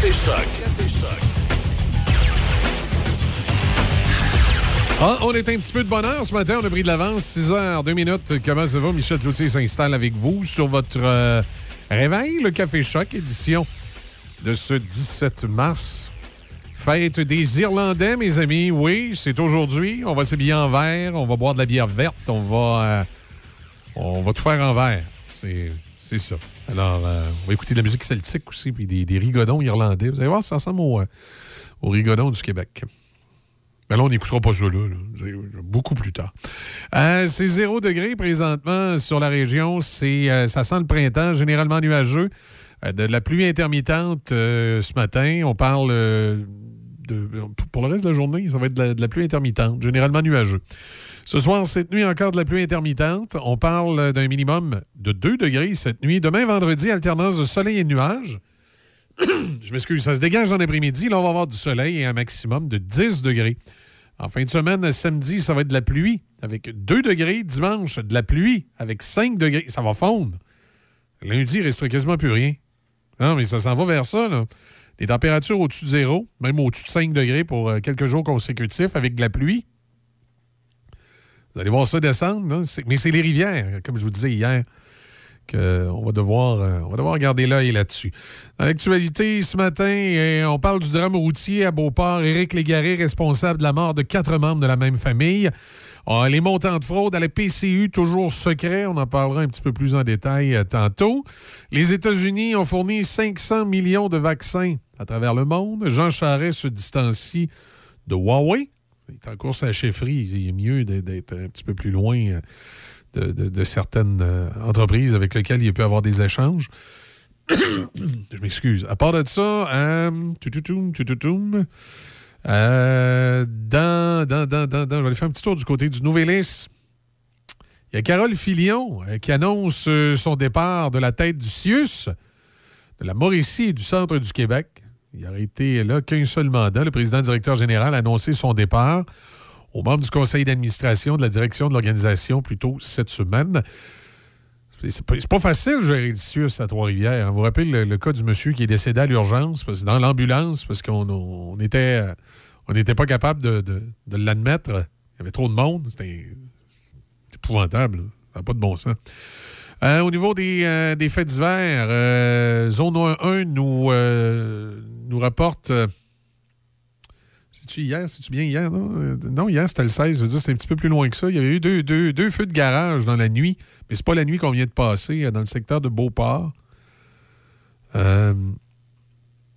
Café Choc. Café Choc. Ah, on est un petit peu de bonheur ce matin. On a pris de l'avance. 6 h 2 minutes. Comment ça va? Michel Cloutier s'installe avec vous sur votre euh, réveil, le Café Choc, édition de ce 17 mars. Fête des Irlandais, mes amis. Oui, c'est aujourd'hui. On va s'habiller en vert. On va boire de la bière verte. On va, euh, on va tout faire en vert. C'est c'est ça. Alors, euh, on va écouter de la musique celtique aussi, puis des, rigodons irlandais. Vous allez voir, ça ressemble au, euh, rigodons du Québec. Mais là, on n'écoutera pas ça là, là. Beaucoup plus tard. Euh, c'est 0 degré présentement sur la région. C'est, ça sent le printemps, généralement nuageux. De la pluie intermittente ce matin. On parle de. Pour le reste de la journée, ça va être de la, de la pluie intermittente, généralement nuageux. Ce soir, cette nuit, encore de la pluie intermittente. On parle d'un minimum de 2 degrés cette nuit. Demain, vendredi, alternance de soleil et de nuages. Je m'excuse, ça se dégage dans l'après-midi. Là, on va avoir du soleil et un maximum de 10 degrés. En fin de semaine, samedi, ça va être de la pluie avec 2 degrés. Dimanche, de la pluie avec 5 degrés. Ça va fondre. Lundi, il ne restera quasiment plus rien. Non, mais ça s'en va vers ça. Des températures au-dessus de zéro, même au-dessus de 5 degrés pour euh, quelques jours consécutifs avec de la pluie. Vous allez voir ça descendre. Mais c'est les rivières, comme je vous disais hier, qu'on va devoir, euh, on va devoir garder l'œil là-dessus. Dans l'actualité, ce matin, euh, on parle du drame routier à Beauport. Éric Légaré, responsable de la mort de quatre membres de la même famille. Ah, les montants de fraude à la PCU, toujours secrets. On en parlera un petit peu plus en détail euh, tantôt. Les États-Unis ont fourni 500 millions de vaccins à travers le monde. Jean Charest se distancie de Huawei. Il est en course à la chefferie. Il est mieux d'être- un petit peu plus loin euh, de, certaines euh, entreprises avec lesquelles il peut avoir des échanges. Je m'excuse. À part de ça, euh, dans, dans, dans, dans, je vais aller faire un petit tour du côté du Nouvelis. Il y a Carole Filion qui annonce son départ de la tête du CIUS, de la Mauricie et du centre du Québec. Il aurait été là qu'un seul mandat. Le président directeur général a annoncé son départ aux membres du conseil d'administration de la direction de l'organisation plus tôt cette semaine. C'est pas, pas facile gérer le à Trois-Rivières. Vous vous rappelez le, cas du monsieur qui est décédé à l'urgence, dans l'ambulance, parce qu'on on était, euh, on n'était pas capable de, de- l'admettre. Il y avait trop de monde. C'était épouvantable. Ça n'a pas de bon sens. Euh, au niveau des, euh, des faits divers, euh, Zone 1 nous, nous rapporte. C'est-tu hier? C'est-tu bien hier? Non, non hier, c'était le 16. Je veux dire, c'est un petit peu plus loin que ça. Il y a eu deux, deux- deux feux de garage dans la nuit, mais c'est pas la nuit qu'on vient de passer dans le secteur de Beauport.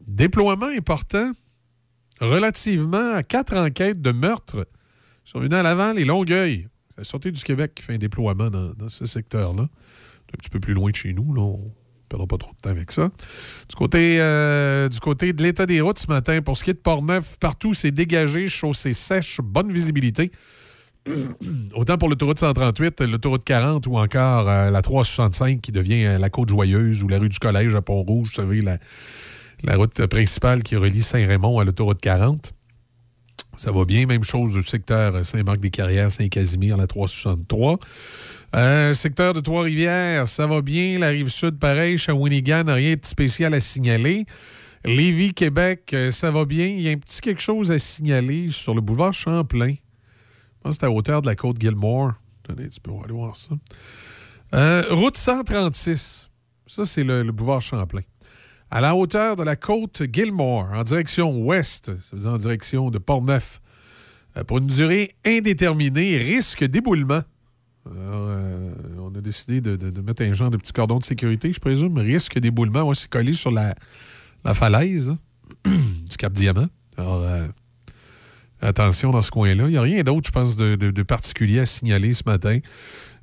Déploiement important relativement à quatre enquêtes de meurtre sur une à l'avant, les Longueuil. La Sûreté du Québec qui fait un déploiement dans ce secteur-là. Un petit peu plus loin de chez nous. Là. On ne perdra pas trop de temps avec ça. Du côté, euh, du côté de l'état des routes ce matin, pour ce qui est de Port-Neuf, partout c'est dégagé, chaussée sèche, bonne visibilité. Autant pour l'autoroute 138, l'autoroute 40 ou encore euh, la 365 qui devient euh, la Côte-Joyeuse ou la rue du Collège à Pont-Rouge, vous savez, la, la route principale qui relie Saint-Raymond à l'autoroute 40. Ça va bien. Même chose du secteur Saint-Marc-des-Carrières, Saint-Casimir, la 363. Euh, secteur de Trois-Rivières, ça va bien. La rive sud, pareil. Shawinigan, rien de spécial à signaler. Lévis, Québec, euh, ça va bien. Il y a un petit quelque chose à signaler sur le boulevard Champlain. Je pense que c'est à hauteur de la côte Gilmore. Attendez un petit peu, on va aller voir ça. Euh, route 136. Ça, c'est le, le boulevard Champlain. À la hauteur de la côte Gilmore, en direction ouest, ça veut en direction de Port-Neuf, pour une durée indéterminée, risque d'éboulement. Alors, euh, on a décidé de, mettre un genre de petit cordon de sécurité, je présume. Risque d'éboulement, ouais, c'est collé sur la, la falaise hein, du Cap Diamant. Alors, euh, attention dans ce coin-là. Il n'y a rien d'autre, je pense, de, particulier à signaler ce matin.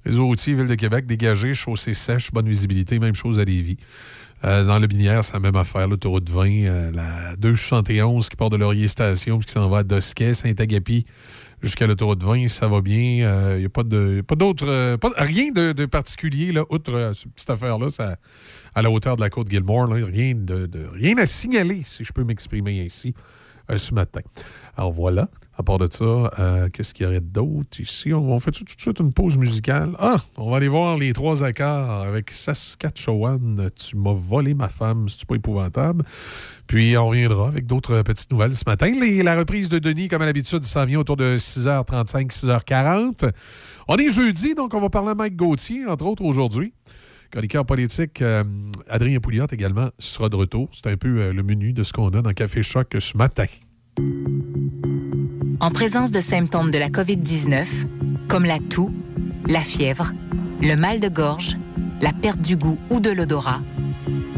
Réseau routier, Ville de Québec, dégagé, chaussée sèche, bonne visibilité, même chose à Lévis. Euh, dans le Binière, c'est la même affaire. L'autoroute 20, euh, la 271 qui part de Laurier Station puis qui s'en va à Dosquet, Saint-Agapi jusqu'à l'autoroute 20, ça va bien. Il n'y a pas de pas euh, rien de, particulier là, outre euh, cette petite affaire-là, à la hauteur de la côte Gilmore. rien, de, rien à signaler, si je peux m'exprimer ainsi, euh, ce matin. Alors voilà. À part de ça, euh, qu'est-ce qu'il y aurait d'autre ici? On, fait tout, de suite une pause musicale. Ah, on va aller voir les trois accords avec Saskatchewan. Tu m'as volé ma femme, c'est pas épouvantable? Puis on reviendra avec d'autres petites nouvelles ce matin. la reprise de Denis, comme à l'habitude, ça vient autour de 6h35, 6h40. On est jeudi, donc on va parler à Mike Gauthier, entre autres, aujourd'hui. Chroniqueur politique, euh, Adrien Pouliot également sera de retour. C'est un peu euh, le menu de ce qu'on a dans Café Choc ce matin. En présence de symptômes de la COVID-19, comme la toux, la fièvre, le mal de gorge, la perte du goût ou de l'odorat,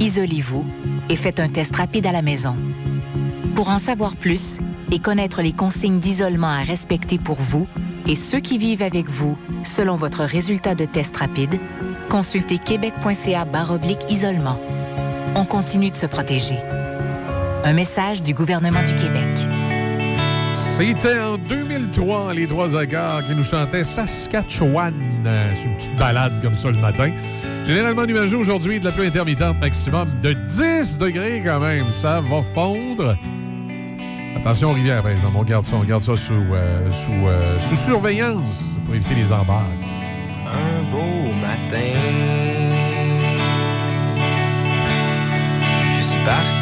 isolez-vous et faites un test rapide à la maison. Pour en savoir plus et connaître les consignes d'isolement à respecter pour vous et ceux qui vivent avec vous selon votre résultat de test rapide, consultez québec.ca isolement. On continue de se protéger. Un message du gouvernement du Québec. C'était en 2003, les trois accords qui nous chantaient Saskatchewan. C'est une petite balade comme ça le matin. Généralement nuageux aujourd'hui, de la pluie intermittente maximum de 10 degrés quand même. Ça va fondre. Attention aux rivières, par exemple. On garde ça, on garde ça sous, euh, sous, euh, sous surveillance pour éviter les embarques. Un beau matin, je suis parti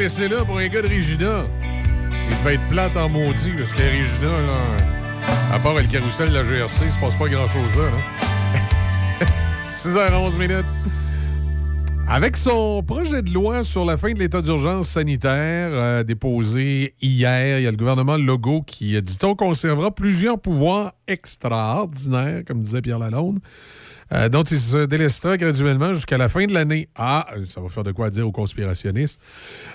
laissé là pour un gars de Regina. Il devait être plate en maudit, parce que Regina, à part le carrousel de la GRC, il se passe pas grand-chose là. là. 6h11 minutes. Avec son projet de loi sur la fin de l'état d'urgence sanitaire euh, déposé hier, il y a le gouvernement Legault qui, dit-on, conservera plusieurs pouvoirs extraordinaires, comme disait Pierre Lalonde, euh, dont il se délestera graduellement jusqu'à la fin de l'année. Ah, ça va faire de quoi dire aux conspirationnistes.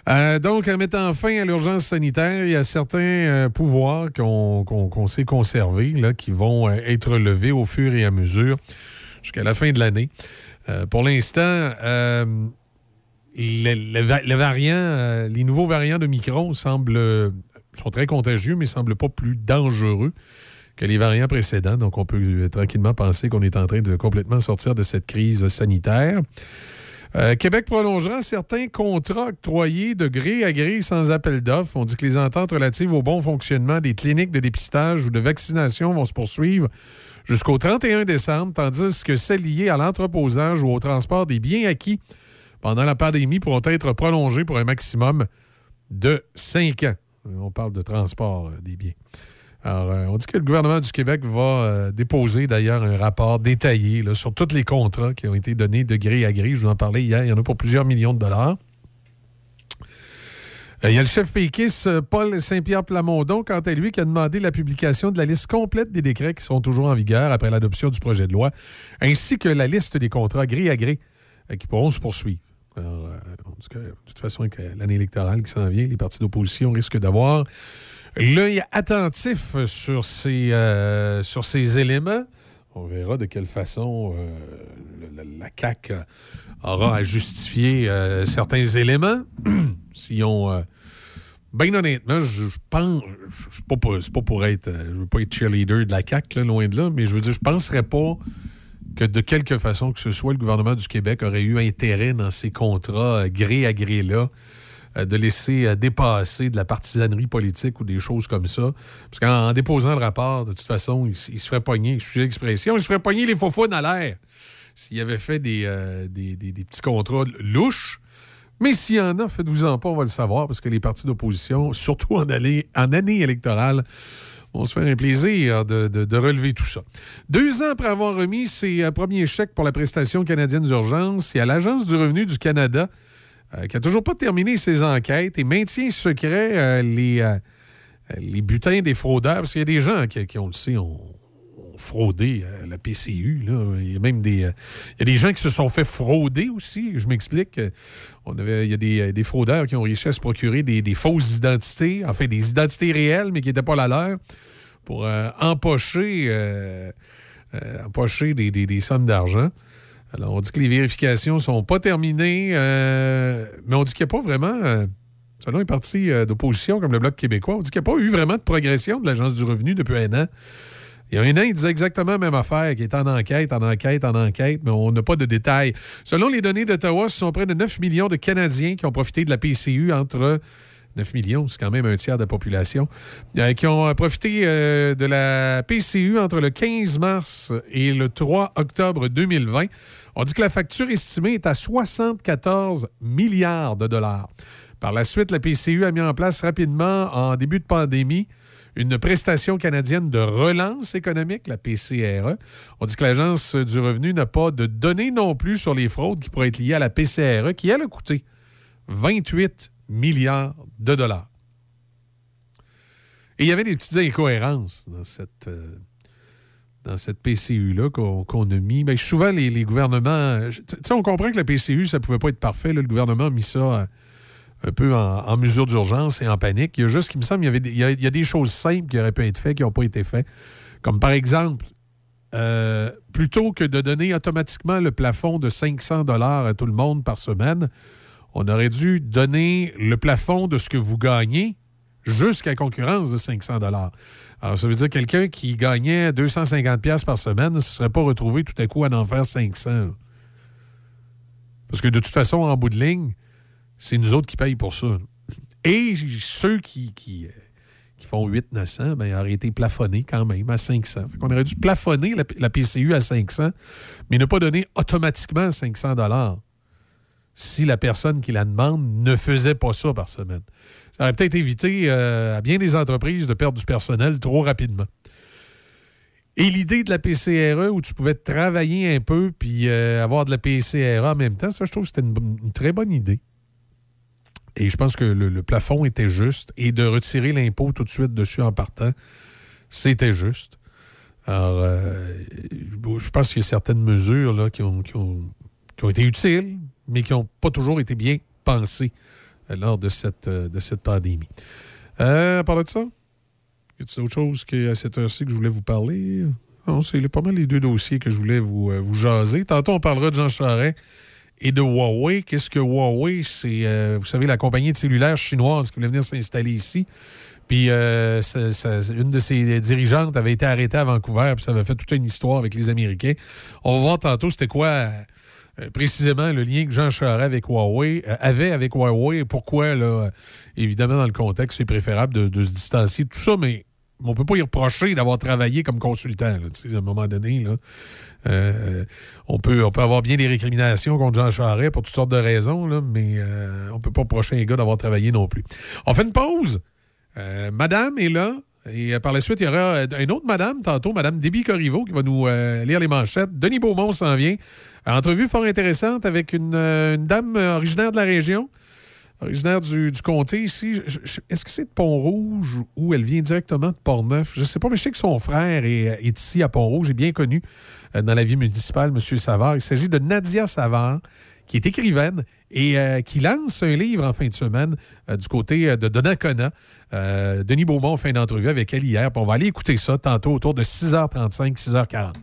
Euh, donc, en mettant fin à l'urgence sanitaire, il y a certains euh, pouvoirs qu'on sait conserver, là, qui vont euh, être levés au fur et à mesure jusqu'à la fin de l'année. Pour l'instant, les, les nouveaux variants de Micron semblent sont très contagieux, mais semblent pas plus dangereux que les variants précédents. Donc, on peut euh, tranquillement penser qu'on est en train de complètement sortir de cette crise sanitaire. Euh, Québec prolongera certains contrats octroyés de gré à gré sans appel d'offres. On dit que les ententes relatives au bon fonctionnement des cliniques de dépistage ou de vaccination vont se poursuivre jusqu'au 31 décembre, tandis que celles liées à l'entreposage ou au transport des biens acquis pendant la pandémie pourront être prolongées pour un maximum de cinq ans. On parle de transport euh, des biens. Alors, euh, on dit que le gouvernement du Québec va euh, déposer d'ailleurs un rapport détaillé sur tous les contrats qui ont été donnés de gré à gré. Je vous en parlais hier, il y en a pour plusieurs millions de dollars. Euh, Il y a le chef péquiste Paul Saint-Pierre Plamondon, quant à lui, qui a demandé la publication de la liste complète des décrets qui sont toujours en vigueur après l'adoption du projet de loi, ainsi que la liste des contrats gré à gré qui pourront se poursuivre. Alors, on dit que, de toute façon, avec l'année électorale qui s'en vient, les partis d'opposition risquent d'avoir l'œil attentif sur ces, euh, sur ces éléments. On verra de quelle façon euh, la, la CAQ aura à justifier euh, certains éléments. si on. ben honnêtement, je, je pense. pas, pour- pas pour être. Je veux pas être cheerleader de la CAQ, loin de là, mais je veux dire, je penserais pas que de quelque façon que ce soit, le gouvernement du Québec aurait eu intérêt dans ces contrats gré à gré-là de laisser euh, dépasser de la partisanerie politique ou des choses comme ça. Parce qu'en en déposant le rapport, de toute façon, il, se ferait pogner, je suis l'expression, il se ferait pogner les faux à l'air s'il avait fait des, euh, des, des- petits contrats louches. Mais s'il y en a, faites-vous-en pas, on va le savoir, parce que les partis d'opposition, surtout en, année électorale, vont se faire un plaisir de, relever tout ça. Deux ans après avoir remis ses euh, premiers chèques pour la prestation canadienne d'urgence, il y a l'Agence du revenu du Canada euh, qui n'a toujours pas terminé ses enquêtes et maintient secret euh, les, euh, les butins des fraudeurs. Parce qu'il y a des gens qui, on le sait, ont, fraudé la PCU. là. Il y a même des, il y a des gens qui se sont fait frauder aussi. Je m'explique. On avait, il y a des, des fraudeurs qui ont réussi à se procurer des, des fausses identités, en fait des identités réelles, mais qui n'étaient pas la leur, pour empocher, empocher des- des sommes d'argent. Alors, on dit que les vérifications sont pas terminées, euh, mais on dit qu'il n'y a pas vraiment, euh, selon les partis euh, d'opposition comme le Bloc québécois, on dit qu'il n'y a pas eu vraiment de progression de l'Agence du revenu depuis un an. Il y a un an, il disait exactement la même affaire, qui est en enquête, en enquête, en enquête, mais on n'a pas de détails. Selon les données d'Ottawa, ce sont près de 9 millions de Canadiens qui ont profité de la PCU entre 9 millions, c'est quand même un tiers de la population, qui ont profité de la PCU entre le 15 mars et le 3 octobre 2020. On dit que la facture estimée est à 74 milliards de dollars. Par la suite, la PCU a mis en place rapidement, en début de pandémie, une prestation canadienne de relance économique, la PCRE. On dit que l'Agence du revenu n'a pas de données non plus sur les fraudes qui pourraient être liées à la PCRE, qui, elle, a coûté 28 milliards de dollars. Et il y avait des petites incohérences dans cette, euh, dans cette PCU-là qu'on a mis. Bien, souvent, les, les gouvernements... Tu sais, on comprend que la PCU, ça ne pouvait pas être parfait. là. le gouvernement a mis ça euh, un peu en, mesure d'urgence et en panique. Il y a juste qu'il me semble, il y, avait il il y a des choses simples qui auraient pu être faites, qui n'ont pas été faites. Comme par exemple, euh, plutôt que de donner automatiquement le plafond de 500 dollars à tout le monde par semaine, on aurait dû donner le plafond de ce que vous gagnez jusqu'à concurrence de 500 dollars. Alors, ça veut dire que quelqu'un qui gagnait 250 pièces par semaine ne se serait pas retrouvé tout à coup à en faire 500. Parce que de toute façon, en bout de ligne, c'est nous autres qui payent pour ça. Et ceux qui, qui, euh, qui font 800-900, ben, auraient été plafonnés quand même à 500. Fait qu'on aurait dû plafonner la, PCU à 500, mais ne pas donner automatiquement 500 dollars. si la personne qui la demande ne faisait pas ça par semaine. Ça aurait peut-être évité euh, à bien des entreprises de perdre du personnel trop rapidement. Et l'idée de la PCRE où tu pouvais travailler un peu puis euh, avoir de la PCRE en même temps, ça, je trouve que c'était une, très bonne idée. Et je pense que le, plafond était juste. Et de retirer l'impôt tout de suite dessus en partant, c'était juste. Alors, euh, je pense qu'il y a certaines mesures là, qui, ont, qui, ont, été utiles, mais qui n'ont pas toujours été bien pensées lors de cette, euh, de cette pandémie. Euh, à part de ça, y a-t-il autre chose à cette heure-ci que je voulais vous parler? Non, c'est pas mal les deux dossiers que je voulais vous, euh, vous jaser. Tantôt, on parlera de Jean Charest et de Huawei. Qu'est-ce que Huawei? C'est, euh, vous savez, la compagnie de cellulaire chinoise qui voulait venir s'installer ici. Puis euh, une de ses dirigeantes avait été arrêtée à Vancouver, puis ça avait fait toute une histoire avec les Américains. On va voir tantôt c'était quoi euh, précisément le lien que Jean Charest avec Huawei euh, avait avec Huawei et pourquoi, là, évidemment, dans le contexte, c'est préférable de, se distancier de tout ça, mais on peut pas y reprocher d'avoir travaillé comme consultant. À un moment donné, là, euh, on, peut, on peut avoir bien des récriminations contre Jean Charest pour toutes sortes de raisons, là, mais euh, on peut pas reprocher un gars d'avoir travaillé non plus. On fait une pause. Euh, madame est là. Et euh, par la suite, il y aura euh, une autre madame, tantôt, Madame Déby Corriveau, qui va nous euh, lire les manchettes. Denis Beaumont s'en vient. Entrevue fort intéressante avec une, dame originaire de la région, originaire du, comté ici. Est-ce que c'est de Pont-Rouge ou elle vient directement de Port-Neuf? Je ne sais pas, mais je sais que son frère est, ici à Pont-Rouge. J'ai bien connu dans la vie municipale, M. Savard. Il s'agit de Nadia Savard qui est écrivaine et euh, qui lance un livre en fin de semaine euh, du côté euh, de Donnacona. Denis Beaumont fait une entrevue avec elle hier. on va aller écouter ça tantôt autour de 6h35, 6h40.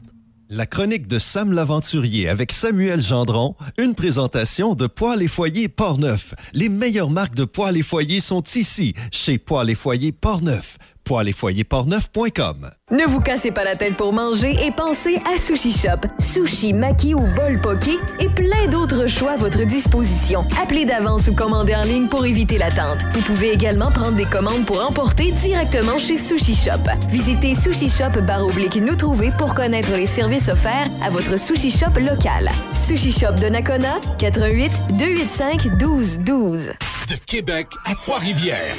La chronique de Sam l'Aventurier avec Samuel Gendron, une présentation de Poils et Foyers Portneuf. Les meilleures marques de poils et foyers sont ici, chez Poils et Foyers Portneuf poilesfoyersportneuf.com. Ne vous cassez pas la tête pour manger et pensez à Sushi Shop. Sushi, maki ou bol poké et plein d'autres choix à votre disposition. Appelez d'avance ou commandez en ligne pour éviter l'attente. Vous pouvez également prendre des commandes pour emporter directement chez Sushi Shop. Visitez Sushi Shop oblique nous trouver pour connaître les services offerts à votre Sushi Shop local. Sushi Shop de Nakona, 88 285 12 12. De Québec à Trois-Rivières.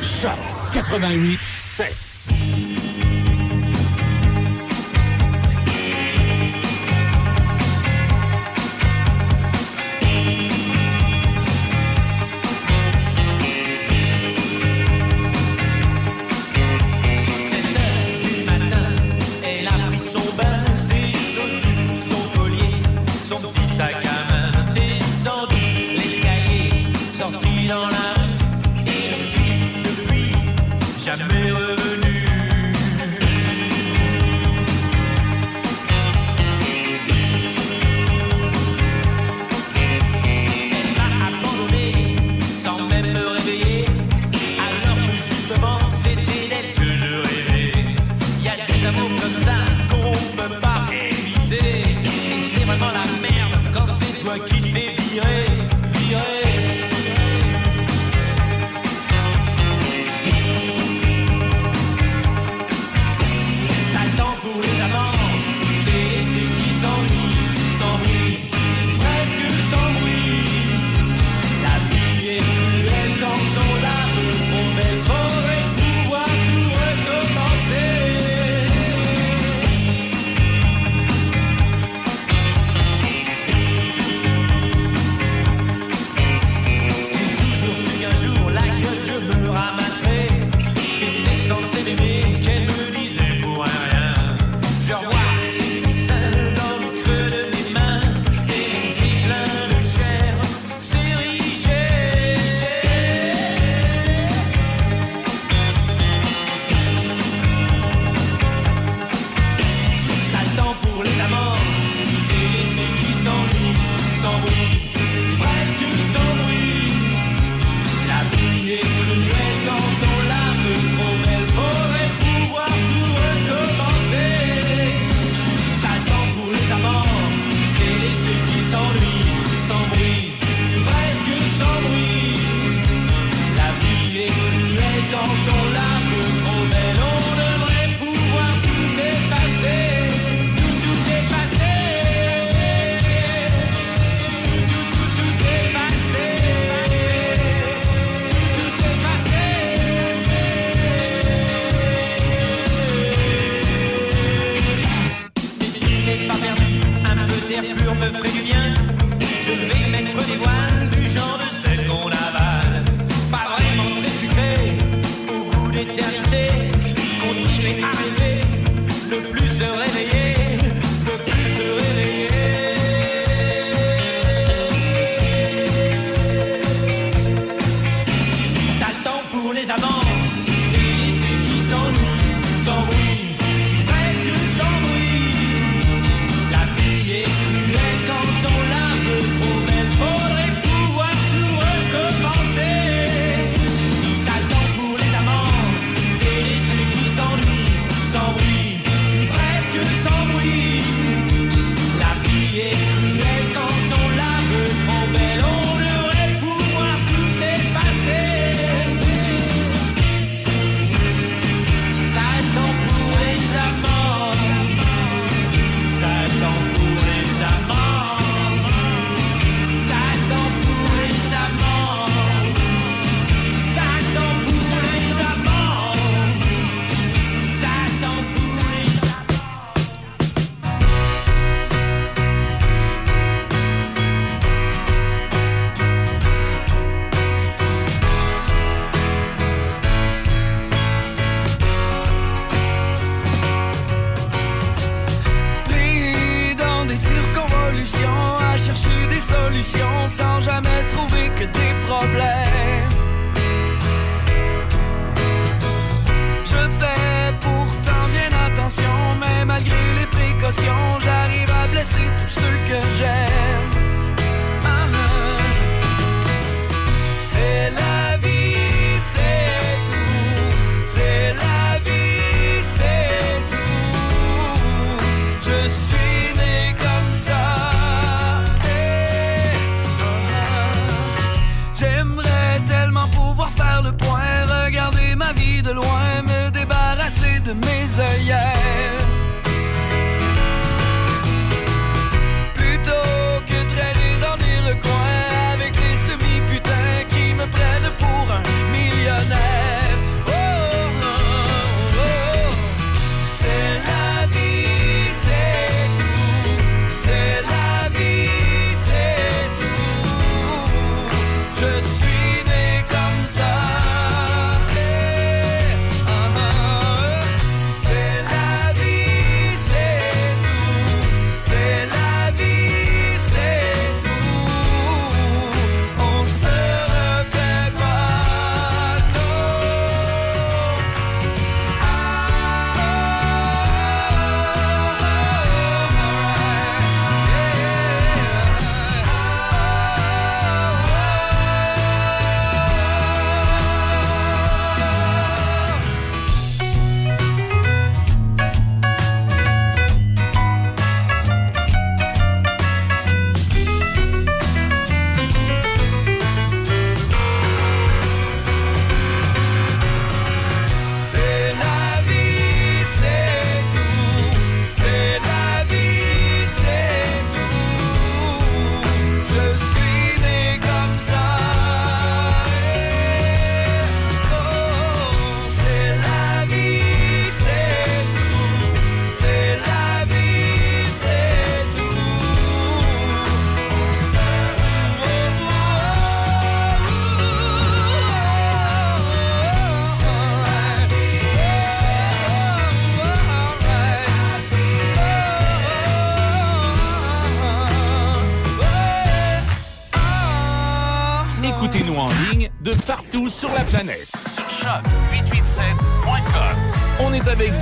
Choc 88 7.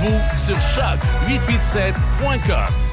Vous sur choc887.com.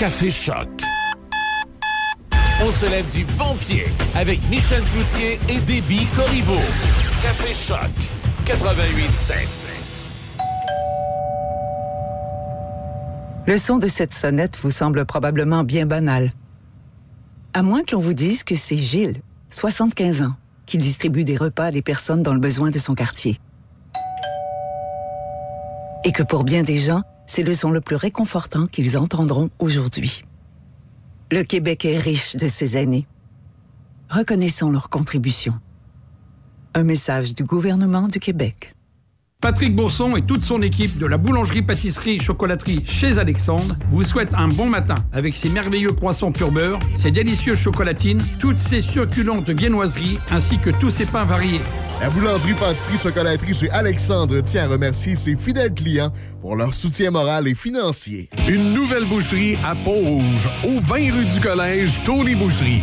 Café Choc. On se lève du bon pied avec Michel Cloutier et Déby Corriveau. Café Choc 88.7. Le son de cette sonnette vous semble probablement bien banal. À moins que l'on vous dise que c'est Gilles, 75 ans, qui distribue des repas à des personnes dans le besoin de son quartier. Et que pour bien des gens, c'est le son le plus réconfortant qu'ils entendront aujourd'hui. Le Québec est riche de ces aînés. Reconnaissons leur contribution. Un message du gouvernement du Québec. Patrick Bourson et toute son équipe de la boulangerie-pâtisserie-chocolaterie chez Alexandre vous souhaitent un bon matin avec ses merveilleux croissants pur beurre, ses délicieuses chocolatines, toutes ses succulentes viennoiseries ainsi que tous ses pains variés. La boulangerie-pâtisserie-chocolaterie chez Alexandre tient à remercier ses fidèles clients pour leur soutien moral et financier. Une nouvelle boucherie à Pont-Rouge, au 20 rue du Collège, Tony Boucherie.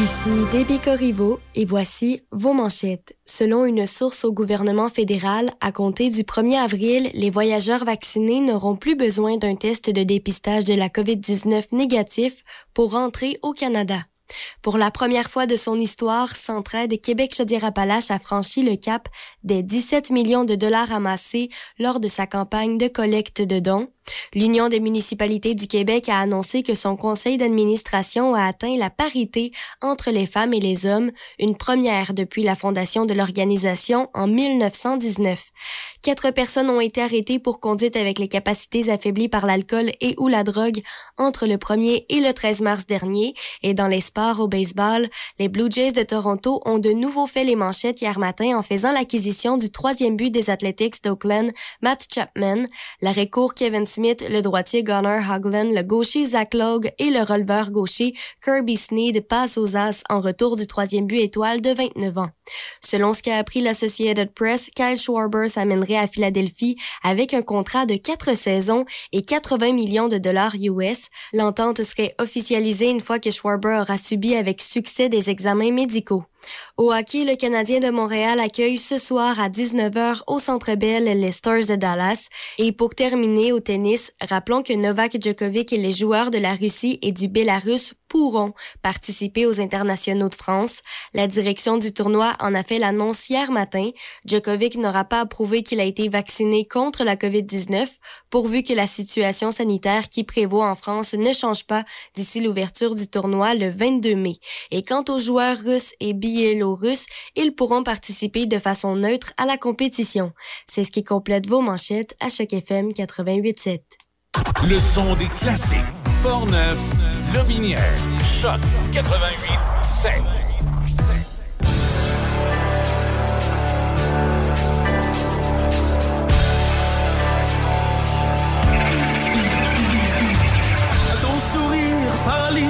Ici Déby Corriveau et voici vos manchettes. Selon une source au gouvernement fédéral, à compter du 1er avril, les voyageurs vaccinés n'auront plus besoin d'un test de dépistage de la COVID-19 négatif pour rentrer au Canada. Pour la première fois de son histoire, Centraide Québec-Chaudière-Appalaches a franchi le cap des 17 millions de dollars amassés lors de sa campagne de collecte de dons. L'Union des municipalités du Québec a annoncé que son conseil d'administration a atteint la parité entre les femmes et les hommes, une première depuis la fondation de l'organisation en 1919. Quatre personnes ont été arrêtées pour conduite avec les capacités affaiblies par l'alcool et ou la drogue entre le 1er et le 13 mars dernier. Et dans les sports au baseball, les Blue Jays de Toronto ont de nouveau fait les manchettes hier matin en faisant l'acquisition du troisième but des Athletics d'Oakland, Matt Chapman, l'arrêt court Kevin Smith, le droitier Gunnar Hagland, le gaucher Zach Logue et le releveur gaucher Kirby Sneed passent aux As en retour du troisième but étoile de 29 ans. Selon ce qu'a appris l'Associated Press, Kyle Schwarber s'amènerait à Philadelphie avec un contrat de quatre saisons et 80 millions de dollars US. L'entente serait officialisée une fois que Schwarber aura subi avec succès des examens médicaux. Au hockey, le Canadien de Montréal accueille ce soir à 19h au Centre Bell les Stars de Dallas. Et pour terminer au tennis, rappelons que Novak Djokovic et les joueurs de la Russie et du Bélarus pourront participer aux internationaux de France. La direction du tournoi en a fait l'annonce hier matin. Djokovic n'aura pas approuvé qu'il a été vacciné contre la COVID-19 pourvu que la situation sanitaire qui prévaut en France ne change pas d'ici l'ouverture du tournoi le 22 mai. Et quant aux joueurs russes et biélorusses, ils pourront participer de façon neutre à la compétition. C'est ce qui complète vos manchettes à Choc FM 88.7. Le son des classiques. Portneuf, Lobinière, Choc 88.7. Ton sourire paralyse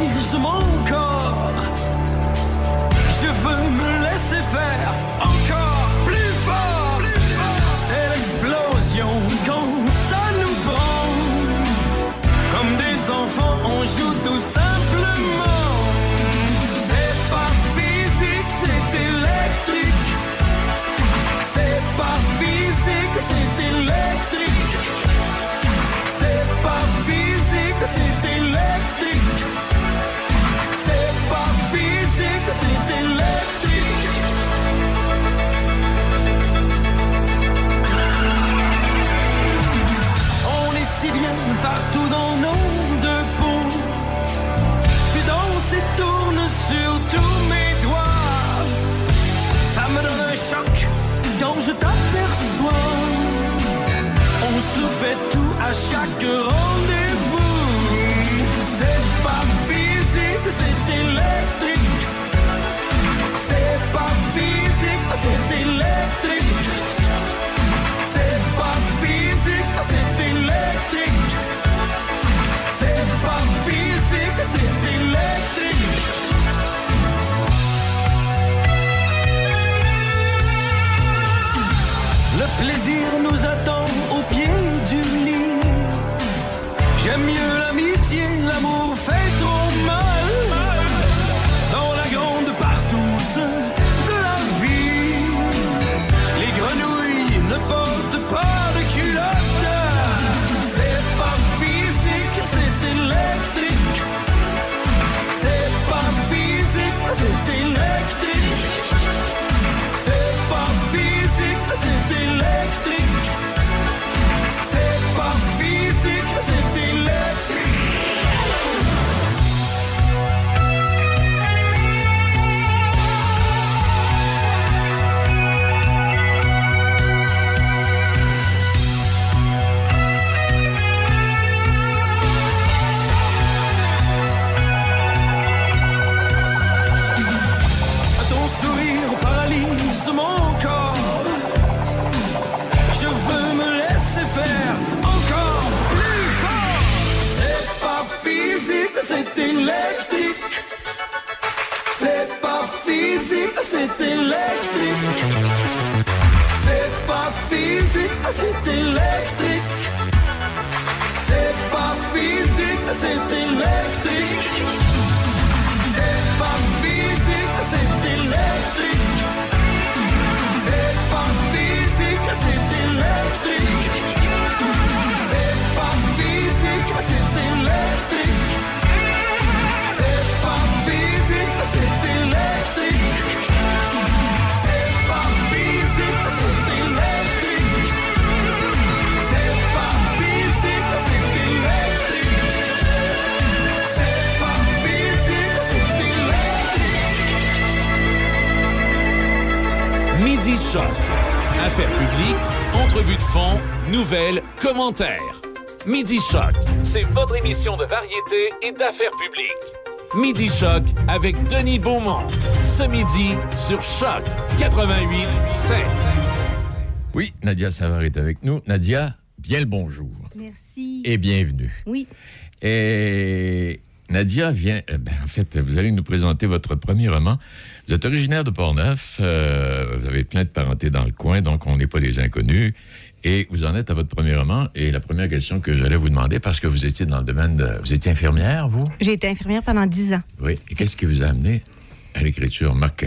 commentaires. Midi Choc, c'est votre émission de variété et d'affaires publiques. Midi Choc avec Denis Beaumont. Ce midi sur Choc 88 16. Oui, Nadia Savard est avec nous. Nadia, bien le bonjour. Merci. Et bienvenue. Oui. Et Nadia vient, euh, ben, en fait, vous allez nous présenter votre premier roman. Vous êtes originaire de Portneuf, euh, vous avez plein de parentés dans le coin, donc on n'est pas des inconnus. Et vous en êtes à votre premier roman. Et la première question que j'allais vous demander, parce que vous étiez dans le domaine de... Vous étiez infirmière, vous? J'ai été infirmière pendant 10 ans. Oui. Et qu'est-ce qui vous a amené à l'écriture? Marc,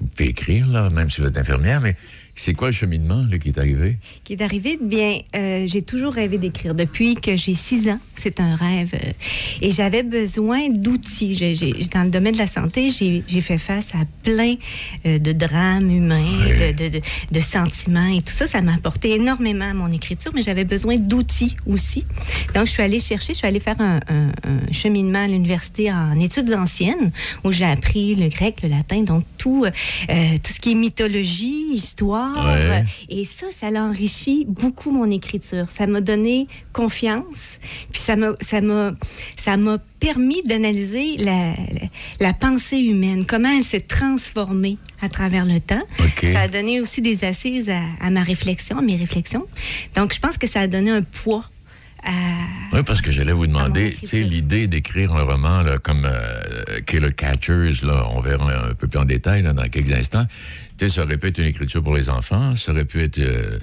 vous pouvez écrire, là, même si vous êtes infirmière, mais c'est quoi le cheminement là, qui est arrivé? Qui est arrivé, bien, euh, j'ai toujours rêvé d'écrire. Depuis que j'ai 6 ans, c'est un rêve. euh, et j'avais besoin d'outils. Dans le domaine de la santé, j'ai fait face à plein euh, de drames humains, de, de- de- de sentiments et tout ça. Ça m'a apporté énormément à mon écriture, mais j'avais besoin d'outils aussi. Donc, je suis allée chercher, je suis allée faire un, un- un cheminement à l'université en études anciennes, où j'ai appris le grec, le latin, donc tout, tout ce qui est mythologie, histoire. Ouais. Et ça, ça l'a enrichi beaucoup mon écriture. Ça m'a donné confiance, puis ça m'a, ça m'a, ça m'a permis d'analyser la, la, la pensée humaine, comment elle s'est transformée à travers le temps. Ça a donné aussi des assises à, à ma réflexion, à mes réflexions. Donc, je pense que ça a donné un poids à, Oui, parce que j'allais vous demander, tu sais, l'idée d'écrire un roman là, comme euh, Killer Catchers, là, on verra un, peu plus en détail là, dans quelques instants. Tu sais, ça aurait pu être une écriture pour les enfants, ça aurait pu être, euh,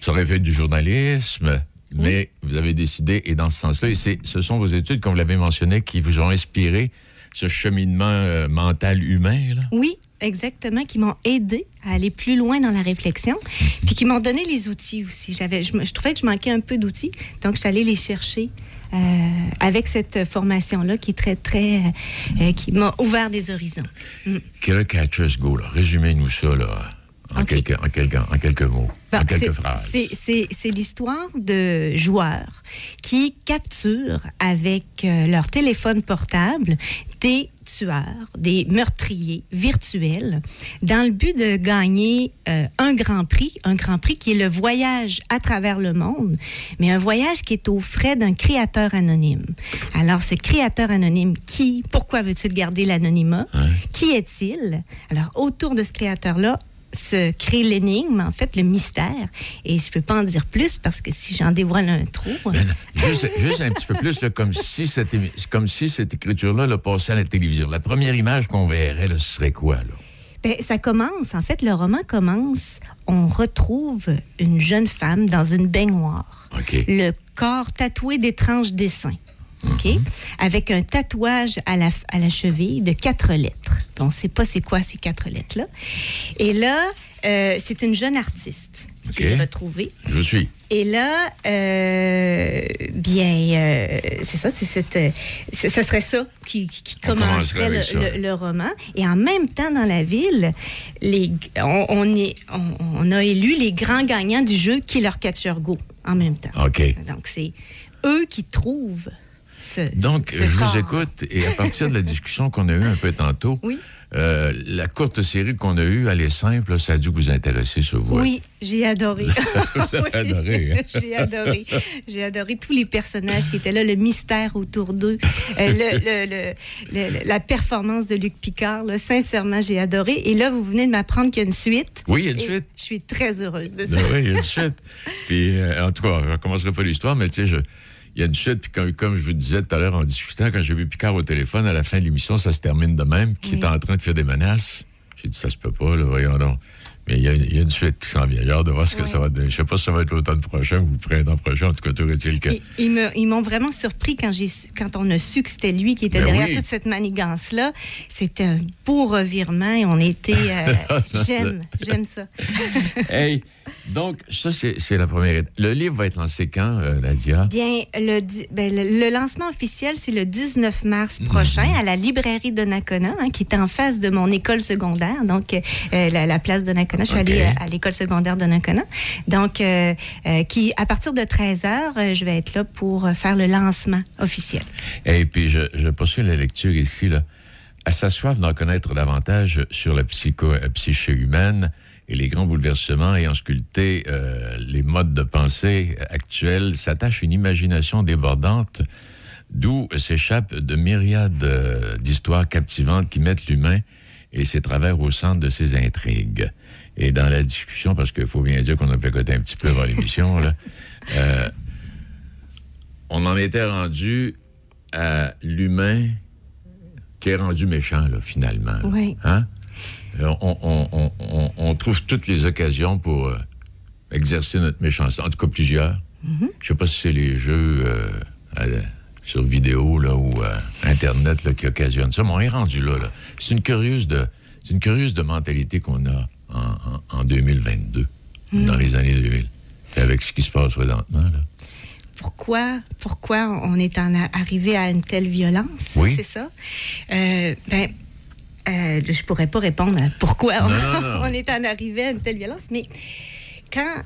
ça aurait pu être du journalisme, mais vous avez décidé, et dans ce sens-là, et c'est- ce sont vos études, comme vous l'avez mentionné, qui vous ont inspiré ce cheminement euh, mental humain. Là? Oui, exactement, qui m'ont aidé à aller plus loin dans la réflexion, puis qui m'ont donné les outils aussi. J'avais, je, trouvais que je manquais un peu d'outils, donc je suis allée les chercher euh, avec cette formation-là qui est très, très, euh, qui m'a ouvert des horizons. Mm. Killer Catchers Go, là? résumez-nous ça là, en, quelques, en, quelques, en quelques mots, Bon, en quelques c'est- phrases. c'est l'histoire de joueurs qui capturent avec euh, leur téléphone portable des tueurs, des meurtriers virtuels, dans le but de gagner euh, un grand prix, un grand prix qui est le voyage à travers le monde, mais un voyage qui est aux frais d'un créateur anonyme. Alors, ce créateur anonyme, qui, pourquoi veut-il garder l'anonymat? Qui est-il? Alors, autour de ce créateur-là, se crée l'énigme, en fait, le mystère. Et je peux pas en dire plus parce que si j'en dévoile un trop. Juste, juste un petit peu plus, là, comme, si cette, comme si cette écriture-là là, passait à la télévision. La première image qu'on verrait, là, ce serait quoi? Là? Ben, ça commence, en fait, le roman commence, on retrouve une jeune femme dans une baignoire, le corps tatoué d'étranges dessins. OK? Avec un tatouage à la, à la cheville de quatre lettres. On ne sait pas c'est quoi ces quatre lettres-là. Et là, euh, c'est une jeune artiste qui est retrouvée. Je suis. Et là, euh, bien, euh, c'est ça, c'est cette, ce serait ça qui, qui- commencerait le, avec ça. le- le roman. Et en même temps, dans la ville, les, on, on est, on, on a élu les grands gagnants du jeu Killer Catcher Go en même temps. OK. Donc, c'est eux qui trouvent. Donc, je vous écoute et à partir de la discussion qu'on a eue un peu tantôt, euh, la courte série qu'on a eue, elle est simple, ça a dû vous intéresser, ce vous. Oui, j'ai adoré. Vous avez adoré, hein? J'ai adoré. J'ai adoré tous les personnages qui étaient là, le mystère autour d'eux, euh, le- le- le- le- la performance de Luc Picard. là. sincèrement, j'ai adoré. Et là, vous venez de m'apprendre qu'il y a une suite. Oui, il y a une suite. Je suis très heureuse de ça. Ben oui, il y a une chute. Puis, euh, en tout cas, je ne recommencerai pas l'histoire, mais tu sais, je- il y a une chute. Puis, comme, comme je vous disais tout à l'heure en discutant, quand j'ai vu Picard au téléphone, à la fin de l'émission, ça se termine de même, qui est en train de faire des menaces. J'ai dit, ça se peut pas, là, voyons donc. Mais il y, a, il y a une suite qui s'en vient. J'ai hâte de voir ce que ça va donner. Je sais pas si ça va être l'automne prochain ou le printemps prochain. En tout cas, tout est-il que. Ils- Ils me- ils m'ont vraiment surpris quand, quand on a su que c'était lui qui était Ben derrière oui. toute cette manigance-là. C'était un beau revirement et on était. euh, j'aime, j'aime ça. hey, donc, ça, c'est la première étape. Le livre va être lancé quand, euh, Nadia? Bien, le, ben, le, le lancement officiel, c'est le 19 mars prochain à la librairie de Nakona, hein, qui est en face de mon école secondaire, donc euh, la, la place de Nakona. Je suis OK. allée à, à l'école secondaire de Nakona. Donc, euh, euh, qui, à partir de 13 heures, euh, je vais être là pour euh, faire le lancement officiel. Et puis, je, je poursuis la lecture ici. Là. À sa soif d'en connaître davantage sur la psycho, euh, psyché humaine et les grands bouleversements ayant sculpté euh, les modes de pensée actuels, s'attache une imagination débordante d'où s'échappent de myriades euh, d'histoires captivantes qui mettent l'humain et ses travers au centre de ses intrigues. Et dans la discussion, parce qu'il faut bien dire qu'on a placoté un petit peu avant l'émission, là, euh, on en était rendu à l'humain qui est rendu méchant, là, finalement. là. Oui. Hein? Euh, On, on- on- on- on trouve toutes les occasions pour euh, exercer notre méchanceté, en tout cas plusieurs. Mhm. Je sais pas si c'est les jeux euh, à- sur vidéo là, ou euh, Internet là, qui occasionnent ça, mais on est rendu là. là. C'est une curieuse de, c'est une curieuse de mentalité qu'on a en, en- en 2022, Mhm. dans les années 2000, avec ce qui se passe présentement. Là. pourquoi, pourquoi on est en arrivé à une telle violence, Oui. c'est ça? Euh, ben, euh, je pourrais pas répondre à pourquoi on, Non, non, non. on est en arrivé à une telle violence, mais quand,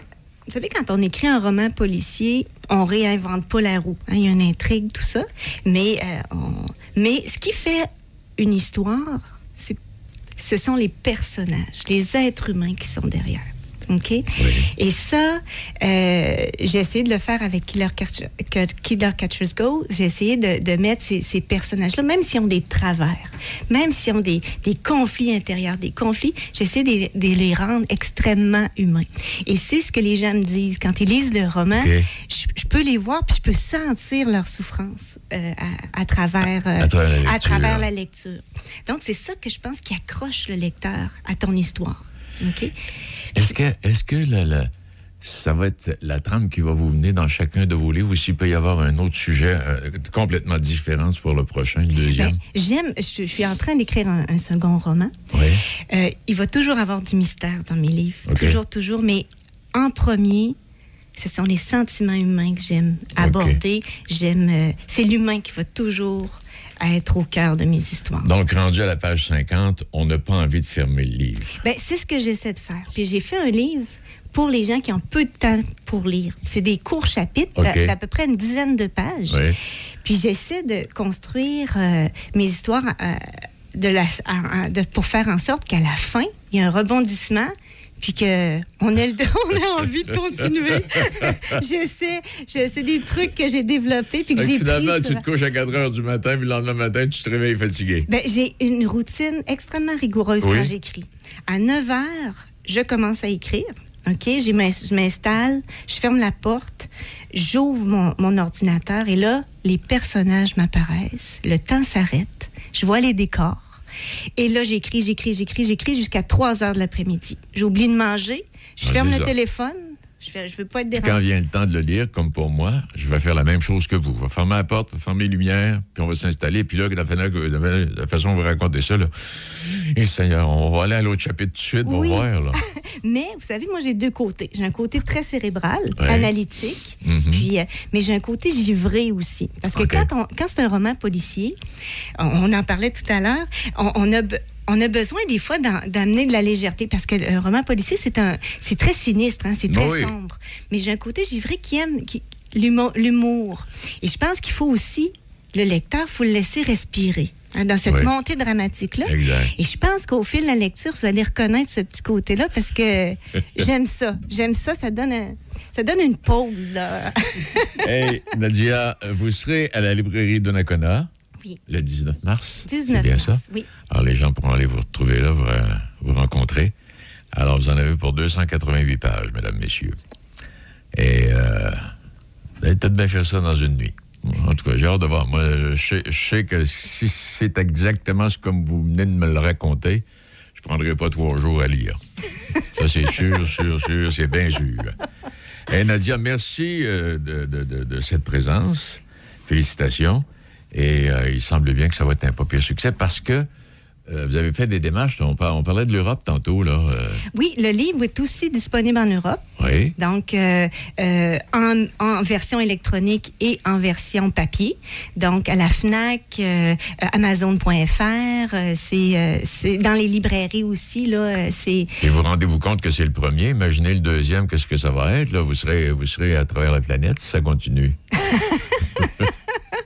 vous savez, quand on écrit un roman policier, on réinvente pas la roue. hein, Il y a une intrigue, tout ça, mais, euh, on- mais ce qui fait une histoire, ce sont les personnages, les êtres humains qui sont derrière. OK? Et ça, euh, j'ai essayé de le faire avec Killer, Catcher- Killer Catchers Go. J'ai essayé de, de mettre ces, ces personnages-là, même s'ils ont des travers, même s'ils ont des, des conflits intérieurs, des conflits, j'essaie de, de les rendre extrêmement humains. Et c'est ce que les gens me disent. Quand ils lisent le roman, je, je peux les voir, puis je peux sentir leur souffrance euh, à, à travers, euh, À travers la lecture. à travers la lecture. Donc, c'est ça que je pense qui accroche le lecteur à ton histoire. OK? Est-ce que, est-ce que la- la- ça va être la trame qui va vous venir dans chacun de vos livres ou s'il peut y avoir un autre sujet euh, complètement différent pour le prochain, le deuxième? Ben, J'aime, je, je suis en train d'écrire un, un second roman. Oui. Euh, il va toujours avoir du mystère dans mes livres. Toujours, toujours. Mais en premier, ce sont les sentiments humains que j'aime aborder. J'aime. euh, c'est l'humain qui va toujours être au cœur de mes histoires. Donc, rendu à la page 50, on n'a pas envie de fermer le livre. Ben, c'est ce que j'essaie de faire. Puis j'ai fait un livre pour les gens qui ont peu de temps pour lire. C'est des courts chapitres d'à peu près une dizaine de pages. Oui. Puis j'essaie de construire euh, mes histoires euh, de la, à- à- de- pour faire en sorte qu'à la fin, il y a un rebondissement. Puis que on ait, le- on ait envie de continuer. j'essaie, j'essaie des trucs que j'ai développés puis que j'ai finalement, pris tu te couches à 4 heures du matin, puis le lendemain matin, tu te réveilles fatigué. ben, j'ai une routine extrêmement rigoureuse Oui. quand j'écris. À 9 heures, je commence à écrire. OK? Je m'installe, je ferme la porte, j'ouvre mon, mon ordinateur et là, les personnages m'apparaissent. Le temps s'arrête. Je vois les décors. Et là, j'écris, j'écris, j'écris, j'écris jusqu'à 3 heures de l'après-midi. J'oublie de manger. Je Ah, ferme le téléphone. Je ne veux pas être Puis quand vient le temps de le lire, comme pour moi, je vais faire la même chose que vous. Je vais fermer la porte, je vais fermer les lumières, puis on va s'installer. Puis là, la, fa- la- la façon dont vous racontez ça, là, et Seigneur, on va aller à l'autre chapitre tout de suite pour Oui. voir. Là. Mais vous savez, moi, j'ai deux côtés. J'ai un côté très cérébral, Ouais. analytique, Mhm. puis, euh, mais j'ai un côté givré aussi. Parce que quand, quand c'est un roman policier, on, on en parlait tout à l'heure, on, on a... on a besoin des fois d'amener de la légèreté parce que le roman policier, c'est un, c'est très sinistre, hein, c'est très Oui. sombre. Mais j'ai un côté givré qui aime qui- l'humour. Et je pense qu'il faut aussi, le lecteur, il faut le laisser respirer hein, dans cette Oui. montée dramatique-là. Et je pense qu'au fil de la lecture, vous allez reconnaître ce petit côté-là parce que j'aime ça. J'aime ça. Ça donne, un- ça donne une pause. Là. Hey, Nadia, vous serez à la librairie de Le 19 mars. 19 C'est bien mars, ça? oui. Alors, les gens pourront aller vous retrouver là, vous, vous rencontrer. Alors, vous en avez pour 288 pages, mesdames, messieurs. Et euh, vous allez peut-être bien faire ça dans une nuit. En tout cas, j'ai hâte de voir. Moi, je sais, je sais que si c'est exactement ce comme vous venez de me le raconter, je ne prendrai pas trois jours à lire. Ça, c'est sûr, sûr, sûr, c'est bien sûr. Et Nadia, merci euh, de, de- de- de cette présence. Félicitations. Et euh, il semble bien que ça va être un pas pire succès parce que euh, vous avez fait des démarches. On, par- on parlait de l'Europe tantôt, là. euh, Oui, le livre est aussi disponible en Europe. oui. Donc, euh, en, en version électronique et en version papier. Donc, à la FNAC, Amazon.fr, c'est dans les librairies aussi. Là, Et vous rendez-vous compte que c'est le premier? Imaginez le deuxième, qu'est-ce que ça va être? Là, vous serez, vous serez à travers la planète si ça continue.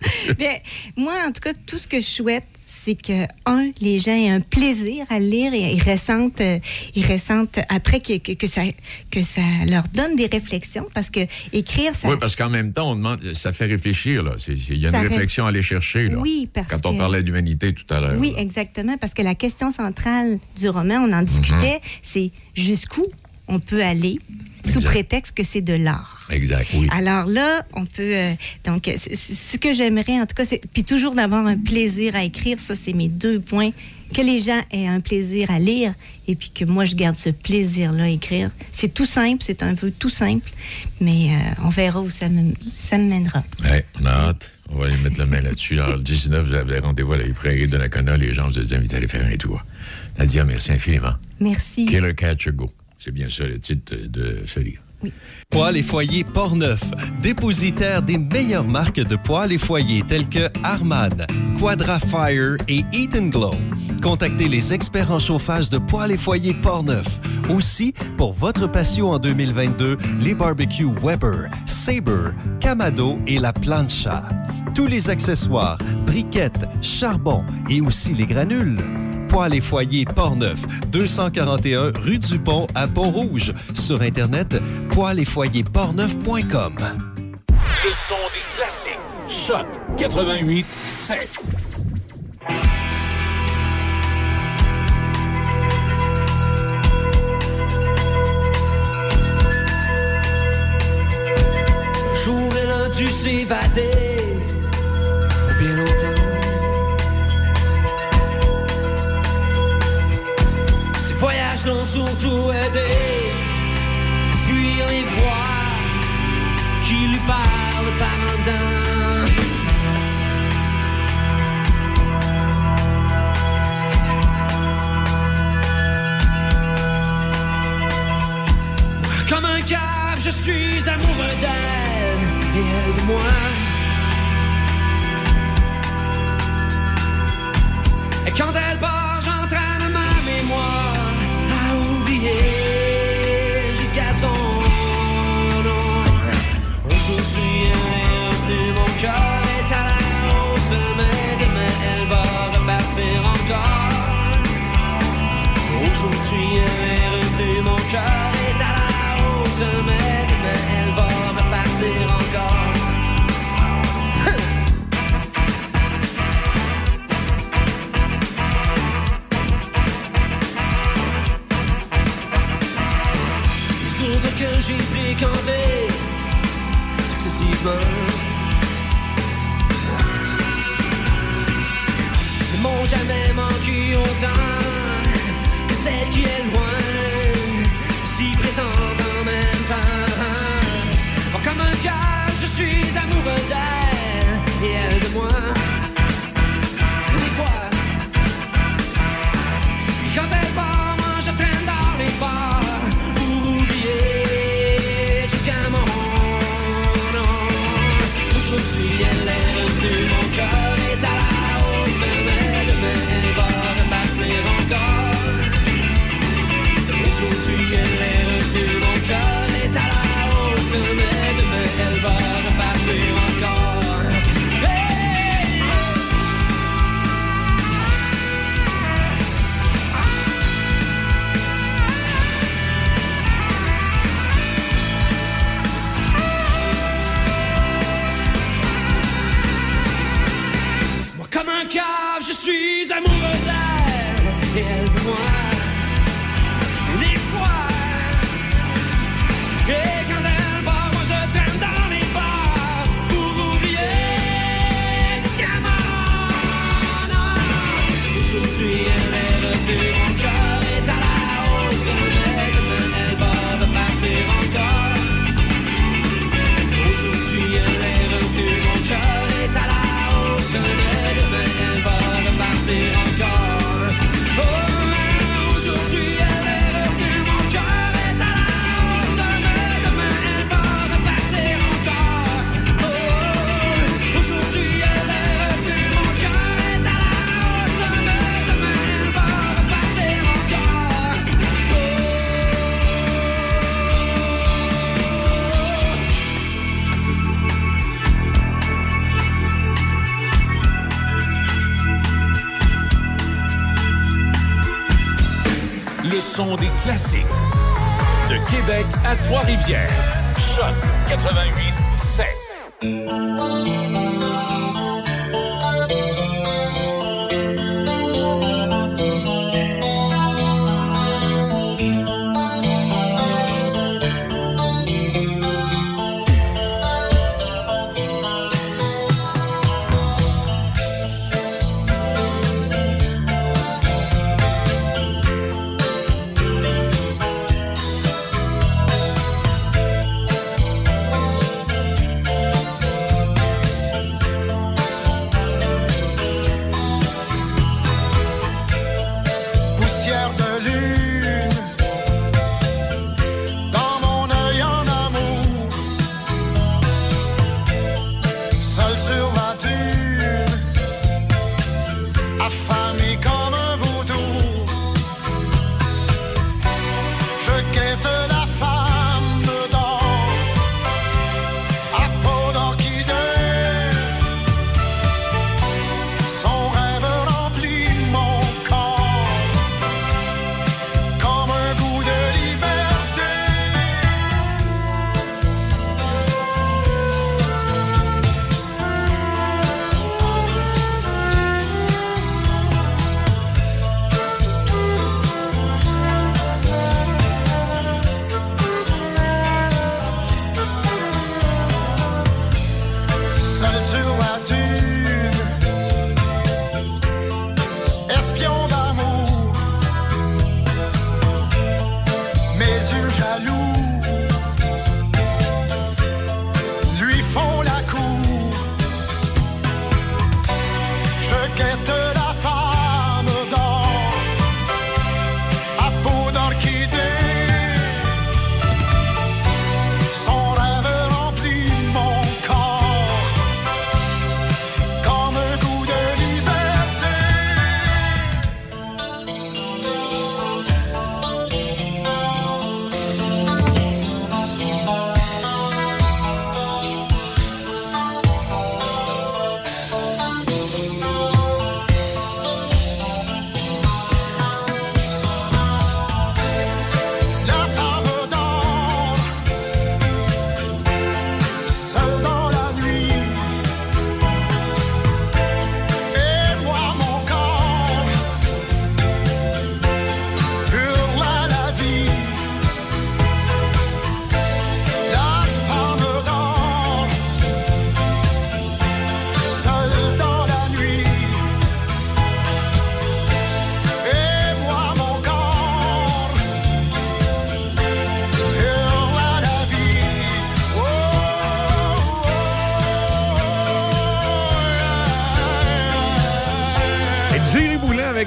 Bien, moi, en tout cas, tout ce que je souhaite, c'est que, un, les gens aient un plaisir à lire et ils ressentent, euh, ils ressentent après que, que, que ça, que ça leur donne des réflexions parce que écrire, ça. Oui, parce qu'en même temps, on demande, ça fait réfléchir, là. Il y a une Ça réflexion à aller chercher, là. Oui, parce Quand on parlait d'humanité tout à l'heure. Oui, là. exactement, parce que la question centrale du roman, on en discutait, Mhm. c'est jusqu'où on peut aller sous Exact. prétexte que c'est de l'art. Exact, oui. Alors là, on peut. euh, donc, ce que j'aimerais, en tout cas, c'est. Puis toujours d'avoir un plaisir à écrire, ça, c'est mes deux points. Que les gens aient un plaisir à lire et puis que moi, je garde ce plaisir-là à écrire. C'est tout simple, c'est un vœu tout simple, mais euh, on verra où ça me, ça me mènera. Ouais, on a hâte. On va aller mettre la main là-dessus. Alors, le 19, vous avez rendez-vous à la librairie de Nakona. Les gens, vous êtes invités à aller faire un tour. Nadia, merci infiniment. Merci. Killer Catcher Go. C'est bien ça le titre de ce livre. Poêles et foyers Portneuf, dépositaire des meilleures marques de poêles et foyers tels que Harman, Quadra Fire et Eden Glow. Contactez les experts en chauffage de poêles et foyers Portneuf. Aussi, pour votre patio en 2022, les barbecues Weber, Sabre, Camado et la Plancha. Tous les accessoires, briquettes, charbon et aussi les granules. Poêles et foyers Portneuf, 241 rue du Pont à Pont-Rouge. Sur Internet, poêles et foyers portneuf.com. Le son des classiques. Choc 88 7. Un jour a dû s'évader L'ont surtout aidé fuir les voix qui lui parlent par un dent. Comme un cave, je suis amoureux d'elle et elle de moi. Et quand elle part, jusqu'à son nom. Aujourd'hui, elle est mon cœur est à la hausse, mais demain elle va repartir encore. Aujourd'hui, elle est revenue, mon cœur est à la hausse, mais demain elle va que j'ai fréquentés successivement ne m'ont jamais manqué autant que celle qui est loin, si présente en même temps. suis amoureux d'elle et elle de moi. Des fois, quand elle part, est revenue,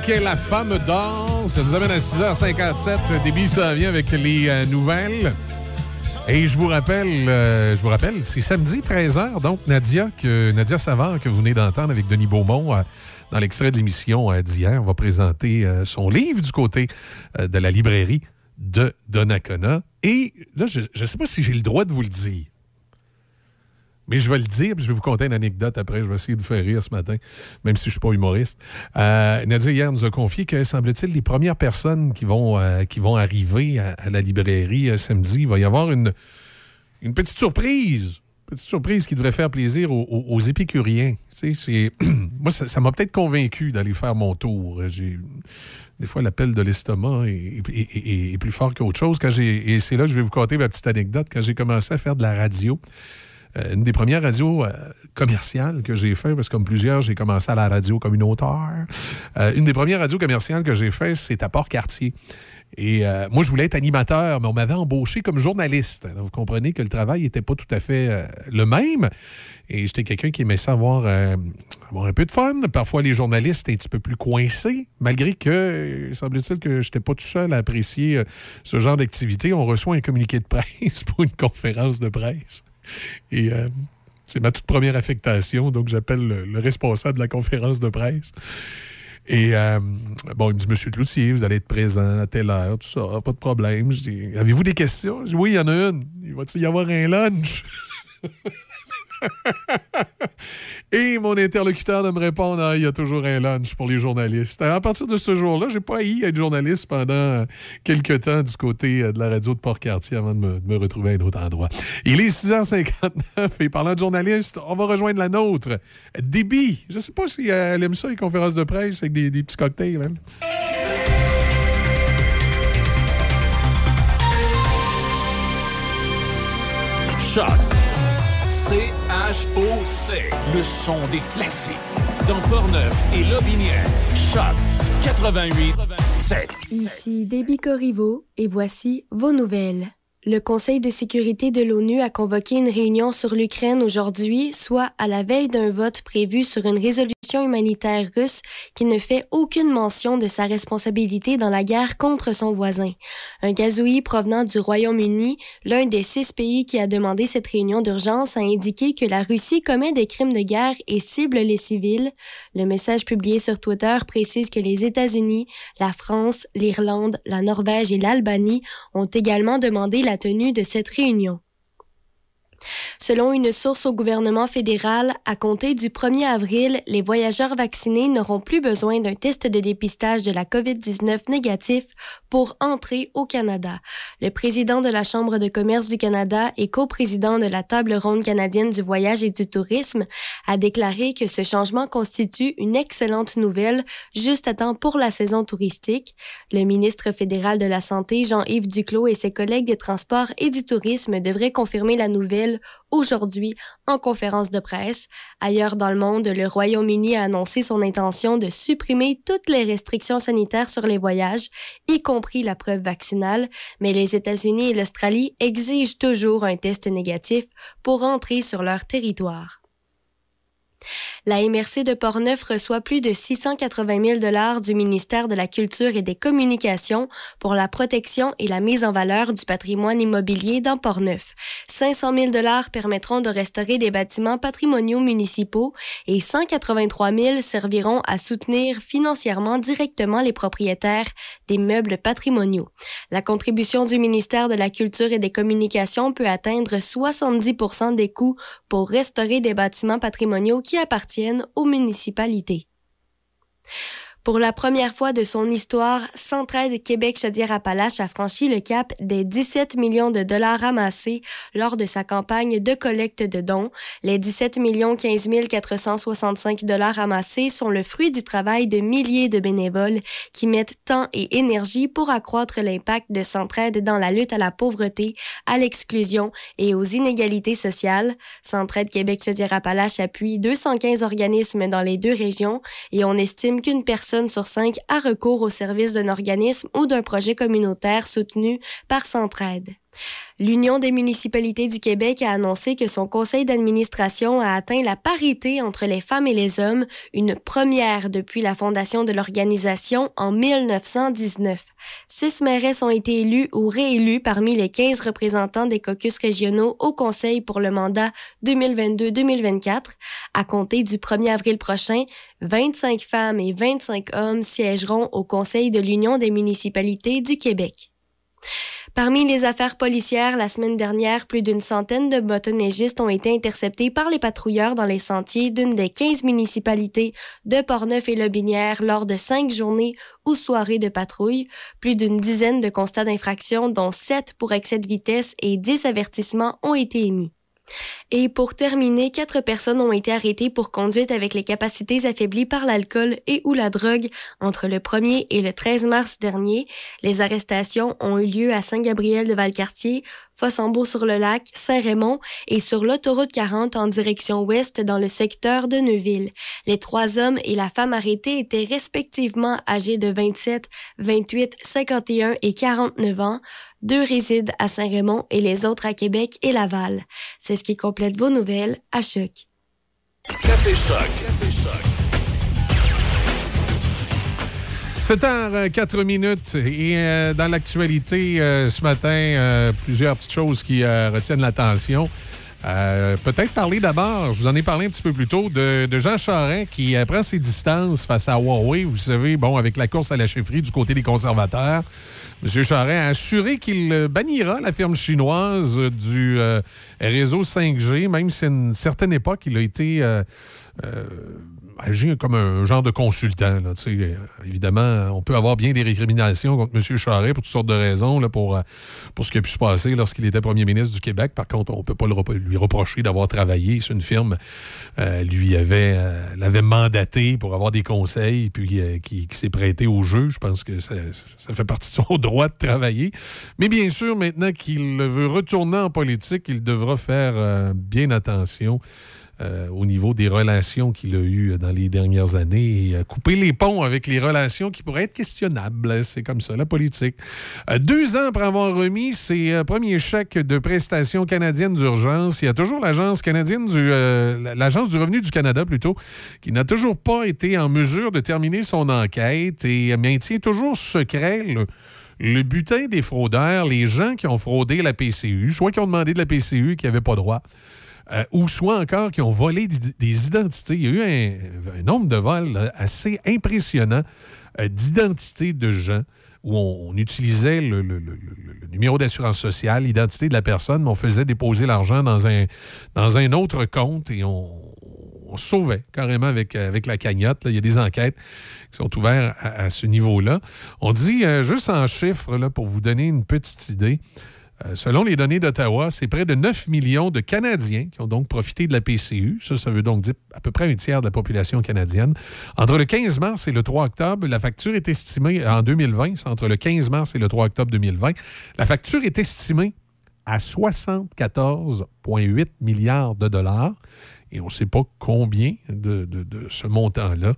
La Femme d'Or. Ça nous amène à 6h57. Début, ça vient avec les euh, nouvelles. Et je vous rappelle, euh, je vous rappelle, c'est samedi 13h, donc Nadia, que, Nadia Savard, que vous venez d'entendre avec Denis Beaumont euh, dans l'extrait de l'émission d'hier, va présenter son livre du côté de la librairie de Donnacona. Et là, je ne sais pas si j'ai le droit de vous le dire. Mais je vais le dire, puis je vais vous conter une anecdote après. Je vais essayer de faire rire ce matin, même si je ne suis pas humoriste. Euh, Nadia, hier, nous a confié que, semble-t-il, les premières personnes qui vont, euh, qui vont arriver à, la librairie euh, samedi, il va y avoir une, une petite surprise. Petite surprise qui devrait faire plaisir aux, épicuriens. Tu sais, Moi, ça m'a peut-être convaincu d'aller faire mon tour. J'ai- Des fois, l'appel de l'estomac est, plus fort qu'autre chose. Quand Et c'est là que je vais vous conter ma petite anecdote. Quand j'ai commencé à faire de la radio, euh, une des premières radios euh, commerciales que j'ai fait, parce que comme plusieurs, j'ai commencé à la radio communautaire. Euh, une des premières radios commerciales que j'ai fait, c'est à Port-Cartier. Et euh, moi, je voulais être animateur, mais on m'avait embauché comme journaliste. Vous comprenez que le travail n'était pas tout à fait le même. Et j'étais quelqu'un qui aimait ça avoir, un peu de fun. Parfois, les journalistes étaient un petit peu plus coincés, malgré que, euh, semble-t-il que je n'étais pas tout seul à apprécier ce genre d'activité. On reçoit un communiqué de presse pour une conférence de presse. Et euh, c'est ma toute première affectation, donc j'appelle le, le responsable de la conférence de presse. Et euh, bon, il me dit, Monsieur Cloutier, vous allez être présent à telle heure, tout ça, pas de problème. Je dis, avez-vous des questions? Je dis, oui, il y en a une. Il va-t-il y avoir un lunch? Et mon interlocuteur de me répondre, Ah, il y a toujours un lunch pour les journalistes. Alors, à partir de ce jour-là, j'ai pas haï être journaliste pendant euh, quelques temps du côté euh, de la radio de Port-Cartier avant de me, retrouver à un autre endroit. Il est 6h59 et parlant de journalistes, on va rejoindre la nôtre. Déby, je sais pas si euh, elle aime ça, les conférences de presse avec des, petits cocktails. hein. C-H-O-C. Le son des classiques. Dans Portneuf et Lobinière. Choc 88 7. Ici Déby Corriveau et voici vos nouvelles. Le Conseil de sécurité de l'ONU a convoqué une réunion sur l'Ukraine aujourd'hui, soit à la veille d'un vote prévu sur une résolution humanitaire russe qui ne fait aucune mention de sa responsabilité dans la guerre contre son voisin. Un gazouillis provenant du Royaume-Uni, l'un des six pays qui a demandé cette réunion d'urgence, a indiqué que la Russie commet des crimes de guerre et cible les civils. Le message publié sur Twitter précise que les États-Unis, la France, l'Irlande, la Norvège et l'Albanie ont également demandé la tenue de cette réunion. Selon une source au gouvernement fédéral, à compter du 1er avril, les voyageurs vaccinés n'auront plus besoin d'un test de dépistage de la COVID-19 négatif pour entrer au Canada. Le président de la Chambre de commerce du Canada et coprésident de la Table ronde canadienne du voyage et du tourisme a déclaré que ce changement constitue une excellente nouvelle juste à temps pour la saison touristique. Le ministre fédéral de la Santé, Jean-Yves Duclos, et ses collègues des transports et du tourisme devraient confirmer la nouvelle aujourd'hui en conférence de presse. Ailleurs dans le monde, le Royaume-Uni a annoncé son intention de supprimer toutes les restrictions sanitaires sur les voyages, y compris la preuve vaccinale, mais les États-Unis et l'Australie exigent toujours un test négatif pour entrer sur leur territoire. La MRC de Portneuf reçoit plus de 680 000 dollars du ministère de la Culture et des Communications pour la protection et la mise en valeur du patrimoine immobilier dans Portneuf. 500 000 dollars permettront de restaurer des bâtiments patrimoniaux municipaux et 183 000 serviront à soutenir financièrement directement les propriétaires des meubles patrimoniaux. La contribution du ministère de la Culture et des Communications peut atteindre 70 des coûts pour restaurer des bâtiments patrimoniaux qui appartiennent aux municipalités. Pour la première fois de son histoire, Centraide Québec Chaudière-Appalaches a franchi le cap des 17 millions de dollars ramassés lors de sa campagne de collecte de dons. Les 17 millions 15 465 dollars ramassés sont le fruit du travail de milliers de bénévoles qui mettent temps et énergie pour accroître l'impact de Centraide dans la lutte à la pauvreté, à l'exclusion et aux inégalités sociales. Centraide Québec Chaudière-Appalaches appuie 215 organismes dans les deux régions et on estime qu'une personne sur cinq a recours au service d'un organisme ou d'un projet communautaire soutenu par Centraide. L'Union des municipalités du Québec a annoncé que son conseil d'administration a atteint la parité entre les femmes et les hommes, une première depuis la fondation de l'organisation en 1919. Six mairesses ont été élues ou réélues parmi les 15 représentants des caucus régionaux au conseil pour le mandat 2022-2024. À compter du 1er avril prochain, 25 femmes et 25 hommes siégeront au conseil de l'Union des municipalités du Québec. Parmi les affaires policières, la semaine dernière, plus d'une centaine de motoneigistes ont été interceptés par les patrouilleurs dans les sentiers d'une des 15 municipalités de Portneuf et Lobinière lors de cinq journées ou soirées de patrouille. Plus d'une dizaine de constats d'infraction, dont 7 pour excès de vitesse et 10 avertissements ont été émis. Et pour terminer, quatre personnes ont été arrêtées pour conduite avec les capacités affaiblies par l'alcool et ou la drogue entre le 1er et le 13 mars dernier. Les arrestations ont eu lieu à Saint-Gabriel de Valcartier, Fossambeau-sur-le-Lac, Saint-Raymond et sur l'autoroute 40 en direction ouest dans le secteur de Neuville. Les trois hommes et la femme arrêtés étaient respectivement âgés de 27, 28, 51 et 49 ans. Deux résident à Saint-Raymond et les autres à Québec et Laval. C'est ce qui complète vos nouvelles à Choc. Café Choc. Café Choc. 7h04 minutes et euh, dans l'actualité euh, ce matin, euh, plusieurs petites choses qui euh, retiennent l'attention. Euh, Peut-être parler d'abord, je vous en ai parlé un petit peu plus tôt, de, de Jean Charest qui euh, prend ses distances face à Huawei. Vous savez, bon, avec la course à la chefferie du côté des conservateurs, M. Charest a assuré qu'il euh, bannira la firme chinoise du euh, réseau 5G, même si à une certaine époque, il a été euh, euh, agi comme un genre de consultant. là. Euh, évidemment, on peut avoir bien des récriminations contre M. Charest pour toutes sortes de raisons, là, pour, euh, pour ce qui a pu se passer lorsqu'il était premier ministre du Québec. Par contre, on ne peut pas lui reprocher d'avoir travaillé sur une firme euh, lui avait l'avait mandaté pour avoir des conseils puis qui, qui s'est prêté au jeu. Je pense que ça, ça fait partie de son droit de travailler. Mais bien sûr, maintenant qu'il veut retourner en politique, il devra faire bien attention euh, au niveau des relations qu'il a eues dans les dernières années et euh, couper les ponts avec les relations qui pourraient être questionnables. C'est comme ça, la politique. Euh, deux ans après avoir remis ses euh, premiers chèques de prestations canadiennes d'urgence, il y a toujours l'Agence canadienne du euh, l'Agence du revenu du Canada plutôt, qui n'a toujours pas été en mesure de terminer son enquête et maintient toujours secret le, le butin des fraudeurs, les gens qui ont fraudé la PCU, soit qui ont demandé de la PCU et qui n'avaient pas droit. Euh, ou soit encore qui ont volé des identités. Il y a eu un, nombre de vols assez impressionnant euh, d'identités de gens où on, utilisait le, numéro d'assurance sociale, l'identité de la personne, mais on faisait déposer l'argent dans un, dans un autre compte et on, sauvait carrément avec, avec la cagnotte. Il y a des enquêtes qui sont ouvertes à, ce niveau-là. On dit, euh, juste en chiffres, là, pour vous donner une petite idée, selon les données d'Ottawa, c'est près de 9 millions de Canadiens qui ont donc profité de la PCU. Ça, ça veut donc dire à peu près un tiers de la population canadienne. Entre le 15 mars et le 3 octobre, la facture est estimée en 2020, c'est entre le 15 mars et le 3 octobre 2020, la facture est estimée à 74,8 milliards de dollars. Et on ne sait pas combien de, de- de ce montant-là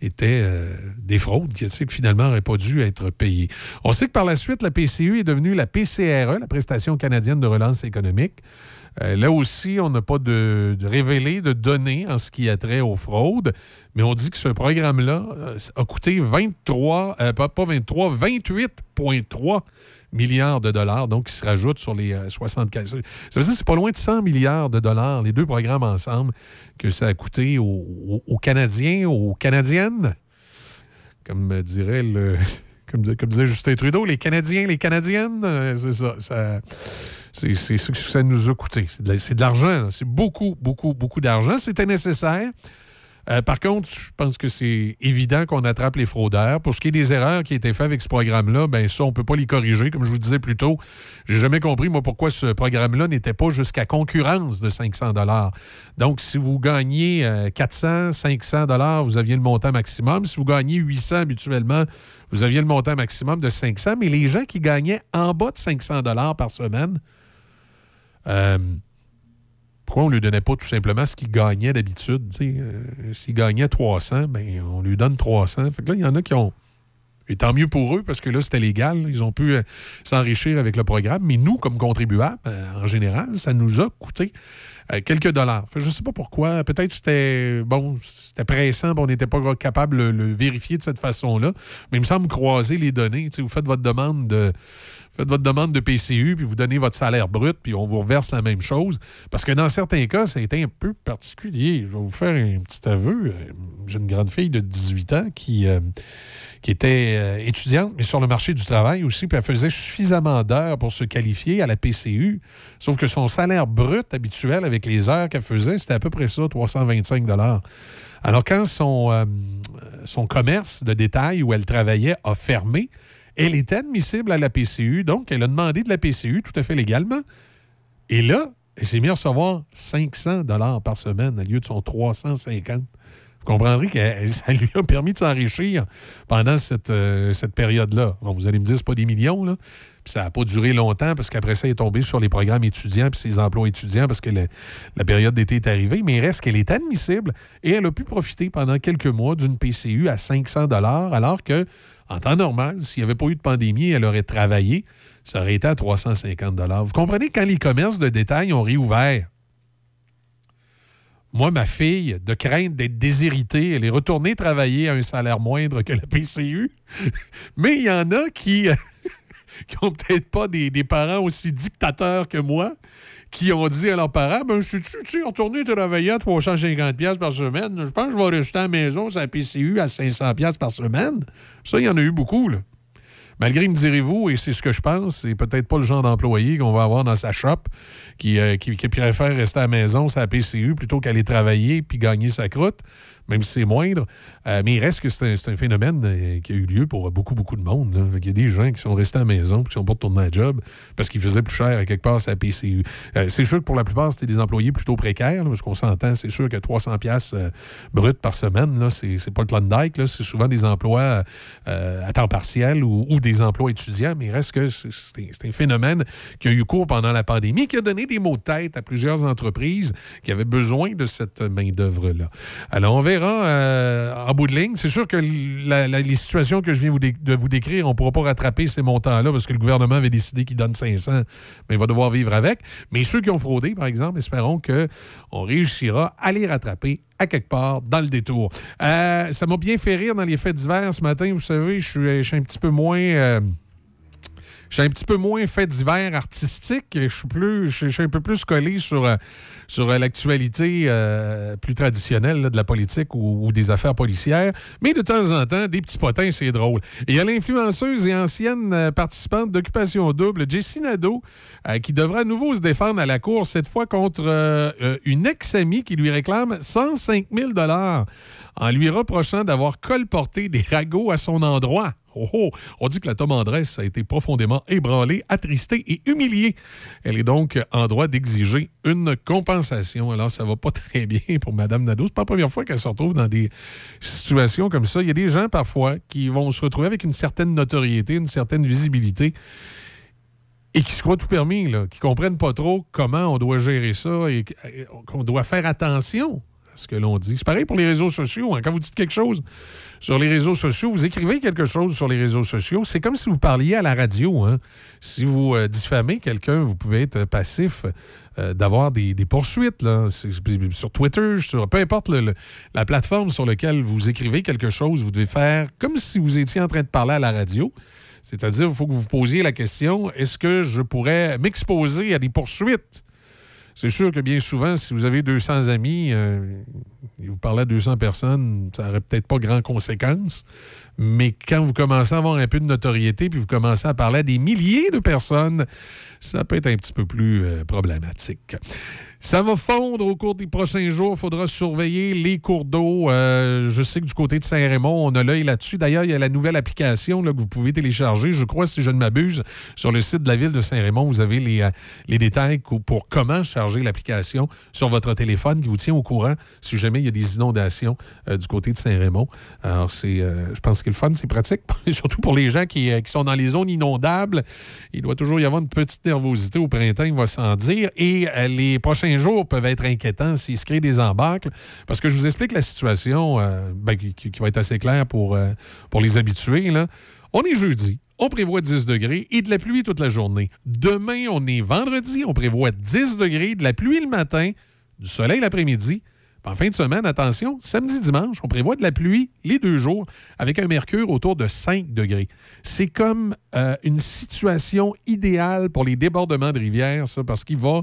était euh, des fraudes qui finalement n'auraient pas dû être payées. On sait que par la suite, la PCU est devenue la PCRE, la prestation canadienne de relance économique. Euh, là aussi, on n'a pas de, révélé de données en ce qui a trait aux fraudes, mais on dit que ce programme-là euh, a coûté 23, euh, pas, pas 23, 28,3 milliards de dollars, donc qui se rajoutent sur les euh, 75. Ça veut dire que c'est pas loin de 100 milliards de dollars, les deux programmes ensemble, que ça a coûté aux, Canadiens, aux Canadiennes, comme dirait le. Comme, dis- comme disait Justin Trudeau, les Canadiens, les Canadiennes, euh, c'est ça. ça c'est ce que ça nous a coûté. C'est de l'argent. C'est beaucoup, beaucoup, beaucoup d'argent. C'était nécessaire. Euh, par contre, je pense que c'est évident qu'on attrape les fraudeurs. Pour ce qui est des erreurs qui étaient faites avec ce programme-là, ben ça, on ne peut pas les corriger. Comme je vous disais plus tôt, j'ai jamais compris, moi, pourquoi ce programme-là n'était pas jusqu'à concurrence de 500 Donc, si vous gagnez euh, 400, 500 vous aviez le montant maximum. Si vous gagnez 800 habituellement, vous aviez le montant maximum de 500. Mais les gens qui gagnaient en bas de 500 par semaine, euh, pourquoi on ne lui donnait pas tout simplement ce qu'il gagnait d'habitude? Euh, S'il gagnait 300, ben, on lui donne 300. Fait que là, il y en a qui ont Et tant mieux pour eux, parce que là, c'était légal. Ils ont pu euh, s'enrichir avec le programme. Mais nous, comme contribuables, euh, en général, ça nous a coûté quelques dollars. Je ne sais pas pourquoi. Peut-être que c'était bon, c'était pressant, on n'était pas capable de le, vérifier de cette façon-là. Mais il me semble croiser les données. Vous faites votre demande de faites votre demande de PCU, puis vous donnez votre salaire brut, puis on vous reverse la même chose. Parce que dans certains cas, ça a été un peu particulier. Je vais vous faire un petit aveu. J'ai une grande fille de 18 ans qui, euh, qui était euh, étudiante, mais sur le marché du travail aussi, puis elle faisait suffisamment d'heures pour se qualifier à la PCU. Sauf que son salaire brut habituel avec les heures qu'elle faisait, c'était à peu près ça, 325 Alors, quand son, euh, son commerce de détail où elle travaillait a fermé, elle était admissible à la PCU, donc elle a demandé de la PCU tout à fait légalement. Et là, elle s'est mise à recevoir 500 dollars par semaine au lieu de son 350. Vous comprendrez que ça lui a permis de s'enrichir pendant cette, euh, cette période-là. Bon, vous allez me dire, c'est pas des millions, là. Puis ça n'a pas duré longtemps parce qu'après ça, elle est tombée sur les programmes étudiants puis ses emplois étudiants parce que la période d'été est arrivée. Mais il reste qu'elle est admissible et elle a pu profiter pendant quelques mois d'une PCU à 500 alors que, en temps normal, s'il n'y avait pas eu de pandémie, elle aurait travaillé, ça aurait été à 350 Vous comprenez, quand les commerces de détail ont réouvert, moi, ma fille, de crainte d'être déshéritée, elle est retournée travailler à un salaire moindre que la PCU. Mais il y en a qui, qui n'ont peut-être pas des, parents aussi dictateurs que moi, qui ont dit à leurs parents ben, je suis retourné travailler à 350$ par semaine. Je pense que je vais rester à la maison sur la PCU à 500$ par semaine. Ça, il y en a eu beaucoup, là. Malgré, me direz-vous, et c'est ce que je pense, c'est peut-être pas le genre d'employé qu'on va avoir dans sa shop qui, euh, qui, préfère rester à la maison, sa PCU, plutôt qu'aller travailler puis gagner sa croûte même si c'est moindre. Euh, mais il reste que c'est un, phénomène euh, qui a eu lieu pour beaucoup, beaucoup de monde. Il y a des gens qui sont restés à la maison qui sont pas retournés à job parce qu'ils faisaient plus cher à quelque part sa PCU. Euh, c'est sûr que pour la plupart, c'était des employés plutôt précaires, parce qu'on s'entend, c'est sûr que 300 pièces brut par semaine, c'est pas le Klondike, c'est souvent des emplois à temps partiel ou, des emplois étudiants, mais il reste que c'est un phénomène qui a eu cours pendant la pandémie, qui a donné des mots de tête à plusieurs entreprises qui avaient besoin de cette main-d'œuvre-là. Alors, on verra euh, en bout de ligne. C'est sûr que les situations que je viens de vous décrire, on ne pourra pas rattraper ces montants-là parce que le gouvernement avait décidé qu'il donne 500, mais il va devoir vivre avec. Mais ceux qui ont fraudé, par exemple, espérons qu'on réussira à les rattraper à quelque part dans le détour. Euh, ça m'a bien fait rire dans les faits divers ce matin. Vous savez, je suis, un petit peu moins... Euh, je suis un petit peu moins fait d'hiver artistique. Je suis plus, je, suis un peu plus collé sur, euh, sur euh, l'actualité euh, plus traditionnelle de la politique ou, des affaires policières. Mais de temps en temps, des petits potins, c'est drôle. il y a l'influenceuse et ancienne participante d'Occupation Double, Jessie Nadeau, qui devra à nouveau se défendre à la cour, cette fois contre une ex-amie qui lui réclame 105 000 en lui reprochant d'avoir colporté des ragots à son endroit. Oh, oh, On dit que la Tom Andresse a été profondément ébranlée, attristée et humiliée. Elle est donc en droit d'exiger une compensation. Alors, ça va pas très bien pour Mme Nadeau. C'est pas la première fois qu'elle se retrouve dans des situations comme ça. Il y a des gens, parfois, qui vont se retrouver avec une certaine notoriété, une certaine visibilité et qui se croient tout permis, là, qui comprennent pas trop comment on doit gérer ça et qu'on doit faire attention ce que l'on dit. C'est pareil pour les réseaux sociaux. Hein. Quand vous dites quelque chose sur les réseaux sociaux, vous écrivez quelque chose sur les réseaux sociaux, c'est comme si vous parliez à la radio. Hein. Si vous euh, diffamez quelqu'un, vous pouvez être passif euh, d'avoir des, poursuites sur Twitter, sur peu importe la plateforme sur laquelle vous écrivez quelque chose, vous devez faire comme si vous étiez en train de parler à la radio. C'est-à-dire, il faut que vous vous posiez la question, est-ce que je pourrais m'exposer à des poursuites? C'est sûr que bien souvent, si vous avez 200 amis euh, et vous parlez à 200 personnes, ça n'aurait peut-être pas grand conséquence. Mais quand vous commencez à avoir un peu de notoriété puis vous commencez à parler à des milliers de personnes, ça peut être un petit peu plus euh, problématique. Ça va fondre au cours des prochains jours. Il faudra surveiller les cours d'eau. Euh, je sais que du côté de Saint-Raymond, on a l'œil là-dessus. D'ailleurs, il y a la nouvelle application que vous pouvez télécharger. Je crois, si je ne m'abuse, sur le site de la ville de Saint-Raymond, vous avez les, euh, les détails pour comment charger l'application sur votre téléphone qui vous tient au courant si jamais il y a des inondations euh, du côté de Saint-Raymond. Alors, c'est, je pense que le fun, c'est pratique, surtout pour les gens qui, qui, sont dans les zones inondables. Il doit toujours y avoir une petite nervosité au printemps, il va s'en dire. Et les prochains jours peuvent être inquiétants s'il se crée des embarques. Parce que je vous explique la situation euh, ben, qui, va être assez claire pour, euh, les habitués. On est jeudi. On prévoit 10 degrés et de la pluie toute la journée. Demain, on est vendredi. On prévoit 10 degrés, de la pluie le matin, du soleil l'après-midi. En fin de semaine, attention, samedi, dimanche, on prévoit de la pluie les deux jours avec un mercure autour de 5 degrés. C'est comme euh, une situation idéale pour les débordements de rivières, parce qu'il va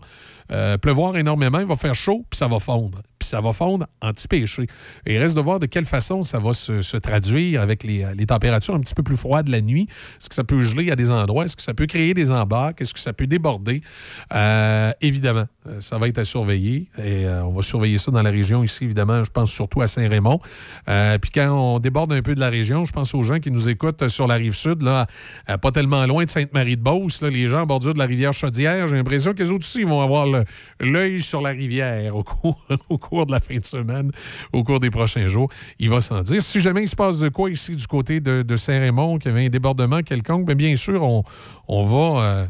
euh, pleuvoir énormément, il va faire chaud, puis ça va fondre. Puis ça va fondre anti-péché. Et il reste de voir de quelle façon ça va se, traduire avec les, les températures un petit peu plus froides la nuit. Est-ce que ça peut geler à des endroits? Est-ce que ça peut créer des embarques? Est-ce que ça peut déborder? Euh, évidemment, euh, ça va être à surveiller. Et euh, on va surveiller ça dans la région ici, évidemment. Je pense surtout à Saint-Raymond. Euh, puis quand on déborde un peu de la région, je pense aux gens qui nous écoutent euh, sur la rive sud, là, euh, pas tellement loin de Sainte-Marie-de-Beauce, les gens en bordure de la rivière Chaudière. J'ai l'impression que les autres aussi vont avoir l'œil sur la rivière au cours, de la fin de semaine, au cours des prochains jours. Il va s'en dire. Si jamais il se passe de quoi ici du côté de, de Saint-Raymond, qu'il y avait un débordement quelconque, bien, bien sûr, on, on va. euh,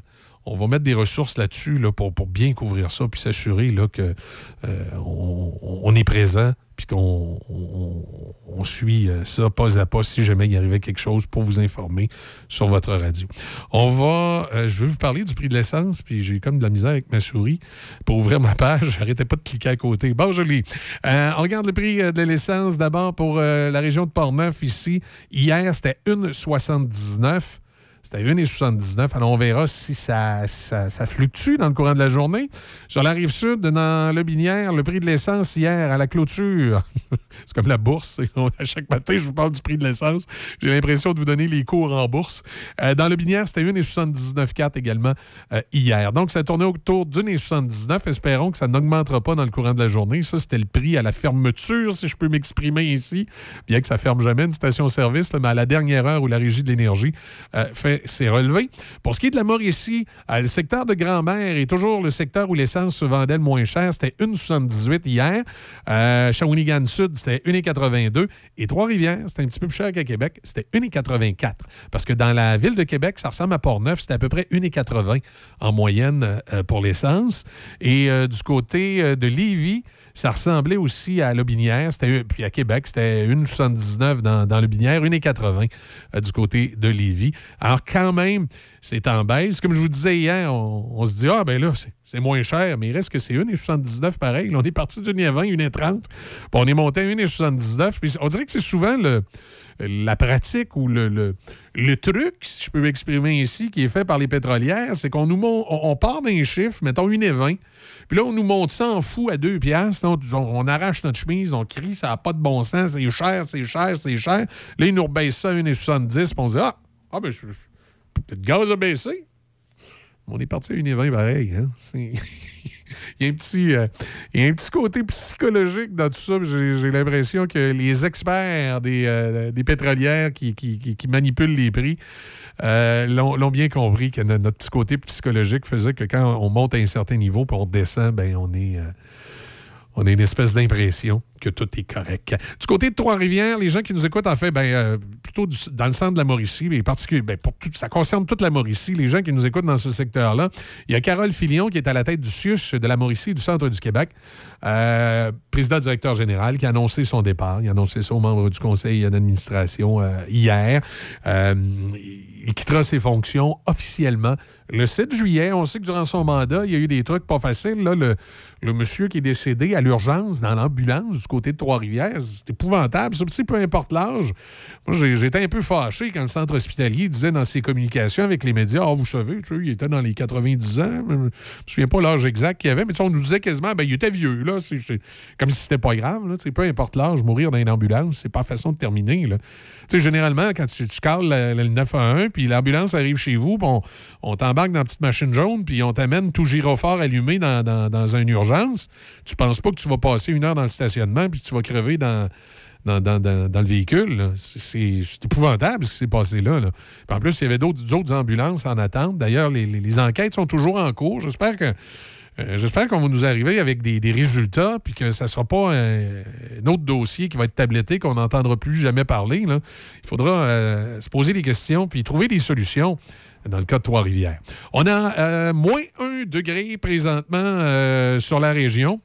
on va mettre des ressources là-dessus là, pour, bien couvrir ça, puis s'assurer que euh, on, est présent, puis qu'on on, on suit euh, ça pas à pas si jamais il arrivait quelque chose pour vous informer sur votre radio. On va, euh, je veux vous parler du prix de l'essence, puis j'ai comme de la misère avec ma souris pour ouvrir ma page. J'arrêtais pas de cliquer à côté. Bon, je lis. Euh, on regarde le prix de l'essence d'abord pour la région de Portneuf ici. Hier, c'était 1,79. C'était 1,79. Alors, on verra si ça, ça, fluctue dans le courant de la journée. Sur la rive sud, dans le Binière, le prix de l'essence hier à la clôture, c'est comme la bourse. À chaque matin, je vous parle du prix de l'essence. J'ai l'impression de vous donner les cours en bourse. Euh, dans le Binière, c'était 1,79,4 également euh, hier. Donc, ça tournait autour d'1,79. Espérons que ça n'augmentera pas dans le courant de la journée. Ça, c'était le prix à la fermeture, si je peux m'exprimer ici. Bien que ça ferme jamais une station-service, mais à la dernière heure où la Régie de l'énergie euh, fait ses relevés. Pour ce qui est de la Mauricie, euh, le secteur de Grand-Mère est toujours le secteur où l'essence se vendait le moins cher. C'était 1,78 hier. Euh, Shawinigan Sud, c'était 1,82. Et Trois-Rivières, c'était un petit peu plus cher qu'à Québec. C'était 1,84. Parce que dans la ville de Québec, ça ressemble à Port-Neuf, c'était à peu près 1,80 en moyenne euh, pour l'essence. Et euh, du côté euh, de Lévis, ça ressemblait aussi à Lobinière. Puis à Québec, c'était 1,79 dans, Lobinière, 1,80 euh, du côté de Lévis. Alors, quand même, c'est en baisse. Comme je vous disais hier, on, se dit, ah, ben là, c'est, moins cher, mais il reste que c'est 1,79 pareil. Là, on est parti d'une 1,20, 1,30, puis on est monté à 1,79. Puis on dirait que c'est souvent le, la pratique ou le, le, le truc, si je peux m'exprimer ici, qui est fait par les pétrolières, c'est qu'on nous on, on part d'un chiffre, mettons 1,20, puis là, on nous monte ça en fou à 2 piastres. On, on arrache notre chemise, on crie, ça n'a pas de bon sens, c'est cher, c'est cher, c'est cher. Là, ils nous rebaissent ça à 1,70, puis on se dit, ah, ah ben, le gaz a baissé. On est parti à 1,20 pareil. Hein? Il, y a un petit, euh, il y a un petit côté psychologique dans tout ça. J'ai l'impression que les experts des, euh, des pétrolières qui, qui- qui- manipulent les prix euh, l'ont bien compris que no- notre petit côté psychologique faisait que quand on monte à un certain niveau puis on descend, ben on est. on a une espèce d'impression que tout est correct. Du côté de Trois-Rivières, les gens qui nous écoutent, en fait, ben, euh, plutôt dans le centre de la Mauricie, mais particulier, ben, pour tout- ça concerne toute la Mauricie, les gens qui nous écoutent dans ce secteur-là. Il y a Carole Filion qui est à la tête du CIUS de la Mauricie du centre du Québec, euh, président directeur général, qui a annoncé son départ. Il a annoncé ça aux membres du conseil d'administration euh, hier. Il quittera ses fonctions officiellement le 7 juillet. On sait que durant son mandat, il y a eu des trucs pas faciles. Là, le, le monsieur qui est décédé à l'urgence dans l'ambulance du côté de Trois-Rivières, c'est épouvantable. Ça peu importe l'âge. Moi, j'étais un peu fâché quand le centre hospitalier disait dans ses communications avec les médias, ah, vous savez, tu sais, il était dans les 90 ans. Je me souviens pas l'âge exact qu'il avait, mais on nous disait quasiment, ben, il était vieux, là. C'est comme si c'était pas grave, là. Tu sais, peu importe l'âge, mourir dans une ambulance, c'est pas façon de terminer. Tu sais, généralement, quand tu, tu cales le 911, puis l'ambulance arrive chez vous, on, on t'embarque dans la petite machine jaune, puis on t'amène tout gyrophare allumé dans, dans, une urgence, tu penses pas que tu vas passer une heure dans le stationnement, puis tu vas crever dans, dans, dans- dans- le véhicule. C'est épouvantable ce qui s'est passé là. en plus, il y avait d'autres ambulances en attente. D'ailleurs, les, les- enquêtes sont toujours en cours. J'espère que Euh, J'espère qu'on va nous arriver avec des, des résultats, puis que ça ne sera pas un, un autre dossier qui va être tabletté, qu'on n'entendra plus jamais parler. Il faudra euh, se poser des questions, puis trouver des solutions dans le cas de Trois-Rivières. On a euh, moins 1 degré présentement euh, sur la région,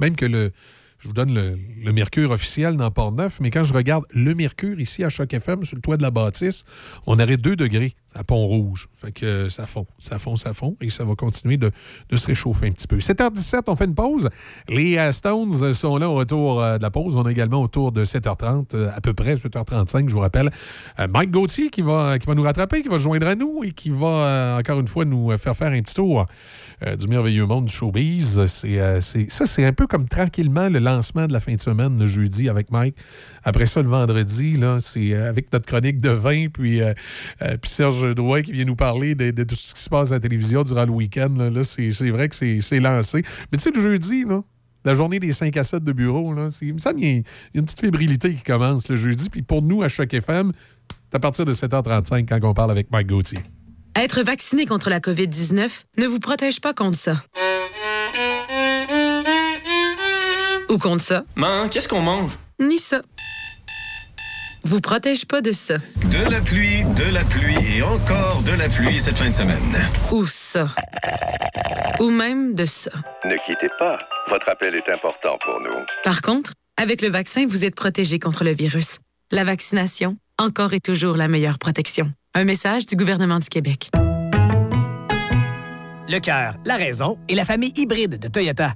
même que le, je vous donne le, le mercure officiel dans Port-Neuf, mais quand je regarde le mercure ici à Choc FM, sur le toit de la bâtisse, on aurait 2 degrés à Pont-Rouge. Fait que ça fond, ça fond, ça fond, et ça va continuer de, se réchauffer un petit peu. 7h17, on fait une pause. Les euh, Stones sont là au retour euh, de la pause. On a également autour de 7h30, euh, à peu près 7h35, je vous rappelle, Mike Gauthier qui va, qui va nous rattraper, qui va se joindre à nous et qui va, encore une fois, nous faire faire un petit tour du merveilleux monde du showbiz. C'est- ça, c'est un peu comme tranquillement le lancement de la fin de semaine, le jeudi, avec Mike. Après ça, le vendredi, là, c'est euh, avec notre chronique de vin, puis, euh, euh, puis Serge Drouin qui vient nous parler de, de tout ce qui se passe à la télévision durant le week-end. Là, Là, c'est, c'est vrai que c'est, c'est lancé. Mais tu sais, le jeudi, là, la journée des 5 à 7 de bureau, là, c'est- il me semble qu'il y y a une petite fébrilité qui commence le jeudi. Puis pour nous, à Choc FM, c'est à partir de 7h35 quand on parle avec Mike Gauthier. Être vacciné contre la COVID-19 ne vous protège pas contre ça. Ou contre ça. Qu'est-ce qu'on mange? Ni ça. Vous protège pas de ça. De la pluie, de la pluie et encore de la pluie cette fin de semaine. Ou ça. Ou même de ça. Ne quittez pas. Votre appel est important pour nous. Par contre, avec le vaccin, vous êtes protégé contre le virus. La vaccination, encore et toujours la meilleure protection. Un message du gouvernement du Québec. Le cœur, la raison et la famille hybride de Toyota.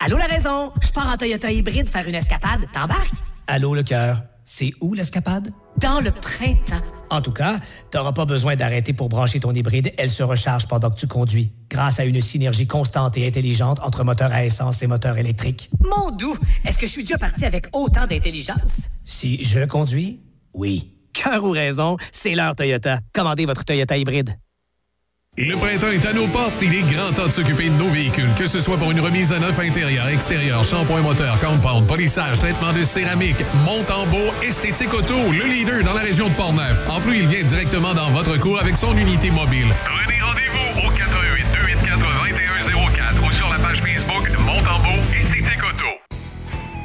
Allô, la raison? Je pars en Toyota hybride faire une escapade. T'embarques? Allô, le cœur? C'est où l'escapade? Dans le printemps. En tout cas, t'auras pas besoin d'arrêter pour brancher ton hybride. Elle se recharge pendant que tu conduis. Grâce à une synergie constante et intelligente entre moteur à essence et moteur électrique. Mon doux, est-ce que je suis déjà parti avec autant d'intelligence? Si je conduis, oui. Cœur ou raison, c'est l'heure Toyota. Commandez votre Toyota hybride. Le printemps est à nos portes. Il est grand temps de s'occuper de nos véhicules, que ce soit pour une remise à neuf intérieur, extérieur, shampoing moteur, compound, polissage, traitement de céramique, monte en beau, esthétique auto, le leader dans la région de Portneuf. En plus, il vient directement dans votre cour avec son unité mobile. Prenez rendez-vous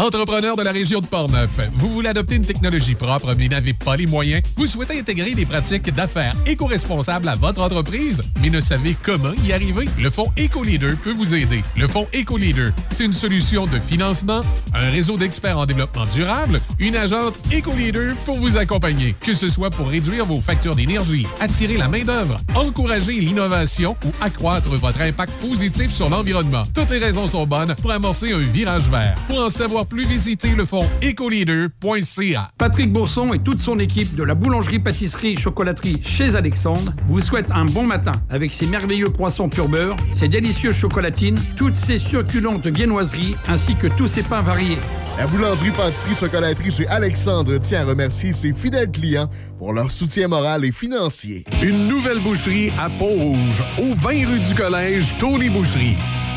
Entrepreneur de la région de Portneuf, vous voulez adopter une technologie propre mais n'avez pas les moyens? Vous souhaitez intégrer des pratiques d'affaires éco-responsables à votre entreprise mais ne savez comment y arriver? Le Fonds EcoLeader peut vous aider. Le Fonds EcoLeader, c'est une solution de financement, un réseau d'experts en développement durable, une agente EcoLeader pour vous accompagner, que ce soit pour réduire vos factures d'énergie, attirer la main-d'œuvre, encourager l'innovation ou accroître votre impact positif sur l'environnement. Toutes les raisons sont bonnes pour amorcer un virage vert. Pour en savoir plus, visitez le fonds ecoleader.ca. Patrick Bourson et toute son équipe de la boulangerie-pâtisserie-chocolaterie chez Alexandre vous souhaitent un bon matin avec ses merveilleux croissants pur beurre, ses délicieuses chocolatines, toutes ses succulentes viennoiseries ainsi que tous ses pains variés. La boulangerie pâtisserie chocolaterie chez Alexandre tient à remercier ses fidèles clients pour leur soutien moral et financier. Une nouvelle boucherie à Pont-Rouge, au 20 rue du Collège, Tony Boucherie.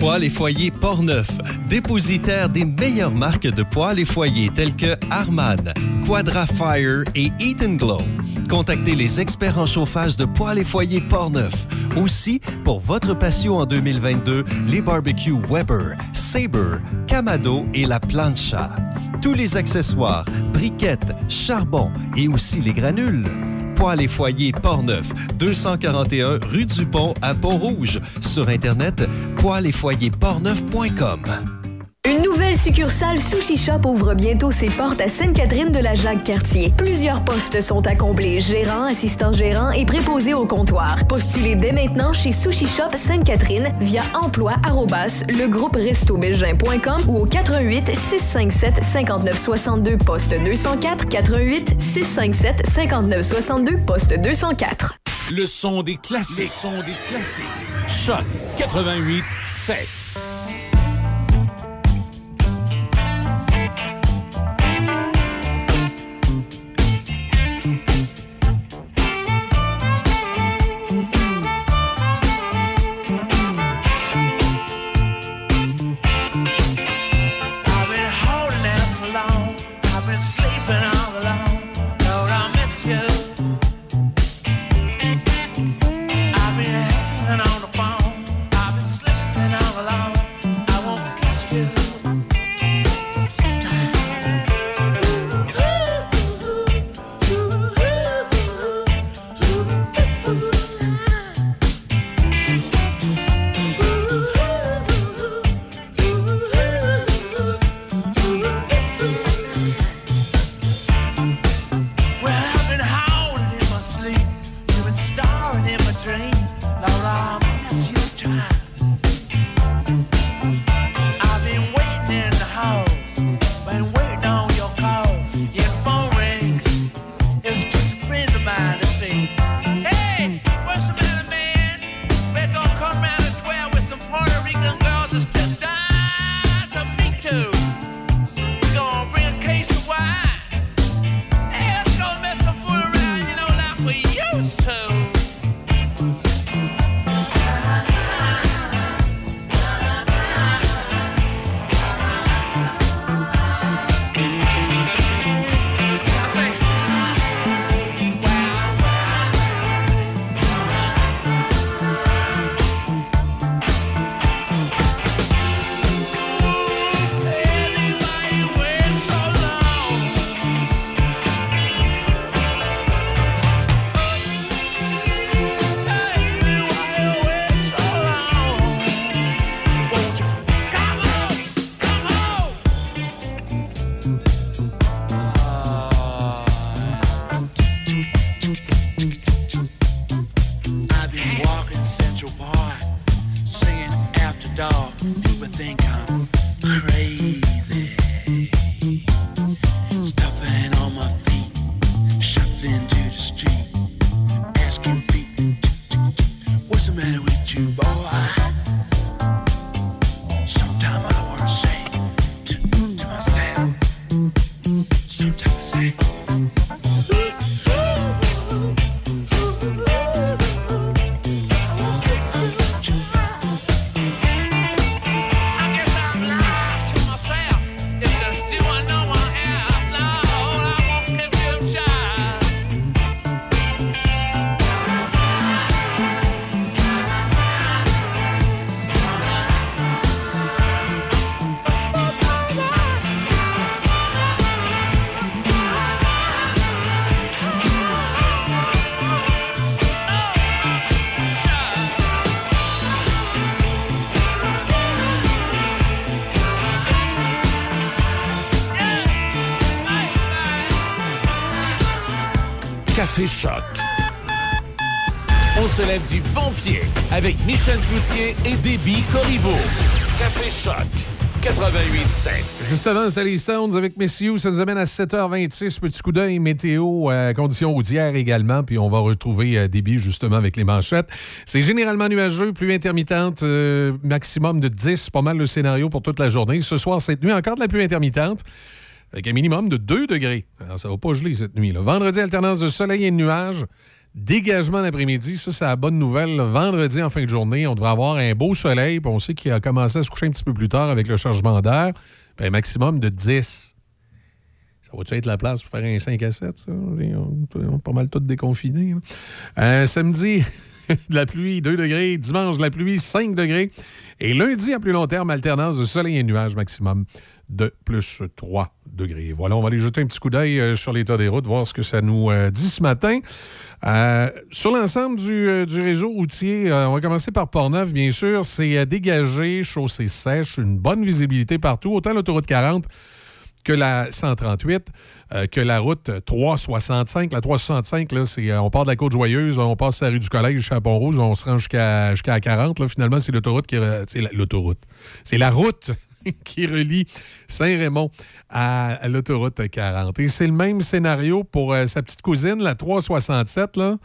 Poêles et foyers Portneuf, dépositaire des meilleures marques de poêles et foyers tels que Harman, Quadra Fire et Eat Glow. Contactez les experts en chauffage de poêles et foyers Portneuf. Aussi, pour votre patio en 2022, les barbecues Weber, Sabre, Camado et la Plancha. Tous les accessoires, briquettes, charbon et aussi les granules. Poêles et foyers Portneuf, 241 rue du Pont à Pont-Rouge. Sur Internet, poêles et foyers portneuf.com. Une nouvelle succursale Sushi Shop ouvre bientôt ses portes à Sainte-Catherine de la Jacques-Cartier. Plusieurs postes sont à combler, gérant, assistant gérant et préposé au comptoir. Postulez dès maintenant chez Sushi Shop Sainte-Catherine via emploi ou au 88 657 59 62 poste 204 88 657 59 62 poste 204. Le son des classiques. Le son des classiques. Choc 88 7. Crazy. Et Déby Corriveau. Café Choc 88.7. Juste avant, c'était les Sounds avec Messieurs. Ça nous amène à 7h26. Petit coup d'œil météo, euh, conditions routières également. Puis on va retrouver euh, Déby justement avec les manchettes. C'est généralement nuageux, pluie intermittente, euh, maximum de 10. Pas mal le scénario pour toute la journée. Ce soir, cette nuit, encore de la pluie intermittente. Avec un minimum de 2 degrés. Alors, ça va pas geler cette nuit. là. Vendredi, alternance de soleil et de nuages. Dégagement l'après-midi, ça, c'est la bonne nouvelle. Le vendredi, en fin de journée, on devrait avoir un beau soleil. On sait qu'il a commencé à se coucher un petit peu plus tard avec le chargement d'air. Puis un maximum de 10. Ça va-tu être la place pour faire un 5 à 7, ça? On est, pas mal tous déconfinés. là. Euh, samedi, de la pluie, 2 degrés. Dimanche, de la pluie, 5 degrés. Et lundi, à plus long terme, alternance de soleil et nuages maximum de plus 3 degrés. Voilà, on va aller jeter un petit coup d'œil euh, sur l'état des routes, voir ce que ça nous euh, dit ce matin. Euh, sur l'ensemble du, euh, réseau routier, euh, on va commencer par Portneuf, bien sûr. C'est dégagé, chaussée sèche, une bonne visibilité partout, autant l'autoroute 40 que la 138, euh, que la route 365. La 365, là, c'est, on part de la Côte-Joyeuse, on passe la rue du Collège jusqu'à Pont-Rouge, on se rend jusqu'à jusqu'à la 40. Là, finalement, c'est l'autoroute qui... C'est la- l'autoroute. C'est la route qui relie Saint-Raymond à, l'autoroute 40. Et c'est le même scénario pour euh, sa petite cousine, la 367, là,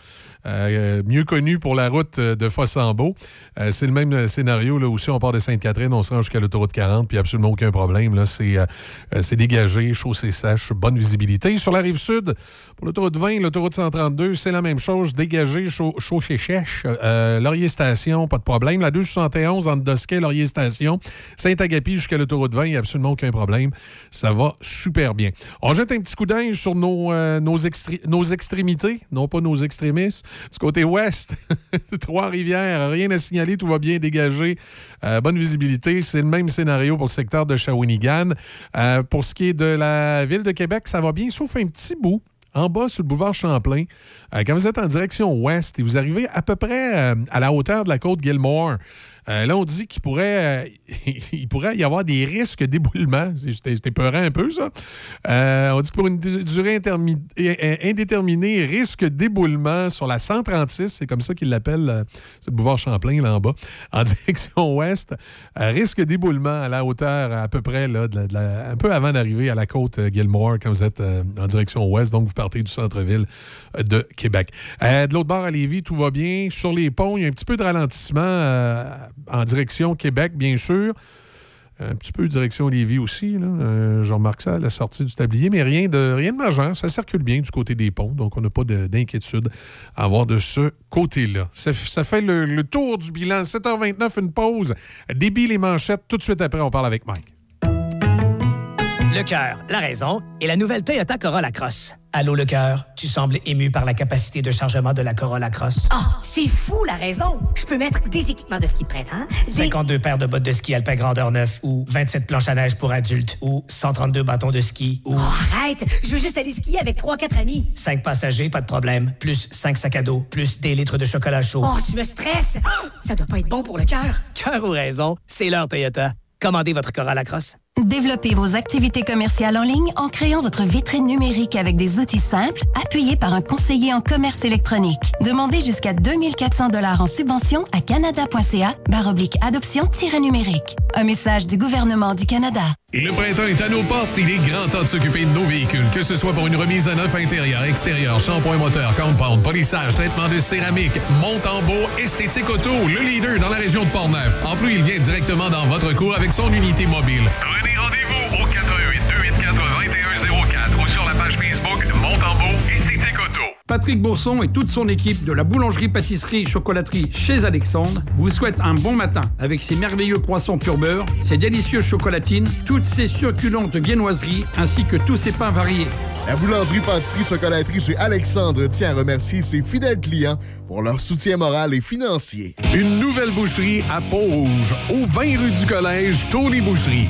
euh, mieux connue pour la route euh, de Fossambeau. Euh, c'est le même scénario là aussi. On part de Sainte-Catherine, on se rend jusqu'à l'autoroute 40, puis absolument aucun problème. Là, c'est, euh, c'est dégagé, chaussée sèche, bonne visibilité. Sur la rive sud, pour l'autoroute 20, l'autoroute 132, c'est la même chose, dégagé, chaussée sèche. Laurier Station, pas de problème. La 271 entre Dosquet, Laurier Station, Saint-Agapi jusqu'à l'autoroute 20, il a absolument aucun problème. Ça va super bien. On jette un petit coup d'œil sur nos, nos, extré- nos extrémités, non pas nos extrémistes. Du côté ouest, Trois-Rivières, rien à signaler, tout va bien dégagé. Euh, bonne visibilité. C'est le même scénario pour le secteur de Shawinigan. Euh, pour ce qui est de la ville de Québec, ça va bien, sauf un petit bout. En bas, sur le boulevard Champlain, euh, quand vous êtes en direction ouest et vous arrivez à peu près à la hauteur de la côte Gilmore, euh, là, on dit qu'il pourrait, euh, il pourrait y avoir des risques d'éboulement. C'était peurant un peu, ça. Euh, on dit que pour une du- durée indéterminée, risque d'éboulement sur la 136, c'est comme ça qu'ils l'appellent, euh, c'est le boulevard Champlain, là en bas, en direction ouest. Risque d'éboulement à la hauteur à peu près, là, un peu avant d'arriver à la côte Gilmore quand vous êtes en direction ouest. Donc, vous partez du centre-ville de Québec. De l'autre bord à Lévis, tout va bien. Sur les ponts, il y a un petit peu de ralentissement en direction Québec, bien sûr. Un petit peu direction Lévis aussi. Là. Euh, je remarque ça la sortie du tablier, mais rien de, rien de majeur. Ça circule bien du côté des ponts, donc on n'a pas de- d'inquiétude à avoir de ce côté-là. Ça, fait le, tour du bilan. 7h29, une pause. Débit les manchettes. Tout de suite après, on parle avec Mike. Le cœur, la raison et la nouvelle Toyota Corolla Cross. Allô, le cœur, tu sembles ému par la capacité de chargement de la Corolla Cross. Ah, c'est fou la raison. Je peux mettre des équipements de ski de printemps. des- 52 paires de bottes de ski alpin grandeur 9 ou 27 planches à neige pour adultes ou 132 bâtons de ski ou... Arrête, je veux juste aller skier avec 3-4 amis. 5 passagers, pas de problème. Plus 5 sacs à dos, plus des litres de chocolat chaud. Oh, tu me stresses. Ça doit pas être bon pour le cœur. Cœur ou raison, c'est leur Toyota. Commandez votre Corolla Cross. Développez vos activités commerciales en ligne en créant votre vitrine numérique avec des outils simples, appuyés par un conseiller en commerce électronique. Demandez jusqu'à 2400 dollars en subvention à canada.ca baroblique adoption-numérique. Un message du gouvernement du Canada. Le printemps est à nos portes. Il est grand temps de s'occuper de nos véhicules. Que ce soit pour une remise à neuf intérieur, extérieur, shampoing moteur, compound, polissage, traitement de céramique, monte en beau, esthétique auto, le leader dans la région de Portneuf. En plus, il vient directement dans votre cour avec son unité mobile. Patrick Bourson et toute son équipe de la boulangerie-pâtisserie-chocolaterie chez Alexandre vous souhaitent un bon matin avec ses merveilleux croissants pur beurre, ses délicieuses chocolatines, toutes ses succulentes viennoiseries ainsi que tous ses pains variés. La boulangerie pâtisserie chocolaterie chez Alexandre tient à remercier ses fidèles clients pour leur soutien moral et financier. Une nouvelle boucherie à Pont-Rouge, au 20 rue du Collège, Tony Boucherie.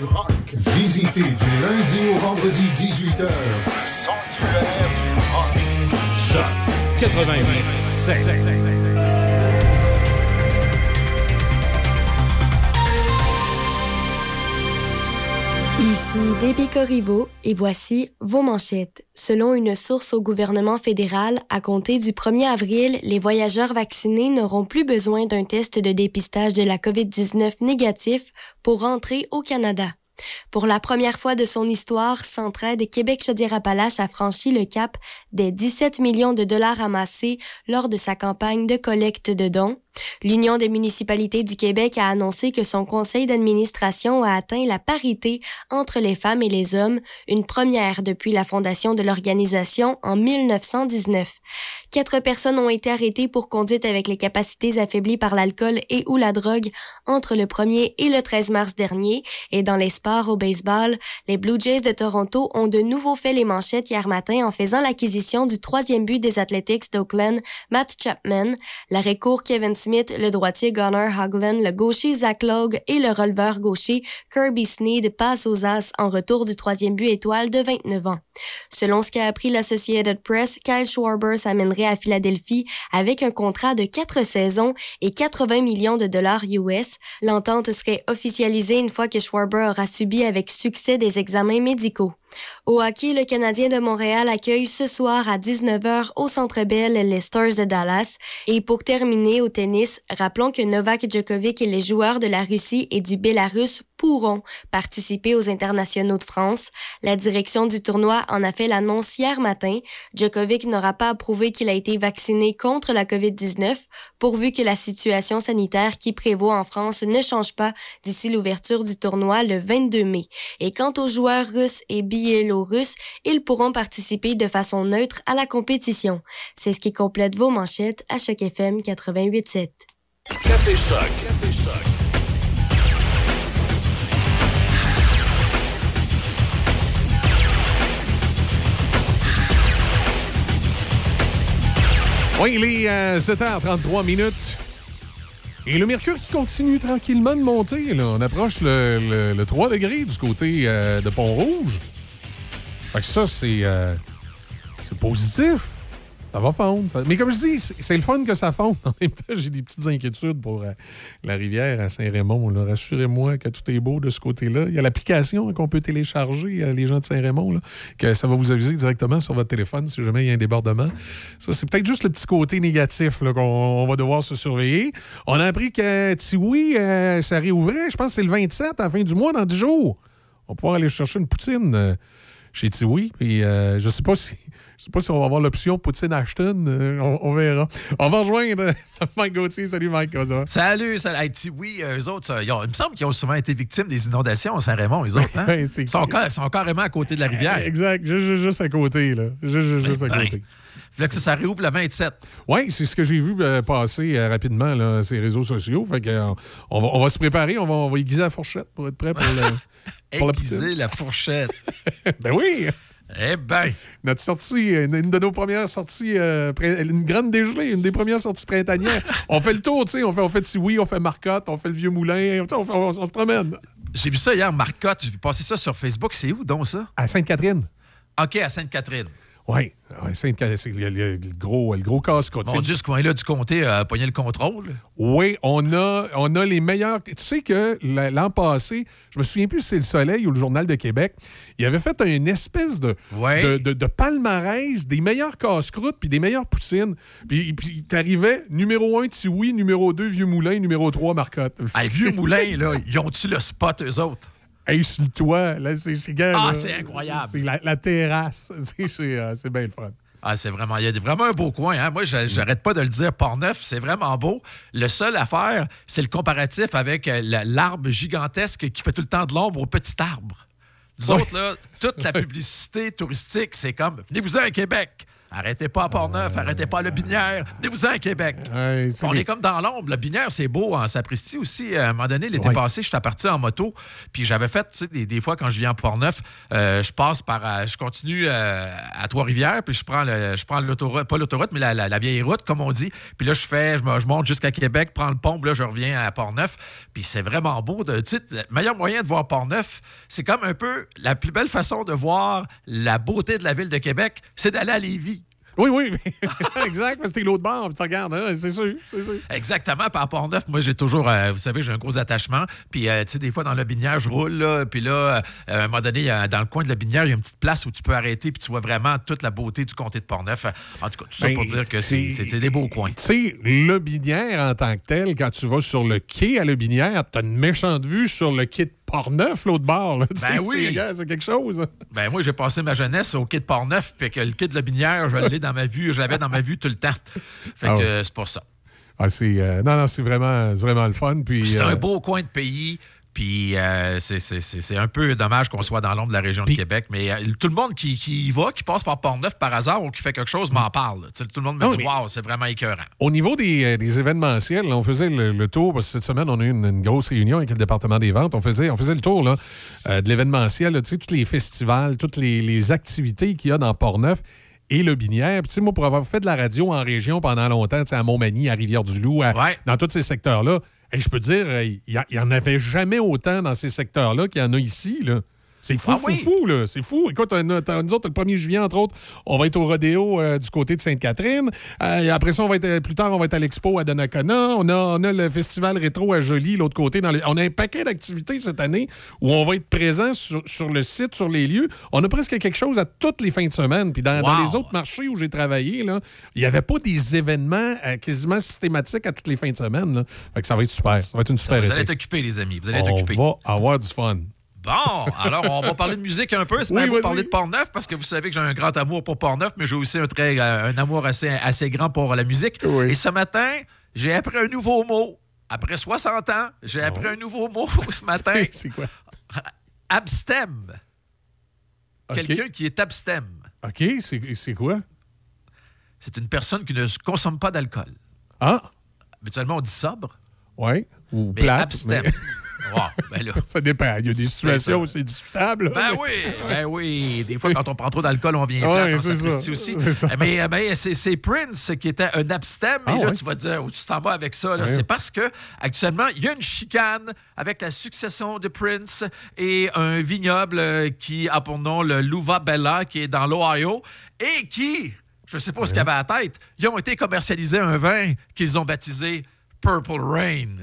Le sanctuaire du rock. Visitez du lundi au vendredi 18h. Sanctuaire du rock. Choc 88 Ici Déby et voici vos manchettes. Selon une source au gouvernement fédéral, à compter du 1er avril, les voyageurs vaccinés n'auront plus besoin d'un test de dépistage de la COVID-19 négatif pour rentrer au Canada. Pour la première fois de son histoire, Centraide Québec-Chaudière-Appalaches a franchi le cap des 17 millions de dollars amassés lors de sa campagne de collecte de dons. L'Union des municipalités du Québec a annoncé que son conseil d'administration a atteint la parité entre les femmes et les hommes, une première depuis la fondation de l'organisation en 1919. Quatre personnes ont été arrêtées pour conduite avec les capacités affaiblies par l'alcool et ou la drogue entre le 1er et le 13 mars dernier. Et dans les sports au baseball, les Blue Jays de Toronto ont de nouveau fait les manchettes hier matin en faisant l'acquisition du troisième but des Athletics d'Oakland, Matt Chapman, l'arrêt court Kevin Smith, le droitier Gunnar Hogland, le gaucher Zach Logue et le releveur gaucher Kirby Sneed passent aux As en retour du troisième but étoile de 29 ans. Selon ce qu'a appris l'Associated Press, Kyle Schwarber s'amènerait à Philadelphie avec un contrat de quatre saisons et 80 millions de dollars US. L'entente serait officialisée une fois que Schwarber aura subi avec succès des examens médicaux. Au hockey, le Canadien de Montréal accueille ce soir à 19h au Centre Bell les Stars de Dallas. Et pour terminer au tennis, rappelons que Novak Djokovic et les joueurs de la Russie et du Bélarus pourront participer aux internationaux de France. La direction du tournoi en a fait l'annonce hier matin. Djokovic n'aura pas approuvé qu'il a été vacciné contre la COVID-19 pourvu que la situation sanitaire qui prévaut en France ne change pas d'ici l'ouverture du tournoi le 22 mai. Et quant aux joueurs russes et biélorusses, ils pourront participer de façon neutre à la compétition. C'est ce qui complète vos manchettes à Choc FM 88.7. Café Choc. Café Choc. Oui, il est euh, 7h33 minutes. Et le mercure qui continue tranquillement de monter. Là. On approche le, le- le 3 degrés du côté euh, de Pont-Rouge. Fait ça, c'est euh, c'est positif. Ça va fondre. Mais comme je dis, c'est le fun que ça fonde. En même temps, j'ai des petites inquiétudes pour euh, la rivière à Saint-Raymond. Rassurez-moi que tout est beau de ce côté-là. Il y a l'application qu'on peut télécharger, euh, les gens de Saint-Raymond, que ça va vous aviser directement sur votre téléphone si jamais il y a un débordement. Ça, c'est peut-être juste le petit côté négatif qu'on on va devoir se surveiller. On a appris que Tiwi, euh, ça réouvrait, je pense que c'est le 27 à la fin du mois, dans 10 jours. On va pouvoir aller chercher une poutine euh, chez Tiwi. Et euh, je sais pas si. Je sais pas si on va avoir l'option Poutine Ashton. euh, on, on verra. On va rejoindre euh, Mike Gauthier. Salut Mike, comment ça va? Salut, salut. Hey, oui, eux autres, ça, ils ont- il me semble qu'ils ont souvent été victimes des inondations Saint-Raymond, eux autres. Hein? Ils, sont, sont carrément à côté de la rivière. Exact, juste, juste- à côté. Là. Juste, juste- juste à Ben, côté. Fait que ça, ça réouvre le 27. Oui, c'est ce que j'ai vu euh, passer euh, rapidement là, ces réseaux sociaux. Fait que, euh, on, va, on va se préparer, on va, on va aiguiser la fourchette pour être prêt pour, le, pour la Aiguiser poutine. la fourchette. ben oui! Eh ben! Notre sortie, une, une de nos premières sorties, euh, une grande dégelée, une des premières sorties printanières. on fait le tour, tu sais, on fait, on fait Tiwi, on fait Marcotte, on fait le Vieux Moulin, on, fait- on- on se promène. J'ai vu ça hier, Marcotte. J'ai vu passer ça sur Facebook. C'est où donc ça? À Sainte-Catherine. OK, à Sainte-Catherine. Oui, ouais, c'est le, gros, le gros casse-croûte. Mon Dieu, ce coin-là du comté a pogné le contrôle. Oui, on a, on a les meilleurs. Tu sais que la- l'an passé, je me souviens plus si c'est le Soleil ou le Journal de Québec, il avait fait une espèce de, de, de- de palmarès des meilleurs casse-croûtes puis des meilleures poutines. Puis, puis t'arrivais numéro 1 Tiwi, numéro 2 Vieux Moulin, numéro 3 Marcotte. Hey, vieux moulin, là, ils ont-tu le spot, eux autres? Hey, sur le toit, là, c'est Ah, c'est incroyable. C'est la, la terrasse. C'est euh, c'est bien le fun. Ah, c'est vraiment, il y a vraiment un beau coin. Hein? Moi, j'arrête pas de le dire. Port-Neuf, c'est vraiment beau. Le seul à faire, c'est le comparatif avec euh, la- l'arbre gigantesque qui fait tout le temps de l'ombre au petit arbre. Nous Ouais. autres, là, toute la publicité touristique, c'est comme venez-vous-en à Québec. Arrêtez pas à Port-Neuf, arrêtez pas à Le Binière, venez-vous-en à Québec. On est comme dans l'ombre. Le Binière, c'est beau en sapristi aussi. À un moment donné, l'été Ouais. passé, j'étais parti en moto, puis j'avais fait, tu sais, des, des fois, quand je viens à Port-Neuf, euh, je passe par, euh, je continue euh, à Trois-Rivières, puis je prends le, je prends l'autoroute, pas l'autoroute, mais la, la- la vieille route, comme on dit. Puis là, je fais, je, me- je monte jusqu'à Québec, prends le pont, puis là, je reviens à Port-Neuf. Puis c'est vraiment beau. De, tu sais, le meilleur moyen de voir Port-Neuf, c'est comme un peu la plus belle façon de voir la beauté de la ville de Québec, c'est d'aller à Lévis. Oui, oui, exact, parce que t'es l'autre bord, puis tu regardes, hein, c'est sûr, c'est sûr. Exactement. Par rapport neuf, moi, j'ai toujours, euh, vous savez, j'ai un gros attachement. Puis, euh, tu sais, des fois, dans le binière, je roule, là. Puis là, euh, à un moment donné, dans le coin de la binière, il y a une petite place où tu peux arrêter, puis tu vois vraiment toute la beauté du comté de Portneuf. En tout cas, tout ça Ben, pour dire que c'est des beaux coins. Tu sais, Le Binière en tant que tel, quand tu vas sur le quai à Le Binière, t'as une méchante vue sur le quai de Portneuf, l'autre bord. là. Ben oui. c'est- quelque chose. Ben moi, j'ai passé ma jeunesse au quai de Portneuf, puis que le quai de la binière, je l'ai dans ma vue, je l'avais dans ma vue tout le temps. Fait Ah que ouais. euh, c'est pour ça. Ah, c'est, euh, non, non, c'est vraiment, c'est vraiment le fun. Puis, C'est euh, un beau coin de pays. Puis euh, c'est- un peu dommage qu'on soit dans l'ombre de la région de Québec. Mais euh, tout le monde qui, qui y va, qui passe par Port-Neuf par hasard ou qui fait quelque chose, m'en parle. Tout le monde me Non, dit Waouh, c'est vraiment écœurant. Au niveau des, euh, des événementiels, là, on faisait le, le tour, parce que cette semaine, on a eu une, une grosse réunion avec le département des ventes. On faisait, on faisait le tour là, euh, de l'événementiel, tous les festivals, toutes les, les activités qu'il y a dans Port-Neuf et le Binière. Puis, moi, pour avoir fait de la radio en région pendant longtemps, à Montmagny, à Rivière-du-Loup, dans tous ces secteurs-là, et je peux dire, il n'y en avait jamais autant dans ces secteurs-là qu'il y en a ici. Là. C'est fou, Ah fou, oui? fou, là. C'est fou. Écoute, on nous autres, le 1er juillet, entre autres, on va être au rodéo euh, du côté de Sainte-Catherine. Euh, et après ça, on va être, plus tard, on va être à l'expo à Donnacona. On a, on a le festival rétro à Joly, l'autre côté. Dans les- on a un paquet d'activités cette année où on va être présent sur, sur le site, sur les lieux. On a presque quelque chose à toutes les fins de semaine. Puis dans, les autres marchés où j'ai travaillé, là, il n'y avait pas des événements euh, quasiment systématiques à toutes les fins de semaine. là. Fait que ça va être super. Ça va être une super Vous allez être occupés, les amis. Vous allez être On occupés. va avoir du fun. Bon, alors on va parler de musique un peu. C'est Oui, vas-y. parler de Port-Neuf parce que vous savez que j'ai un grand amour pour Port-Neuf, mais j'ai aussi un, très, euh, un amour assez, assez grand pour la musique. Et ce matin, j'ai appris un nouveau mot. Après 60 ans, j'ai appris un nouveau mot ce matin. C'est quoi? Abstem. Quelqu'un qui est abstem. OK, c'est c'est quoi? C'est une personne qui ne consomme pas d'alcool. Ah, Habituellement, on dit sobre. ouais. Ou Mais plate. abstem. mais- Wow, ben là. ça dépend. Il y a des situations où c'est discutable. Ben oui, ben oui. Des fois, quand on prend trop d'alcool, on vient Ouais, plate, on c'est ça. aussi. Ça. Mais, mais c'est, Prince qui était un abstem. Ah et là, ouais? tu vas te dire, où tu t'en vas avec ça? là? Ouais. C'est parce que actuellement, il y a une chicane avec la succession de Prince et un vignoble euh, qui a pour nom le Louva Bella, qui est dans l'Ohio, et qui, je ne sais pas ce qu'il y avait à la tête, ils ont été commercialisés un vin qu'ils ont baptisé Purple Rain.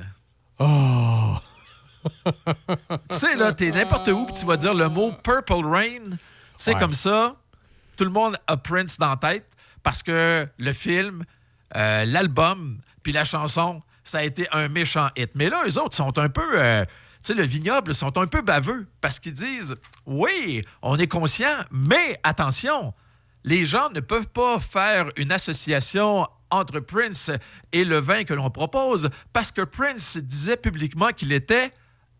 Oh! Tu sais, là, t'es n'importe où, puis tu vas dire le mot Purple Rain. Tu sais, Ouais. comme ça, tout le monde a Prince dans la tête parce que le film, euh, l'album, puis la chanson, ça a été un méchant hit. Mais là, eux autres sont un peu. euh, tu sais, le vignoble sont un peu baveux parce qu'ils disent Oui, on est conscient, mais attention, les gens ne peuvent pas faire une association entre Prince et le vin que l'on propose parce que Prince disait publiquement qu'il était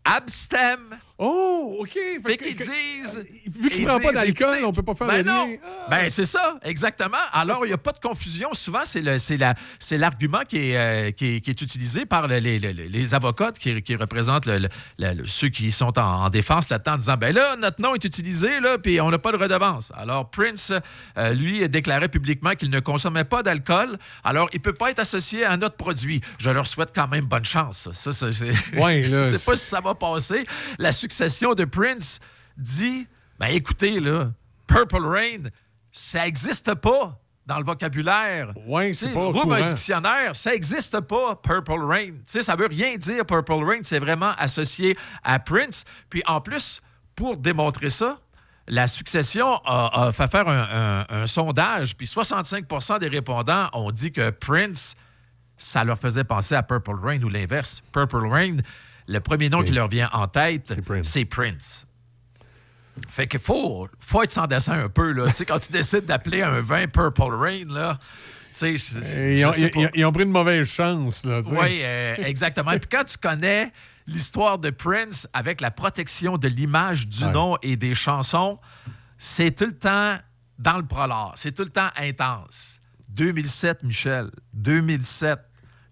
abstem. Oh, OK. Fait qu'ils disent. Vu qu'il ne prend pas d'alcool, on peut pas faire ben le non. lien. Ben, c'est ça, exactement. Alors, il n'y a pas de confusion. Souvent, c'est la- l'argument qui, est, euh, qui, qui est utilisé par le- les, les- les avocats qui, qui représentent le- le- ceux qui sont en, en défense là-dedans en disant ben là, notre nom est utilisé, là, puis on n'a pas de redevance. Alors, Prince, euh, lui, déclarait publiquement qu'il ne consommait pas d'alcool. Alors, il ne peut pas être associé à notre produit. Je leur souhaite quand même bonne chance. Ça, ça, c'est Ouais, pas si ça va passer. La succession de Prince dit ben écoutez, là, Purple Rain, ça n'existe pas dans le vocabulaire. Tu c'est pas Rouvre un dictionnaire, ça n'existe pas, Purple Rain. Tu sais, ça veut rien dire, Purple Rain. C'est vraiment associé à Prince. Puis en plus, pour démontrer ça, la succession a, a fait faire un, un- un sondage, puis 65% des répondants ont dit que Prince, ça leur faisait penser à Purple Rain ou l'inverse. Purple Rain, le premier nom qui leur vient en tête, c'est Prince. Fait qu'il faut, faut être sans dessin un peu. Là. Quand tu décides d'appeler un vin Purple Rain, là, je- je- Ils ont, ils- ils pris une mauvaise chance. Oui, euh, exactement. Et puis quand tu connais l'histoire de Prince avec la protection de l'image du Ouais. nom et des chansons, c'est tout le temps dans le prolard. C'est tout le temps intense. 2007, Michel. 2007.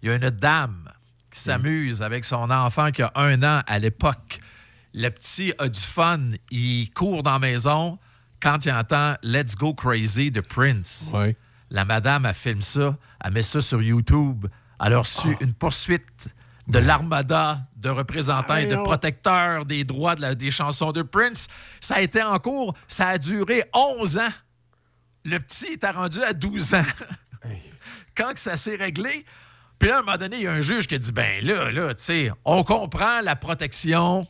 Il y a une dame qui s'amuse avec son enfant qui a un an à l'époque. Le petit a du fun. Il court dans la maison quand il entend Let's Go Crazy de Prince. La madame, elle filme ça, elle met ça sur YouTube. Elle a reçu une poursuite de l'armada de représentants et de protecteurs des droits de la- des chansons de Prince. Ça a été en cours, ça a duré 11 ans. Le petit était rendu à 12 ans. Quand que ça s'est réglé, puis là, à un moment donné, il y a un juge qui a dit, ben là, là, tu sais, on comprend la protection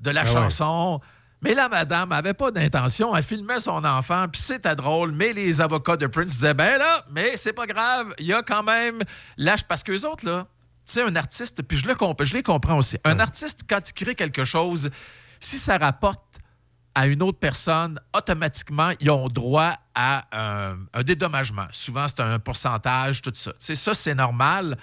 de la Ah ouais. chanson, mais la madame n'avait pas d'intention, elle filmait son enfant, puis c'était drôle, mais les avocats de Prince disaient, ben là, mais c'est pas grave, il y a quand même l'âge, parce qu'eux autres, là, tu sais, un artiste, puis je, le comp- je les comprends aussi, un artiste, quand il crée quelque chose, si ça rapporte à une autre personne, automatiquement, ils ont droit à un, un dédommagement. Souvent, c'est un pourcentage, tout ça. C'est ça, c'est normal.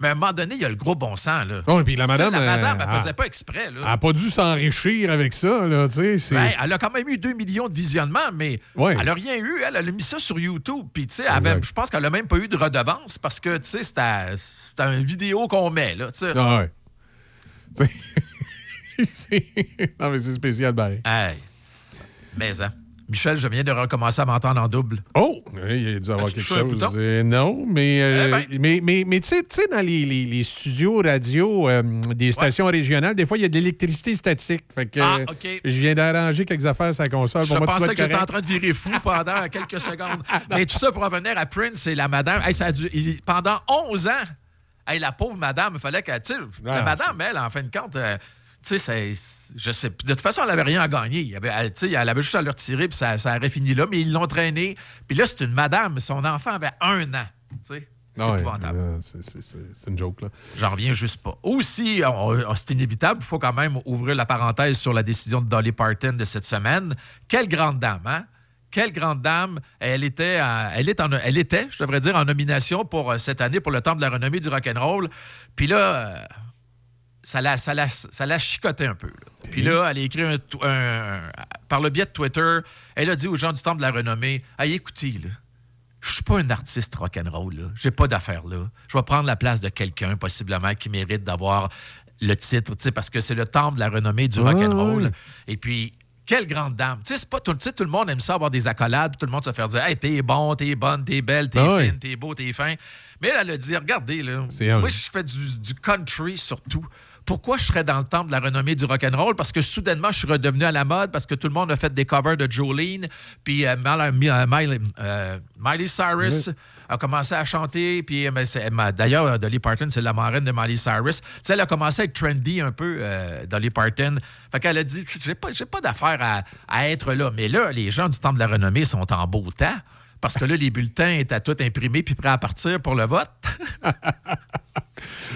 Mais à un moment donné, il y a le gros bon sens. Là. Oh, et puis la madame, La madame, euh, elle elle- faisait pas exprès. Là. Elle n'a pas dû s'enrichir avec ça, là, c'est- Ben, elle a quand même eu 2 millions de visionnements, mais Ouais. elle n'a rien eu. Elle, elle a mis ça sur YouTube. Puis, je pense qu'elle n'a même pas eu de redevance parce que, c'était une vidéo qu'on met, là. Ah ouais. C'est- non, mais c'est spécial. Hey. Mais, hein. Michel, je viens de recommencer à m'entendre en double. Oh! Il a dû avoir quelque chose. Euh, non, mais, euh, Eh mais, mais, mais tu sais- dans les, les- les studios radio euh, des stations régionales, des fois, il y a de l'électricité statique. Fait que, Ah. Je viens d'arranger quelques affaires sur la console. Je Pour moi, pensais que j'étais en train de virer fou pendant quelques secondes. Mais tout ça pour revenir à Prince et la madame. Hey, ça a dû- il- pendant 11 ans, hey, la pauvre madame, il fallait qu'elle. la Ah, madame, elle, en fin de compte, euh, tu sais, je sais. De toute façon, elle n'avait rien à gagner. Il avait- elle, avait juste à le retirer, puis ça, ça aurait fini là. Mais ils l'ont traîné. Puis là, c'est une madame. Son enfant avait un an. C'est Ah ouais, épouvantable. euh, c'est- c'est- une joke, là. J'en reviens juste pas. Aussi, c'est inévitable, il faut quand même ouvrir la parenthèse sur la décision de Dolly Parton de cette semaine. Quelle grande dame, hein? Quelle grande dame. Elle était, euh, elle, est en- elle était, je devrais dire, en nomination pour euh, cette année pour le Temple de la renommée du rock'n'roll. Puis là, ça la, ça, la, ça la chicotait un peu. là. Puis là, elle a écrit un, par le biais de Twitter, elle a dit aux gens du Temple de la renommée Hey, écoutez, là, je suis pas un artiste rock'n'roll, là. J'ai pas d'affaires là. Je vais prendre la place de quelqu'un, possiblement, qui mérite d'avoir le titre, parce que c'est le temple de la renommée du rock'n'roll. Et puis, quelle grande dame. Tu sais, pas tout, tout le monde aime ça avoir des accolades, tout le monde se faire dire Hey, t'es bon, t'es bonne, t'es belle, t'es Ah fine, t'es beau, t'es fin. Mais elle, elle a dit Regardez, là, moi, je fais du, du country surtout. Pourquoi je serais dans le temple de la renommée du rock'n'roll? Parce que soudainement, je suis redevenu à la mode parce que tout le monde a fait des covers de Jolene. Puis euh, Mi- euh, Miley, euh, Miley Cyrus Oui. a commencé à chanter. Puis euh, d'ailleurs, euh, Dolly Parton, c'est la marraine de Miley Cyrus. Tu sais, elle a commencé à être trendy un peu, euh, Dolly Parton. Fait qu'elle a dit J'ai pas, pas d'affaire à, à être là. Mais là, les gens du temple de la renommée sont en beau temps. Parce que là, les bulletins étaient tous imprimés puis prêts à partir pour le vote.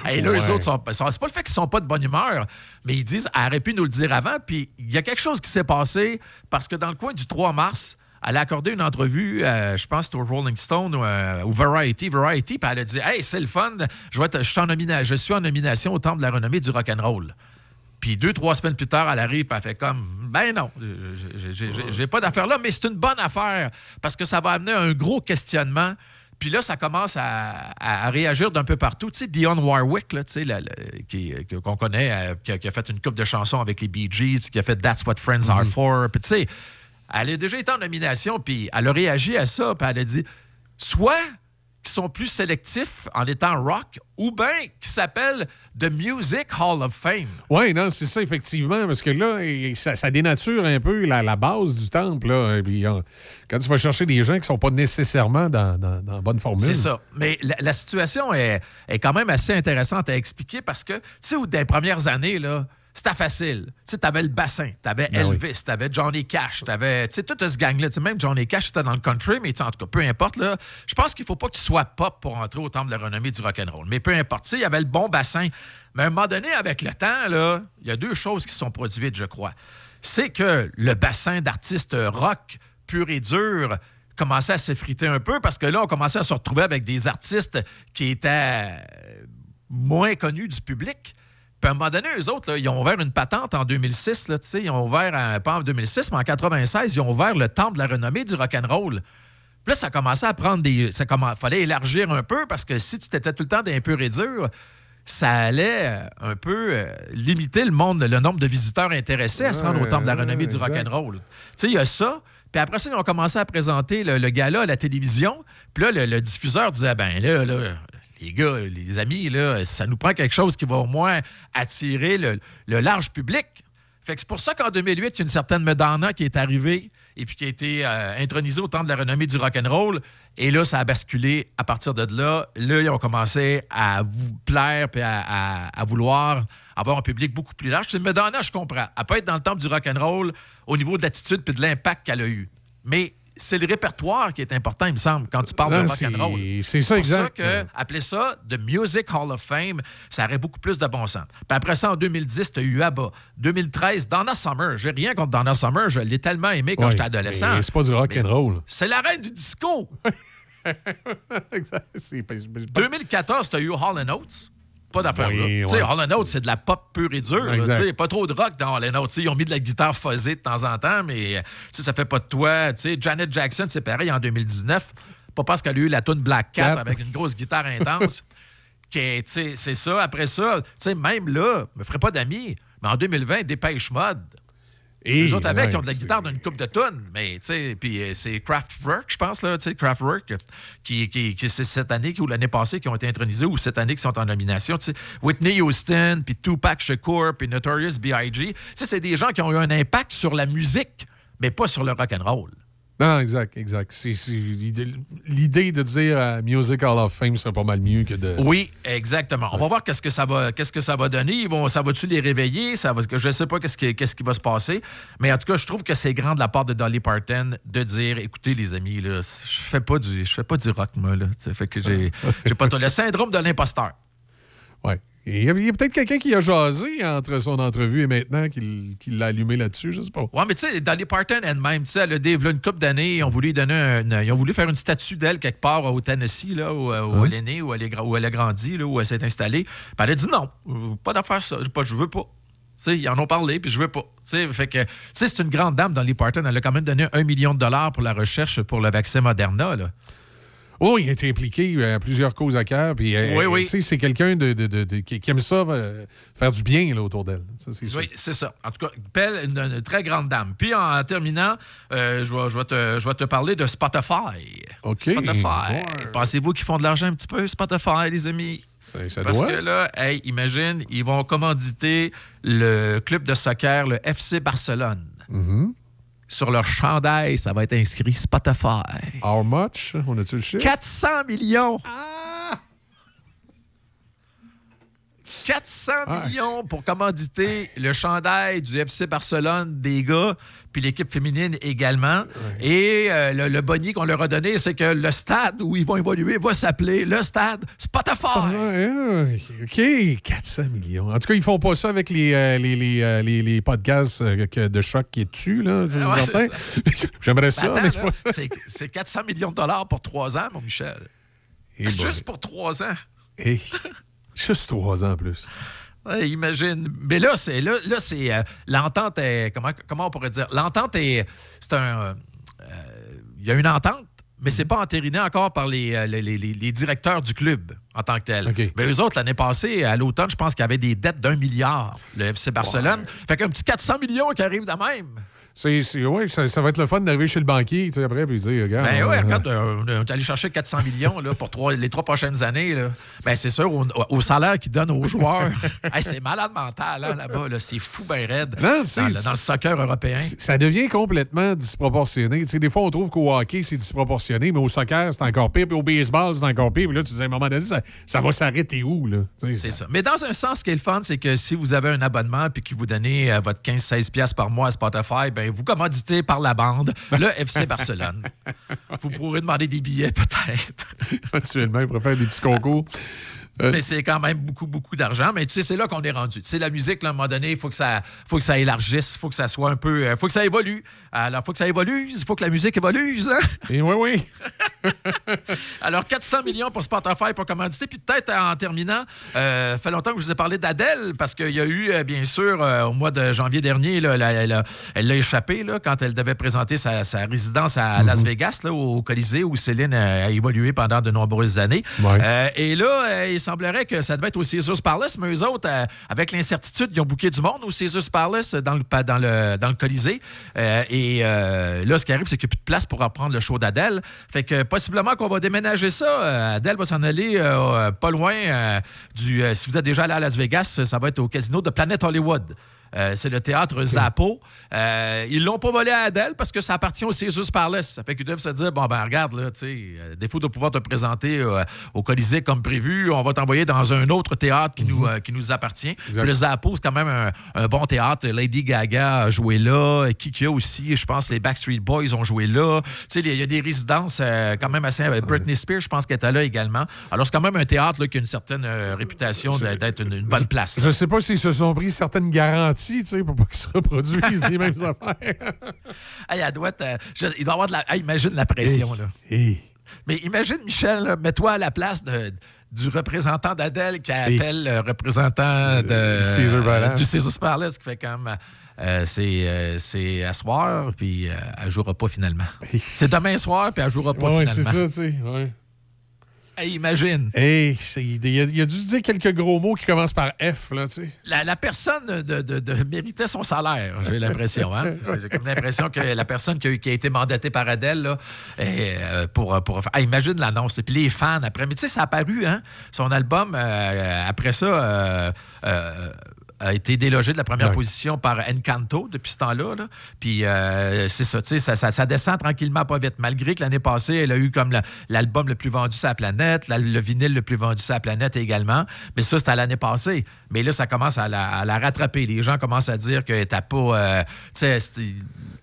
Et là, Ouais. les autres sont. sont- C'est pas le fait qu'ils sont pas de bonne humeur, mais ils disent elle aurait pu nous le dire avant. Puis il y a quelque chose qui s'est passé parce que dans le coin du 3 mars, elle a accordé une entrevue, euh, je pense, au Rolling Stone ou, euh, Variety, Variety, puis elle a dit Hey, c'est le fun, je, vais être- je, suis en nomina- je suis en nomination au Temple de la renommée du rock'n'roll. Puis deux, trois semaines plus tard, elle arrive, puis elle fait comme Ben non, j'ai- j'ai- pas d'affaire là, mais c'est une bonne affaire parce que ça va amener un gros questionnement. Puis là, ça commence à, réagir d'un peu partout. Tu sais, Dionne Warwick, là, tu sais, la- la- qui- qu'on connaît, euh, qui, a, qui a fait une coupe de chansons avec les Bee Gees, qui a fait That's What Friends Are For. Puis tu sais, elle a déjà été en nomination, puis elle a réagi à ça, puis elle a dit soit qui sont plus sélectifs en étant rock, ou bien qui s'appellent The Music Hall of Fame. Oui, non, c'est ça, effectivement, parce que là, eh, ça, ça dénature un peu la, la base du temple. Là, et puis, euh, quand tu vas chercher des gens qui sont pas nécessairement dans, dans, dans la bonne formule. C'est ça. Mais la, la situation est, est quand même assez intéressante à expliquer parce que, tu sais, où des premières années, là, c'était facile. Tu sais, t'avais le bassin, t'avais Ben oui. Elvis, t'avais Johnny Cash, tu sais, tout ce gang-là. Tu sais, même Johnny Cash était dans le country, mais tu en tout cas, peu importe, là. Je pense qu'il faut pas que tu sois pop pour entrer au temple de la renommée du rock'n'roll. Mais peu importe. Tu sais, il y avait le bon bassin. Mais à un moment donné, avec le temps, là, il y a deux choses qui sont produites, je crois. C'est que le bassin d'artistes rock pur et dur commençait à s'effriter un peu parce que là, on commençait à se retrouver avec des artistes qui étaient euh, moins connus du public. Puis à un moment donné, eux autres, là, ils ont ouvert une patente en 2006. Là, tu sais, ils ont ouvert, un- pas en 2006, mais en 96, ils ont ouvert le temple de la renommée du rock'n'roll. Puis là, ça commençait à prendre des. Ça fallait élargir un peu parce que si tu t'étais tout le temps d'un pur et dur, ça allait euh, un peu euh, limiter le monde, le nombre de visiteurs intéressés à se rendre au temple de la renommée du rock'n'roll. Tu sais, il y a ça. Puis après ça, ils ont commencé à présenter le, le gala à la télévision. Puis là, le, le diffuseur disait ben là, là, les gars, les amis, là, ça nous prend quelque chose qui va au moins attirer le, large public. Fait c'est pour ça qu'en 2008, il y a une certaine Madonna qui est arrivée et puis qui a été euh, intronisée au temps de la renommée du rock'n'roll. Et là, ça a basculé à partir de là. Là, ils ont commencé à vous plaire puis à, vouloir avoir un public beaucoup plus large. C'est Madonna, je comprends. Elle peut être dans le temple du rock'n'roll au niveau de l'attitude puis de l'impact qu'elle a eu. Mais c'est le répertoire qui est important, il me semble, quand tu parles Non, de c'est- rock'n'roll. c'est ça, pour ça que, appeler ça The Music Hall of Fame, ça aurait beaucoup plus de bon sens. Puis après ça, en 2010, tu as eu ABBA. 2013, Donna Summer. J'ai rien contre Donna Summer, je l'ai tellement aimé quand Ouais, j'étais adolescent. mais C'est pas du rock and roll. C'est la reine du disco. Exact. C'est- ben, 2014, tu as eu Hall Oates. Pas d'affaire là. Oui, Tu sais, ouais. Hall Oates, c'est de la pop pure et dure. là, Exact. tu sais. Pas trop de rock dans Hall sais, Ils ont mis de la guitare fuzzée de temps en temps, mais euh, ça fait pas de toi. Tu sais, Janet Jackson, c'est pareil en 2019. Pas parce qu'elle a eu la tune Black Cat avec une grosse guitare intense. c'est ça. Après ça, tu sais, même là, je me ferais pas d'amis. Mais en 2020, Dépêche Mode. Et, les autres avec, ouais, ils ont de la guitare d'une coupe de tonnes, mais tu sais, puis euh, c'est Kraftwerk, je pense, là, tu sais, Kraftwerk, qui, qui, qui c'est cette année ou l'année passée qui ont été intronisés, ou cette année qui sont en nomination, tu sais. Whitney Houston, puis Tupac Shakur, puis Notorious B.I.G. Tu sais, c'est des gens qui ont eu un impact sur la musique, mais pas sur le rock and roll. Non, exact, exact. C'est c'est l'idée de dire euh, Music Hall of Fame serait pas mal mieux que de. Oui, exactement. On va voir qu'est-ce que ça va, qu'est-ce que ça va donner. Ils vont, ça va-tu les réveiller? Ça va, je sais pas qu'est-ce qui, qu'est-ce qui va se passer. Mais en tout cas, je trouve que c'est grand de la part de Dolly Parton de dire, écoutez les amis, là, je fais pas du, je fais pas du rock moi là. Fait que j'ai, j'ai pas le syndrome de l'imposteur. Ouais. Il y a, peut-être quelqu'un qui a jasé entre son entrevue et maintenant qui, qui l'a allumé là-dessus, je sais pas. Ouais, mais tu sais, Dolly Parton elle-même, tu sais, elle a là, une couple d'années, ils ont voulu donner ils ont voulu faire une statue d'elle quelque part au Tennessee, là, où, euh, où Hein? elle est née, où elle, est où elle a grandi, là, où elle s'est installée. Puis elle a dit non, pas d'affaire ça, pas, je veux pas. Tu sais, ils en ont parlé, puis je veux pas. Tu sais, fait que, c'est une grande dame, Dolly Parton. Elle a quand même donné un million de dollars pour la recherche pour le vaccin Moderna. Là. Oh, il a été impliqué euh, à plusieurs causes à cœur. Puis, euh, Oui, oui. c'est quelqu'un de, de- de- de- qui, aime ça, euh, faire du bien là, autour d'elle. Oui, c'est ça. En tout cas, belle, une, une très grande dame. Puis en terminant, euh, je, vais, je vais te, je vais te parler de Spotify. OK. Spotify. Ouais. Pensez-vous qu'ils font de l'argent un petit peu, Spotify, les amis? Ça, ça Parce doit. que là, hey, imagine, ils vont commanditer le club de soccer, le FC Barcelone. Mhm. Sur leur chandail, ça va être inscrit Spotify. How much? On a-tu le chiffre? 400 millions! Ah! 400 Ah, millions pour commanditer le chandail du FC Barcelone des gars, puis l'équipe féminine également. Et euh, le, le bonnier qu'on leur a donné, c'est que le stade où ils vont évoluer va s'appeler le stade Spotify. Ouais, OK, 400 millions. En tout cas, ils font pas ça avec les, euh, les, les, euh, les- les podcasts de choc qui est dessus, là, c'est Ouais, certain. J'aimerais ça, pense- c'est- c'est 400 millions de dollars pour trois ans, mon Michel. Eh boy. Juste pour trois ans. Eh, juste trois ans en plus. Ouais, imagine. Mais là, c'est là, là c'est euh, l'entente est comment comment on pourrait dire? L'entente est c'est un euh, il y a une entente. Mais c'est pas entériné encore par les, euh, les, les- les directeurs du club en tant que tel. Mais eux autres, l'année passée, à l'automne, je pense qu'il y avait des dettes d'un milliard, le FC Barcelone. Fait qu'un petit 400 millions qui arrive de même. C'est, c'est- ouais, ça, ça va être le fun d'arriver chez le banquier, tu sais, après, puis dire, regarde. Ben euh, ouais, regarde, euh, on est allé chercher 400 millions là, pour trois- les trois prochaines années. Là. Ben c'est sûr, au, au salaire qu'ils donnent aux joueurs. Hey, c'est malade mental hein, là-bas. Là. C'est fou, ben raide. Non, c'est- dans, le, dans le soccer européen. ça devient complètement disproportionné. Des fois, on trouve qu'au hockey, c'est disproportionné, mais au soccer, c'est encore pire, puis au baseball, c'est encore pire. Puis là, tu dis, à un moment donné, ça, ça va s'arrêter où, là? C'est ça. Mais dans un sens, ce qui est le fun, c'est que si vous avez un abonnement puis que vous donnez euh, votre 15-16$ piastres par mois à Spotify, ben vous commanditez par la bande le FC Barcelone. vous pourrez demander des billets peut-être. Actuellement, ils préfèrent des petits concours. Euh, Mais c'est quand même beaucoup, beaucoup d'argent. Mais tu sais, c'est là qu'on est rendu. Tu sais, la musique, là, à un moment donné, il faut que ça, faut que ça élargisse, il faut que ça soit un peu. Il faut que ça évolue. Alors, il faut que ça évolue, il faut que la musique évolue. hein? Et oui, oui. Alors, 400 millions pour Spotify pour commanditer. Puis peut-être en terminant, euh, fait longtemps que je vous ai parlé d'Adèle parce qu'il y a eu, euh, bien sûr, euh, au mois de janvier dernier, là, elle, l'a échappé là, quand elle devait présenter sa, sa résidence à Las Vegas, là, au Colisée, où Céline a, évolué pendant de nombreuses années. Ouais. Euh, et là, euh, semblerait que ça devait être au Caesars Palace, mais eux autres, euh, avec l'incertitude, ils ont booké du monde au Caesars Palace dans le, dans le, dans le Colisée. Euh, et euh, là, ce qui arrive, c'est qu'il n'y a plus de place pour reprendre le show d'Adèle. Fait que possiblement qu'on va déménager ça. Euh, Adèle va s'en aller euh, pas loin euh, du. euh, si vous êtes déjà allé à Las Vegas, ça va être au casino de Planet Hollywood. Euh, c'est le théâtre Zappo. Euh, ils l'ont pas volé à Adèle parce que ça appartient au Caesars Palace. Ça fait qu'ils doivent se dire bon, ben regarde, là, tu sais, euh, défaut de pouvoir te présenter euh, au Colisée comme prévu, on va t'envoyer dans un autre théâtre qui, nous, qui nous appartient. Puis le Zappo, c'est quand même un, un bon théâtre. Lady Gaga a joué là. Kiki aussi, je pense, les Backstreet Boys ont joué là. Tu sais, il y a des résidences quand même assez. Britney Spears, je pense qu'elle était là également. Alors, c'est quand même un théâtre là, qui a une certaine réputation d'être une, une bonne place. Je sais pas s'ils se sont pris certaines garanties, tu sais, pour pas qu'ils se reproduisent les mêmes affaires. Hey, elle doit être, euh, je- il doit avoir de la. hey, imagine la pression, là. Mais imagine, Michel, mets-toi à la place de- du représentant d'Adèle qui appelle le représentant de, Caesar Palace. du Caesars Palace qui fait comme. euh, c'est, euh, c'est à soir, puis euh, elle jouera pas finalement. C'est demain soir, puis elle jouera pas Ouais, finalement. c'est ça, tu sais. Ouais. Hey, imagine. Hey, il a, il a dû dire quelques gros mots qui commencent par F, là, tu sais. La, la personne de, de- de- méritait son salaire, j'ai l'impression. Hein? J'ai comme l'impression que la personne qui a, qui a été mandatée par Adèle là, euh, pour, pour faire. Ah, imagine l'annonce. Puis les fans après. Mais tu sais, ça a paru, hein? Son album, euh, après ça, euh, euh, a été délogé de la première position par Encanto depuis ce temps-là. là. Puis euh, c'est ça, tu sais, ça, ça, ça descend tranquillement pas vite. Malgré que l'année passée, elle a eu comme la- l'album le plus vendu sur la planète, la- le vinyle le plus vendu sur la planète également. Mais ça, c'était l'année passée. Mais là, ça commence à la, à la rattraper. Les gens commencent à dire que t'as pas. euh, tu sais, c'est-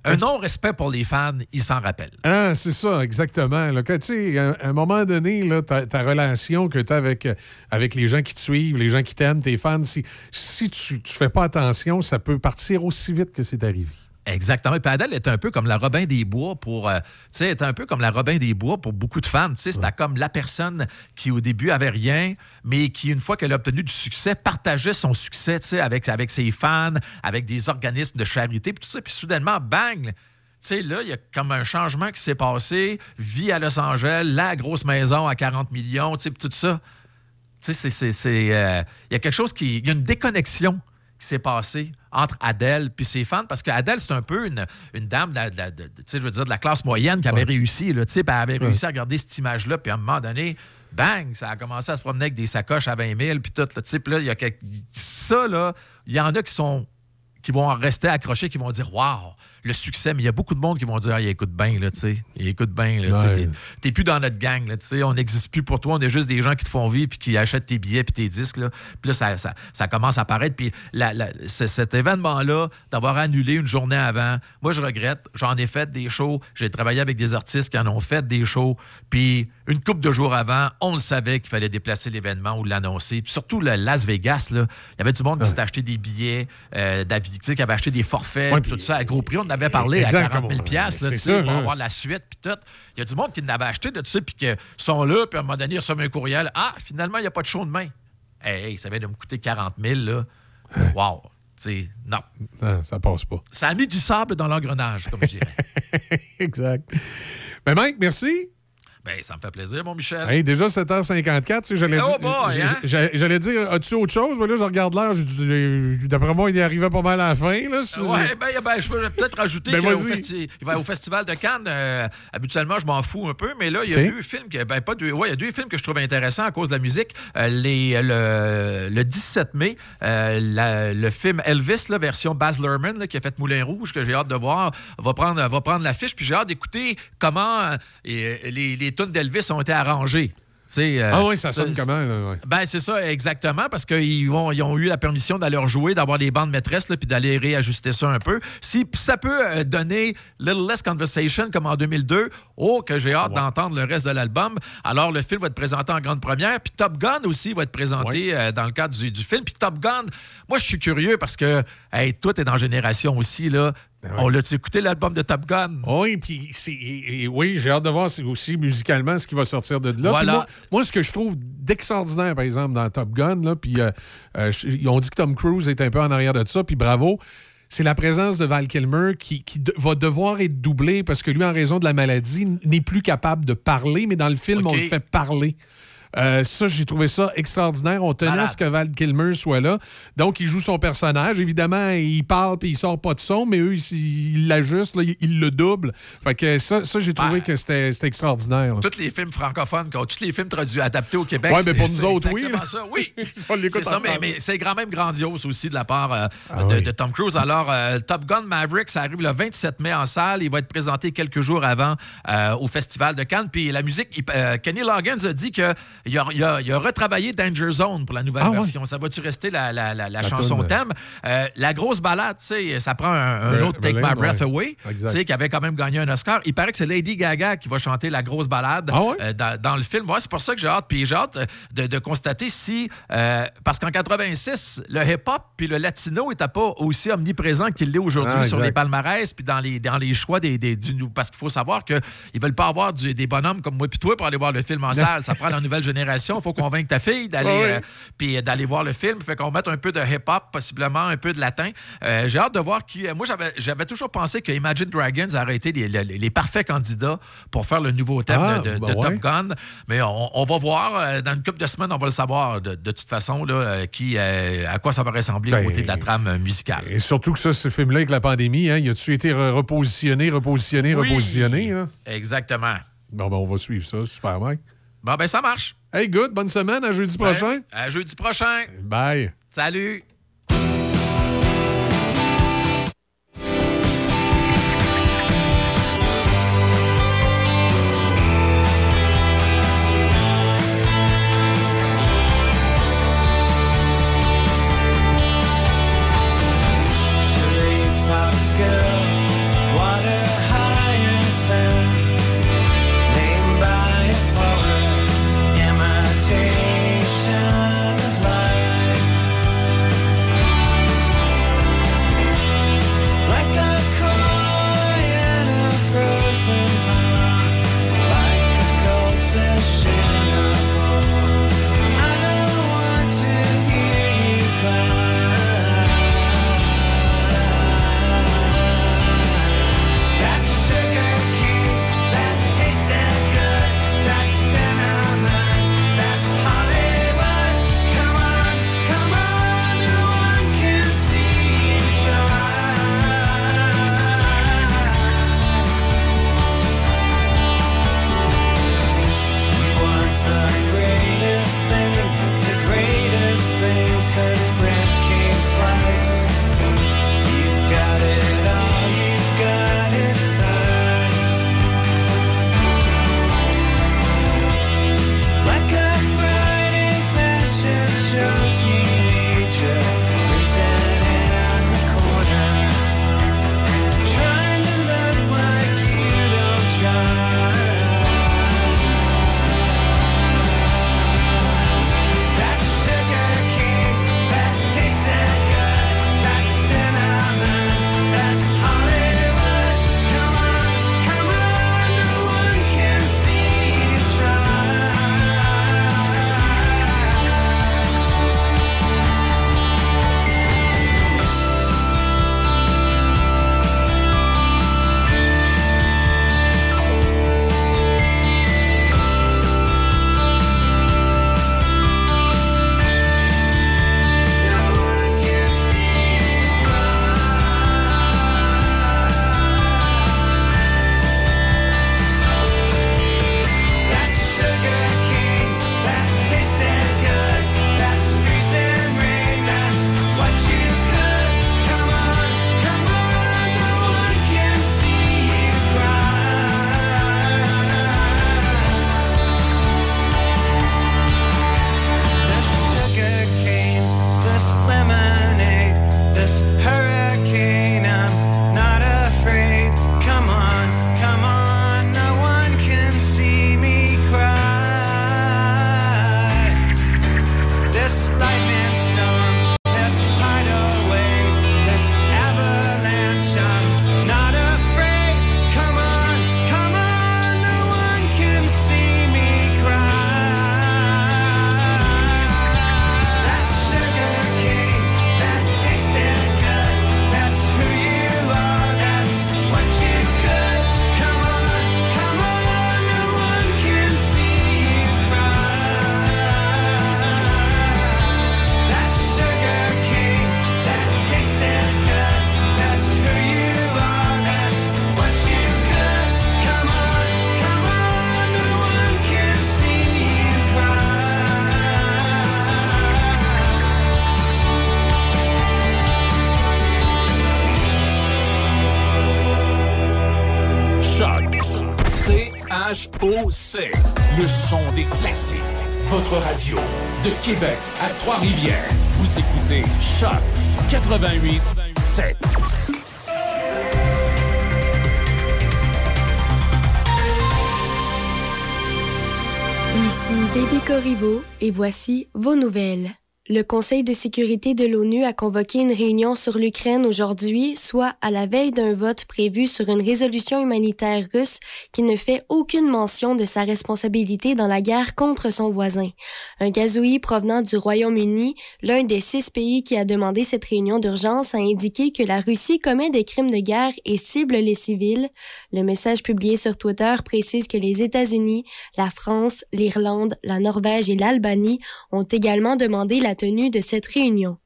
un non-respect pour les fans, ils s'en rappellent. Ah, c'est ça, exactement. Là, sais, à un moment donné, ta, relation que tu as avec, avec les gens qui te suivent, les gens qui t'aiment, tes fans, si, si tu ne fais pas attention, ça peut partir aussi vite que c'est arrivé. Exactement. Puis Adèle est un peu comme la Robin des Bois pour. euh, tu sais, est un peu comme la Robin des Bois pour beaucoup de fans. Tu sais, c'était comme la personne qui, au début, avait rien, mais qui, une fois qu'elle a obtenu du succès, partageait son succès, tu sais, avec, avec ses fans, avec des organismes de charité, puis tout ça. Puis soudainement, bang! Tu sais, là, il y a comme un changement qui s'est passé. Vie à Los Angeles, la grosse maison à 40 millions, tu sais, puis tout ça. Tu sais, c'est, euh, il y a quelque chose qui. Il y a une déconnexion qui s'est passée entre Adèle puis ses fans, parce qu'Adèle, c'est un peu une, une dame de, la- de de- je veux dire, de la classe moyenne qui avait réussi, là, elle avait réussi à regarder cette image-là, puis à un moment donné, bang, ça a commencé à se promener avec des sacoches à 20 000, puis tout, puis là, il y a quelque- ça, là, il y en a qui sont qui vont rester accrochés, qui vont dire Waouh, le succès, mais il y a beaucoup de monde qui vont dire Ah, il écoute bien, là, tu sais. Il écoute bien, là, tu sais, Ouais. t'es- plus dans notre gang, là, tu sais. On n'existe plus pour toi. On est juste des gens qui te font vivre puis qui achètent tes billets puis tes disques, là. Puis là, ça, ça- ça commence à apparaître. Puis la- la- cet événement-là, d'avoir annulé une journée avant, moi, je regrette. J'en ai fait des shows. J'ai travaillé avec des artistes qui en ont fait des shows. Puis une couple de jours avant, on le savait qu'il fallait déplacer l'événement ou l'annoncer. Puis surtout, le Las Vegas, là, il y avait du monde qui s'était acheté des billets euh, d'avis, qui avait acheté des forfaits, Ouais, puis tout ça à gros prix. On en avait parlé à 40 000 comme- piastres, là, ça, pour avoir la suite, puis tout. Il y a du monde qui en avait acheté de ça, puis qui sont là, puis à un moment donné, ils reçoivent un courriel. Ah, finalement, il n'y a pas de show demain. Hey, hey, ça vient de me coûter 40 000, là. Wow. Tu sais, non. Non, ça passe pas. Ça a mis du sable dans l'engrenage, comme je dirais. exact. Ben, Mike, merci. Ben, ça me fait plaisir, mon Michel. Hey, déjà 7h54, tu sais, j'allais Oh dire- hein? j'allais dire, as-tu autre chose? Mais là, je regarde l'heure, euh, d'après moi, il y arrivait pas mal à la fin. Là, si- Ouais, ben, ben, je peux peut-être rajouter Ben, festi- va au Festival de Cannes, euh, habituellement, je m'en fous un peu, mais là, il y a deux films, que, ben, pas deux, ouais, il y a deux films que je trouve intéressants à cause de la musique. Euh, les, le, le 17 mai, euh, la- le film Elvis, la version Baz Luhrmann, là, qui a fait Moulin Rouge, que j'ai hâte de voir, va prendre, va prendre l'affiche, puis j'ai hâte d'écouter comment euh, les, les tunes d'Elvis ont été arrangées. Euh, Ah oui, ça sonne comment? Là, ouais. ben, c'est ça, exactement, parce qu'ils ils ont eu la permission d'aller rejouer, d'avoir des bandes maîtresses, puis d'aller réajuster ça un peu. Si ça peut euh, donner Little Less Conversation comme en 2002, oh, que j'ai hâte d'entendre le reste de l'album. Alors, le film va être présenté en grande première, puis Top Gun aussi va être présenté euh, dans le cadre du, du film. Puis Top Gun, moi, je suis curieux parce que, hey, toi, t'es dans Génération aussi, là. On l'a-tu écouté, l'album de Top Gun? Oui, puis oui, j'ai hâte de voir aussi musicalement ce qui va sortir de là. Voilà. Moi, moi, ce que je trouve d'extraordinaire, par exemple, dans Top Gun, là, puis euh, euh, ont dit que Tom Cruise est un peu en arrière de ça, puis bravo. C'est la présence de Val Kilmer qui, qui de- va devoir être doublé parce que lui, en raison de la maladie, n'est plus capable de parler, mais dans le film, on le fait parler. Euh, ça, j'ai trouvé ça extraordinaire. On tenait à ce que Val Kilmer soit là. Donc, il joue son personnage. Évidemment, il parle puis il sort pas de son, mais eux, ils l'ajustent, ils, ils le doublent. Fait que ça, ça j'ai trouvé que c'était extraordinaire. là. Tous les films francophones, quand- tous les films traduits, adaptés au Québec. Ouais, mais pour nous autres, oui, ça, oui. C'est ça, mais, c'est quand même grandiose aussi de la part euh, Ah de, oui. de Tom Cruise. Alors, euh, Top Gun Maverick, ça arrive le 27 mai en salle. Il va être présenté quelques jours avant au Festival de Cannes. Puis la musique, il- Kenny Loggins a dit qu'il a, il a- il a retravaillé Danger Zone pour la nouvelle Ah ouais. version. Ça va-tu rester la, la- la- chanson euh, thème? Euh, la grosse balade, tu sais, ça prend un, autre Take My Breath ouais. Away, Exact. tu sais, qui avait quand même gagné un Oscar. Il paraît que c'est Lady Gaga qui va chanter la grosse balade Ah ouais? euh, dans, dans le film. Ouais, c'est pour ça que j'ai hâte. Puis j'ai hâte de, de constater si. euh, parce qu'en 86, le hip-hop puis le latino n'était pas aussi omniprésent qu'il l'est aujourd'hui Ah, sur les palmarès puis dans les, dans les choix des. des- du, parce qu'il faut savoir qu'ils ne veulent pas avoir du- des bonhommes comme moi puis toi pour aller voir le film en salle. Ça prend la nouvelle génération. Il faut convaincre ta fille d'aller oui. euh, puis d'aller voir le film. Fait qu'on mette un peu de hip-hop, possiblement un peu de latin. Euh, j'ai hâte de voir qui. Moi, j'avais, toujours pensé que Imagine Dragons aurait été les, les- les parfaits candidats pour faire le nouveau thème Ah, de, de- ben de ouais. Top Gun. Mais on, on va voir. euh, Dans une couple de semaines, on va le savoir de, de toute façon là, euh, qui, euh, à quoi ça va ressembler Ben, au côté de la trame euh, musicale. Et surtout que ça, ce film-là, avec la pandémie, hein, il a-tu été re- repositionné, repositionné, Oui. repositionné? hein? Exactement. Bon, ben, on va suivre ça. Super, Mike. Bon, ben ça marche. Hey, good. Bonne semaine. À jeudi prochain. Ouais. À jeudi prochain. Bye. Salut. Votre radio de Québec à Trois-Rivières. Vous écoutez Choc 88 7. Ici Baby Corriveau et voici vos nouvelles. Le Conseil de sécurité de l'ONU a convoqué une réunion sur l'Ukraine aujourd'hui, soit à la veille d'un vote prévu sur une résolution humanitaire russe qui ne fait aucune mention de sa responsabilité dans la guerre contre son voisin. Un gazouillis provenant du Royaume-Uni, l'un des six pays qui a demandé cette réunion d'urgence, a indiqué que la Russie commet des crimes de guerre et cible les civils. Le message publié sur Twitter précise que les États-Unis, la France, l'Irlande, la Norvège et l'Albanie ont également demandé la de cette réunion.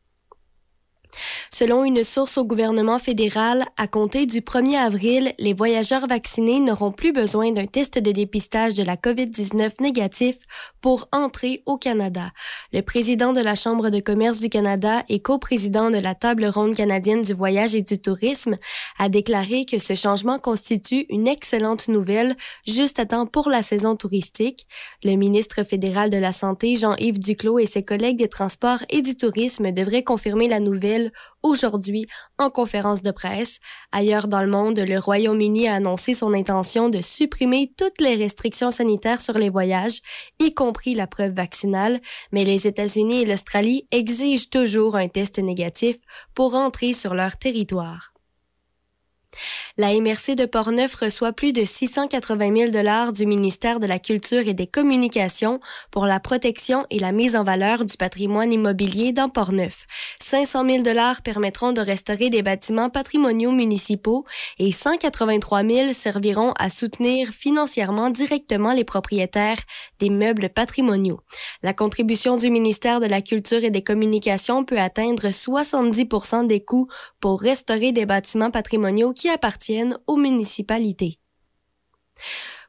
Selon une source au gouvernement fédéral, à compter du 1er avril, les voyageurs vaccinés n'auront plus besoin d'un test de dépistage de la COVID-19 négatif pour entrer au Canada. Le président de la Chambre de commerce du Canada et coprésident de la Table ronde canadienne du voyage et du tourisme a déclaré que ce changement constitue une excellente nouvelle juste à temps pour la saison touristique. Le ministre fédéral de la Santé, Jean-Yves Duclos, et ses collègues des transports et du tourisme devraient confirmer la nouvelle aujourd'hui en conférence de presse. Ailleurs dans le monde, le Royaume-Uni a annoncé son intention de supprimer toutes les restrictions sanitaires sur les voyages, y compris la preuve vaccinale, mais les États-Unis et l'Australie exigent toujours un test négatif pour entrer sur leur territoire. La MRC de Portneuf reçoit plus de 680 000 dollars du ministère de la Culture et des Communications pour la protection et la mise en valeur du patrimoine immobilier dans Portneuf. 500 000 dollars permettront de restaurer des bâtiments patrimoniaux municipaux et 183 000 serviront à soutenir financièrement directement les propriétaires des meubles patrimoniaux. La contribution du ministère de la Culture et des Communications peut atteindre 70 des coûts pour restaurer des bâtiments patrimoniaux appartiennent aux municipalités.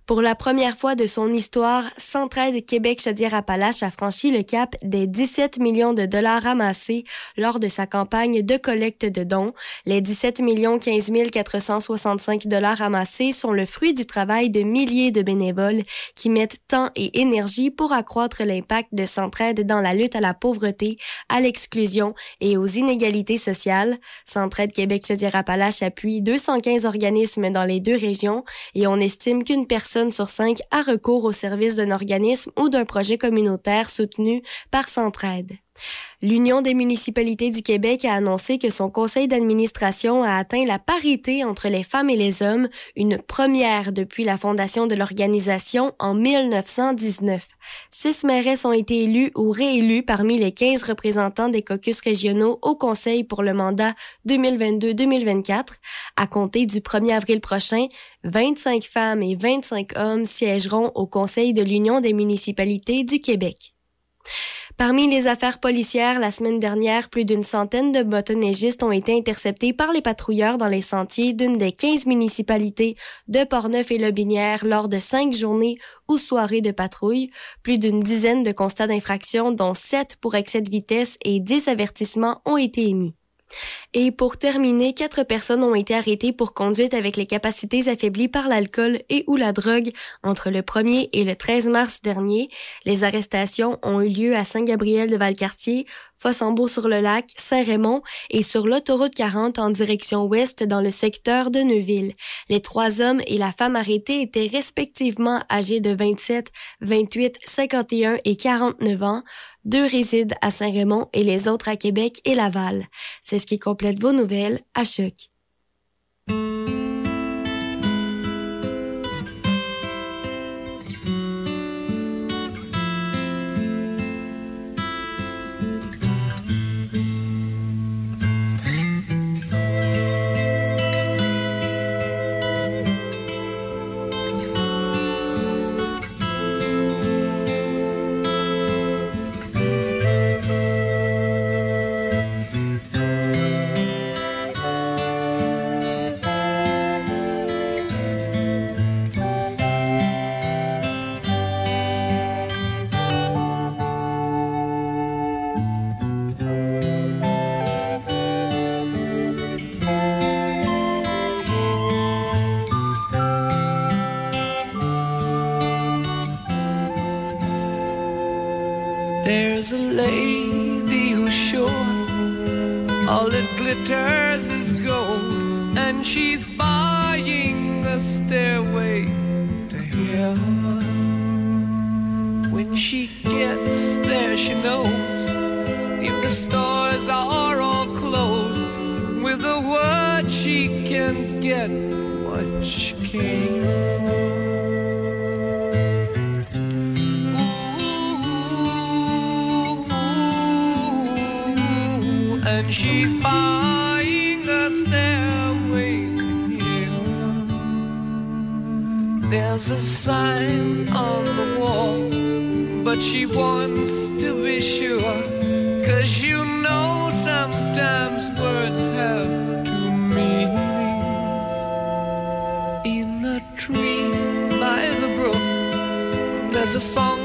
Pour la première fois de son histoire, Centraide Québec Chaudière-Appalaches a franchi le cap des 17 millions de dollars ramassés lors de sa campagne de collecte de dons. Les 17 millions 15 465 dollars ramassés sont le fruit du travail de milliers de bénévoles qui mettent temps et énergie pour accroître l'impact de Centraide dans la lutte à la pauvreté, à l'exclusion et aux inégalités sociales. Centraide Québec Chaudière-Appalaches appuie 215 organismes dans les deux régions et on estime qu'une personne sur cinq a recours au service d'un organisme ou d'un projet communautaire soutenu par Centraide. L'Union des municipalités du Québec a annoncé que son conseil d'administration a atteint la parité entre les femmes et les hommes, une première depuis la fondation de l'organisation en 1919. Six mairesses ont été élues ou réélues parmi les 15 représentants des caucus régionaux au conseil pour le mandat 2022-2024. À compter du 1er avril prochain, 25 femmes et 25 hommes siégeront au conseil de l'Union des municipalités du Québec. Parmi les affaires policières, la semaine dernière, plus d'une centaine de motoneigistes ont été interceptés par les patrouilleurs dans les sentiers d'une des 15 municipalités de Portneuf et Lobinière lors de cinq journées ou soirées de patrouille. Plus d'une dizaine de constats d'infraction, dont sept pour excès de vitesse et 10 avertissements ont été émis. Et pour terminer, quatre personnes ont été arrêtées pour conduite avec les capacités affaiblies par l'alcool et ou la drogue entre le 1er et le 13 mars dernier. Les arrestations ont eu lieu à Saint-Gabriel de Valcartier, Fossambeau-sur-le-Lac, Saint-Raymond et sur l'autoroute 40 en direction ouest dans le secteur de Neuville. Les trois hommes et la femme arrêtés étaient respectivement âgés de 27, 28, 51 et 49 ans. Deux résident à Saint-Raymond et les autres à Québec et Laval. C'est ce qui vos nouvelles à Choc. she gets there, she knows if the stores are all closed, with a word she can get what she came for. Ooh, and she's buying a stairway here. There's a sign on the but she wants to be sure. Cause you know sometimes words have to mean me. In a tree by the brook, there's a song.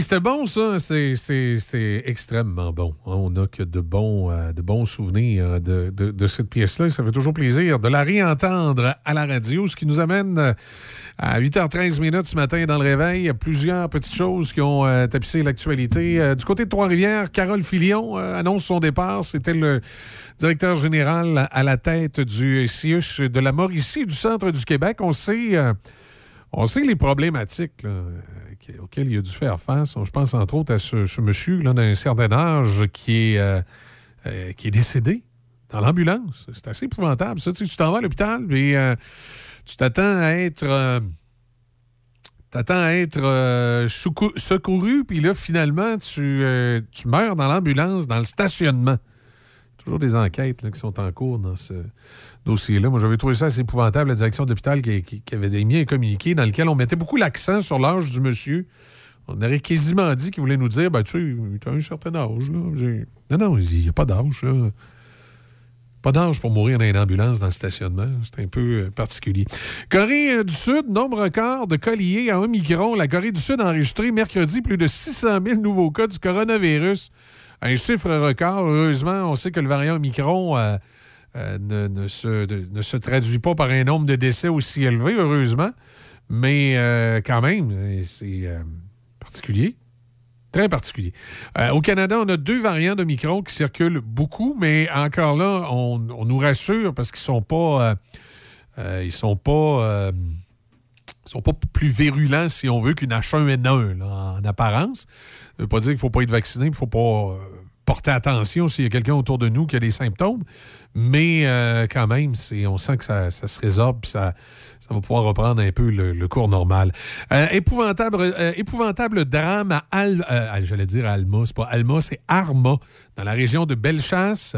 C'était bon, ça. C'est- extrêmement bon. On n'a que de bons, euh, de bons souvenirs de, cette pièce-là. Ça fait toujours plaisir de la réentendre à la radio, ce qui nous amène euh, à 8h13 minutes ce matin dans le réveil. Il y a plusieurs petites choses qui ont euh, tapissé l'actualité. Du côté de Trois-Rivières, Carole Filion annonce son départ. C'était le directeur général à la tête du CIUS de la Mauricie, du centre du Québec. On sait... on sait les problématiques auxquelles il a dû faire face. Je pense entre autres à ce, monsieur d'un certain âge qui est, euh, euh, qui est décédé dans l'ambulance. C'est assez épouvantable. Ça, tu sais, t'en vas à l'hôpital et euh, tu t'attends à être. T'attends à être secou- secouru, puis là, finalement, tu, tu meurs dans l'ambulance, dans le stationnement. Toujours des enquêtes qui sont en cours dans ce dossier-là. Moi, j'avais trouvé ça assez épouvantable, la direction d'hôpital qui, qui- avait émis un communiqué dans lequel on mettait beaucoup l'accent sur l'âge du monsieur. On aurait quasiment dit qu'il voulait nous dire, ben, tu sais, tu as un certain âge. Là. Non, non, il n'y a pas d'âge. là. Pas d'âge pour mourir dans une ambulance dans le stationnement. C'est un peu euh, particulier. Corée euh, du Sud, nombre record de cas liés à Omicron. La Corée du Sud a enregistré mercredi plus de 600 000 nouveaux cas du coronavirus. Un chiffre record. Heureusement, on sait que le variant Omicron euh, euh, ne, ne se, de- ne se traduit pas par un nombre de décès aussi élevé, heureusement. Mais euh, quand même, c'est euh, particulier. Très particulier. Au Canada, on a deux variants d'Omicron qui circulent beaucoup, mais encore là, on, on nous rassure parce qu'ils sont pas. ils sont pas. ils sont pas plus virulents, si on veut, qu'une H1N1 là, en apparence. Ça veut pas dire qu'il ne faut pas être vacciné, il ne faut pas porter attention s'il y a quelqu'un autour de nous qui a des symptômes. Mais euh, quand même, on sent que ça, se résorbe, ça, ça va pouvoir reprendre un peu le, cours normal. Euh, épouvantable, euh, épouvantable drame à Al, à- j'allais dire Alma, c'est pas Alma, c'est Arma, dans la région de Bellechasse.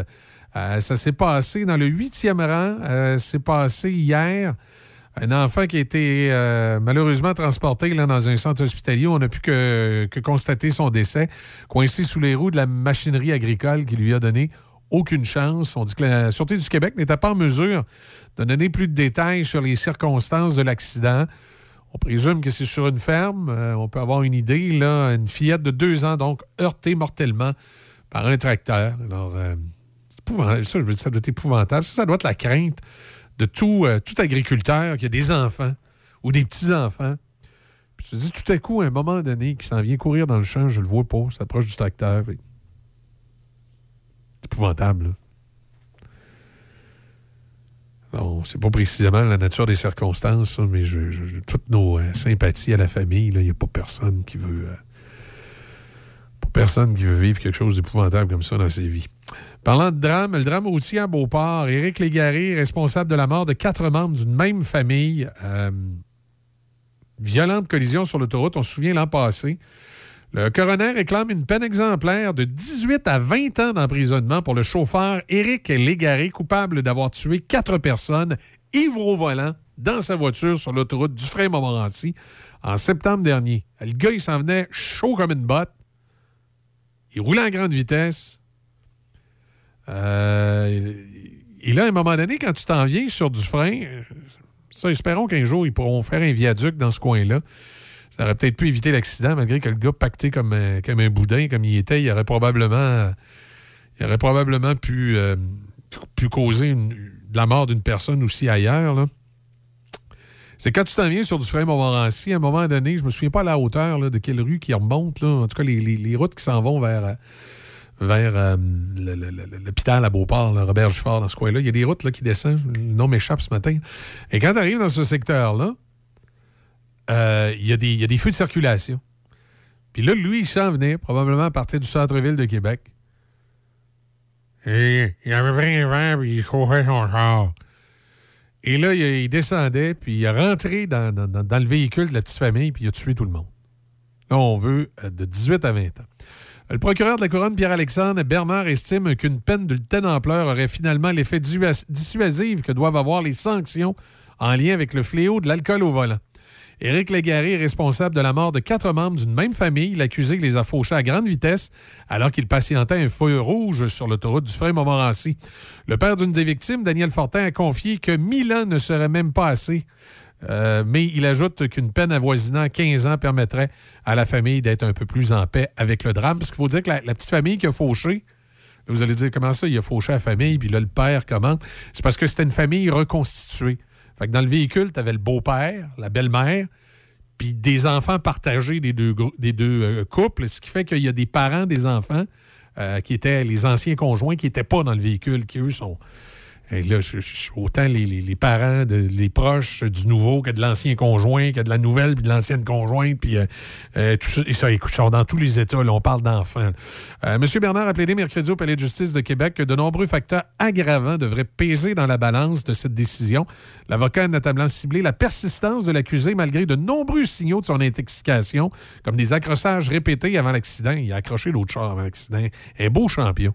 Ça s'est passé dans le huitième rang. C'est passé hier. Un enfant qui a été malheureusement transporté là, dans un centre hospitalier. On n'a pu que, que constater son décès, coincé sous les roues de la machinerie agricole qui lui a donné aucune chance. On dit que la Sûreté du Québec n'était pas en mesure de donner plus de détails sur les circonstances de l'accident. On présume que c'est sur une ferme. Euh, on peut avoir une idée. Là, une fillette de deux ans, donc, heurtée mortellement par un tracteur. Alors, euh, épouvantable. Ça, je veux dire, ça doit être épouvantable. Ça, ça doit être la crainte de tout, euh, tout agriculteur qui a des enfants ou des petits-enfants. Puis tu te dis tout à coup, à un moment donné, qui s'en vient courir dans le champ, je le vois pas, s'approche du tracteur. Épouvantable. là. Alors, on ne sait pas précisément la nature des circonstances, ça, mais je, toutes nos euh, sympathies à la famille, il n'y a pas personne qui veut. euh, pas personne qui veut vivre quelque chose d'épouvantable comme ça dans ses vies. Parlant de drame, le drame routier à Beauport, Éric Légaré, responsable de la mort de quatre membres d'une même famille. euh, violente collision sur l'autoroute, on se souvient l'an passé. Le coroner réclame une peine exemplaire de 18 à 20 ans d'emprisonnement pour le chauffeur Éric Légaré, coupable d'avoir tué quatre personnes ivre au volant dans sa voiture sur l'autoroute Dufresne-Montmorency en septembre dernier. Le gars, il s'en venait chaud comme une botte. Il roulait en grande vitesse. Euh, et là, à un moment donné, quand tu t'en viens sur du frein, euh, ça, espérons qu'un jour, ils pourront faire un viaduc dans ce coin-là. Ça aurait peut-être pu éviter l'accident, malgré que le gars pacté comme un, comme un boudin, comme il était, il aurait probablement, il aurait probablement pu, euh, pu causer la mort d'une personne aussi ailleurs. C'est quand tu t'en viens sur du frein Montmorency, à un moment donné, je me souviens pas à la hauteur de quelle rue qui remonte, en tout cas les, routes qui s'en vont vers, euh, vers euh, l'hôpital à Beauport, Robert Giffard, dans ce coin-là. Il y a des routes qui descendent. Le nom m'échappe ce matin. Et quand tu arrives dans ce secteur-là, euh, il y, a des- feux de circulation. Puis là, lui, il s'en venait, probablement à partir du centre-ville de Québec. Et il avait pris un verre, puis il chauffait son. Et là, il, descendait, puis il est rentré dans, dans- le véhicule de la petite famille, puis il a tué tout le monde. Là, on veut euh, de 18 à 20 ans. Le procureur de la Couronne, Pierre-Alexandre Bernard, estime qu'une peine de telle ampleur aurait finalement l'effet dissuas- dissuasif que doivent avoir les sanctions en lien avec le fléau de l'alcool au volant. Éric Légaré est responsable de la mort de quatre membres d'une même famille. L'accusé les a fauchés à grande vitesse alors qu'il patientait un feu rouge sur l'autoroute du frein Montmorency. Le père d'une des victimes, Daniel Fortin, a confié que 1000 ans ne serait même pas assez Euh, mais il ajoute qu'une peine avoisinant 15 ans permettrait à la famille d'être un peu plus en paix avec le drame. Parce qu'il faut dire que la, petite famille qui a fauché, vous allez dire comment ça, il a fauché la famille, puis là, le père commente. C'est parce que c'était une famille reconstituée. Fait dans le véhicule, tu avais le beau-père, la belle-mère, puis des enfants partagés des deux, des deux euh, couples, ce qui fait qu'il y a des parents des enfants euh, qui étaient les anciens conjoints qui n'étaient pas dans le véhicule, qui eux sont. Là, autant les, parents, les proches du nouveau que de l'ancien conjoint, que de la nouvelle puis de l'ancienne conjointe, puis euh, euh, tout ça, et écoute, dans tous les États, là, on parle d'enfants. Euh, Monsieur Bernard a plaidé mercredi au Palais de justice de Québec que de nombreux facteurs aggravants devraient peser dans la balance de cette décision. L'avocat a notamment ciblé la persistance de l'accusé malgré de nombreux signaux de son intoxication, comme des accrochages répétés avant l'accident. Il a accroché l'autre char avant l'accident. Un beau champion.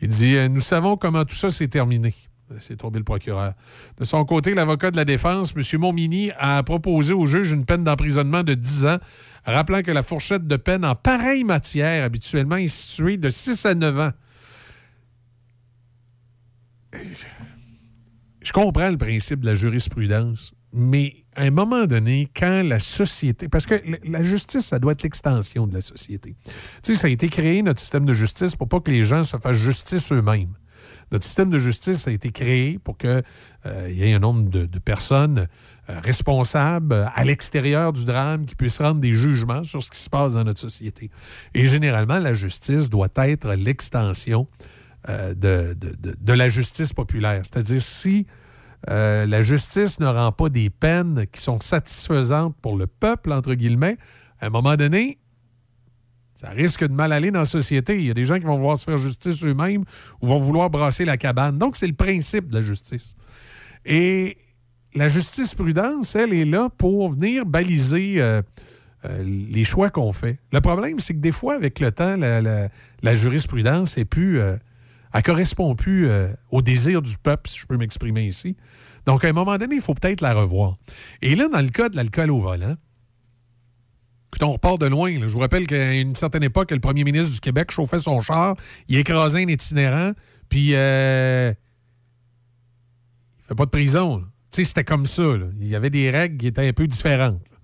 Il dit euh, Nous savons comment tout ça s'est terminé. C'est tombé le procureur. De son côté, l'avocat de la défense, M. Montmini, a proposé au juge une peine d'emprisonnement de 10 ans, rappelant que la fourchette de peine en pareille matière habituellement est située de 6 à 9 ans. Je comprends le principe de la jurisprudence, mais à un moment donné, quand la société. Parce que la- justice, ça doit être l'extension de la société. Tu sais, ça a été créé, notre système de justice, pour pas que les gens se fassent justice eux-mêmes. Notre système de justice a été créé pour qu'il y ait un nombre de, personnes euh, responsables euh, à l'extérieur du drame qui puissent rendre des jugements sur ce qui se passe dans notre société. Et généralement, la justice doit être l'extension euh, de, la justice populaire. C'est-à-dire, si euh, la justice ne rend pas des peines qui sont satisfaisantes pour le peuple, entre guillemets, à un moment donné, ça risque de mal aller dans la société. Il y a des gens qui vont vouloir se faire justice eux-mêmes ou vont vouloir brasser la cabane. Donc, c'est le principe de la justice. Et la justice prudence, elle est là pour venir baliser euh, euh, les choix qu'on fait. Le problème, c'est que des fois, avec le temps, la, jurisprudence est plus. euh, elle correspond plus euh, au désir du peuple, si je peux m'exprimer ici. Donc, à un moment donné, il faut peut-être la revoir. Et là, dans le cas de l'alcool au volant, on repart de loin. Je vous rappelle qu'à une certaine époque, le premier ministre du Québec chauffait son char, il écrasait un itinérant, puis euh, il fait pas de prison. c'était comme ça. Il y avait des règles qui étaient un peu différentes. là.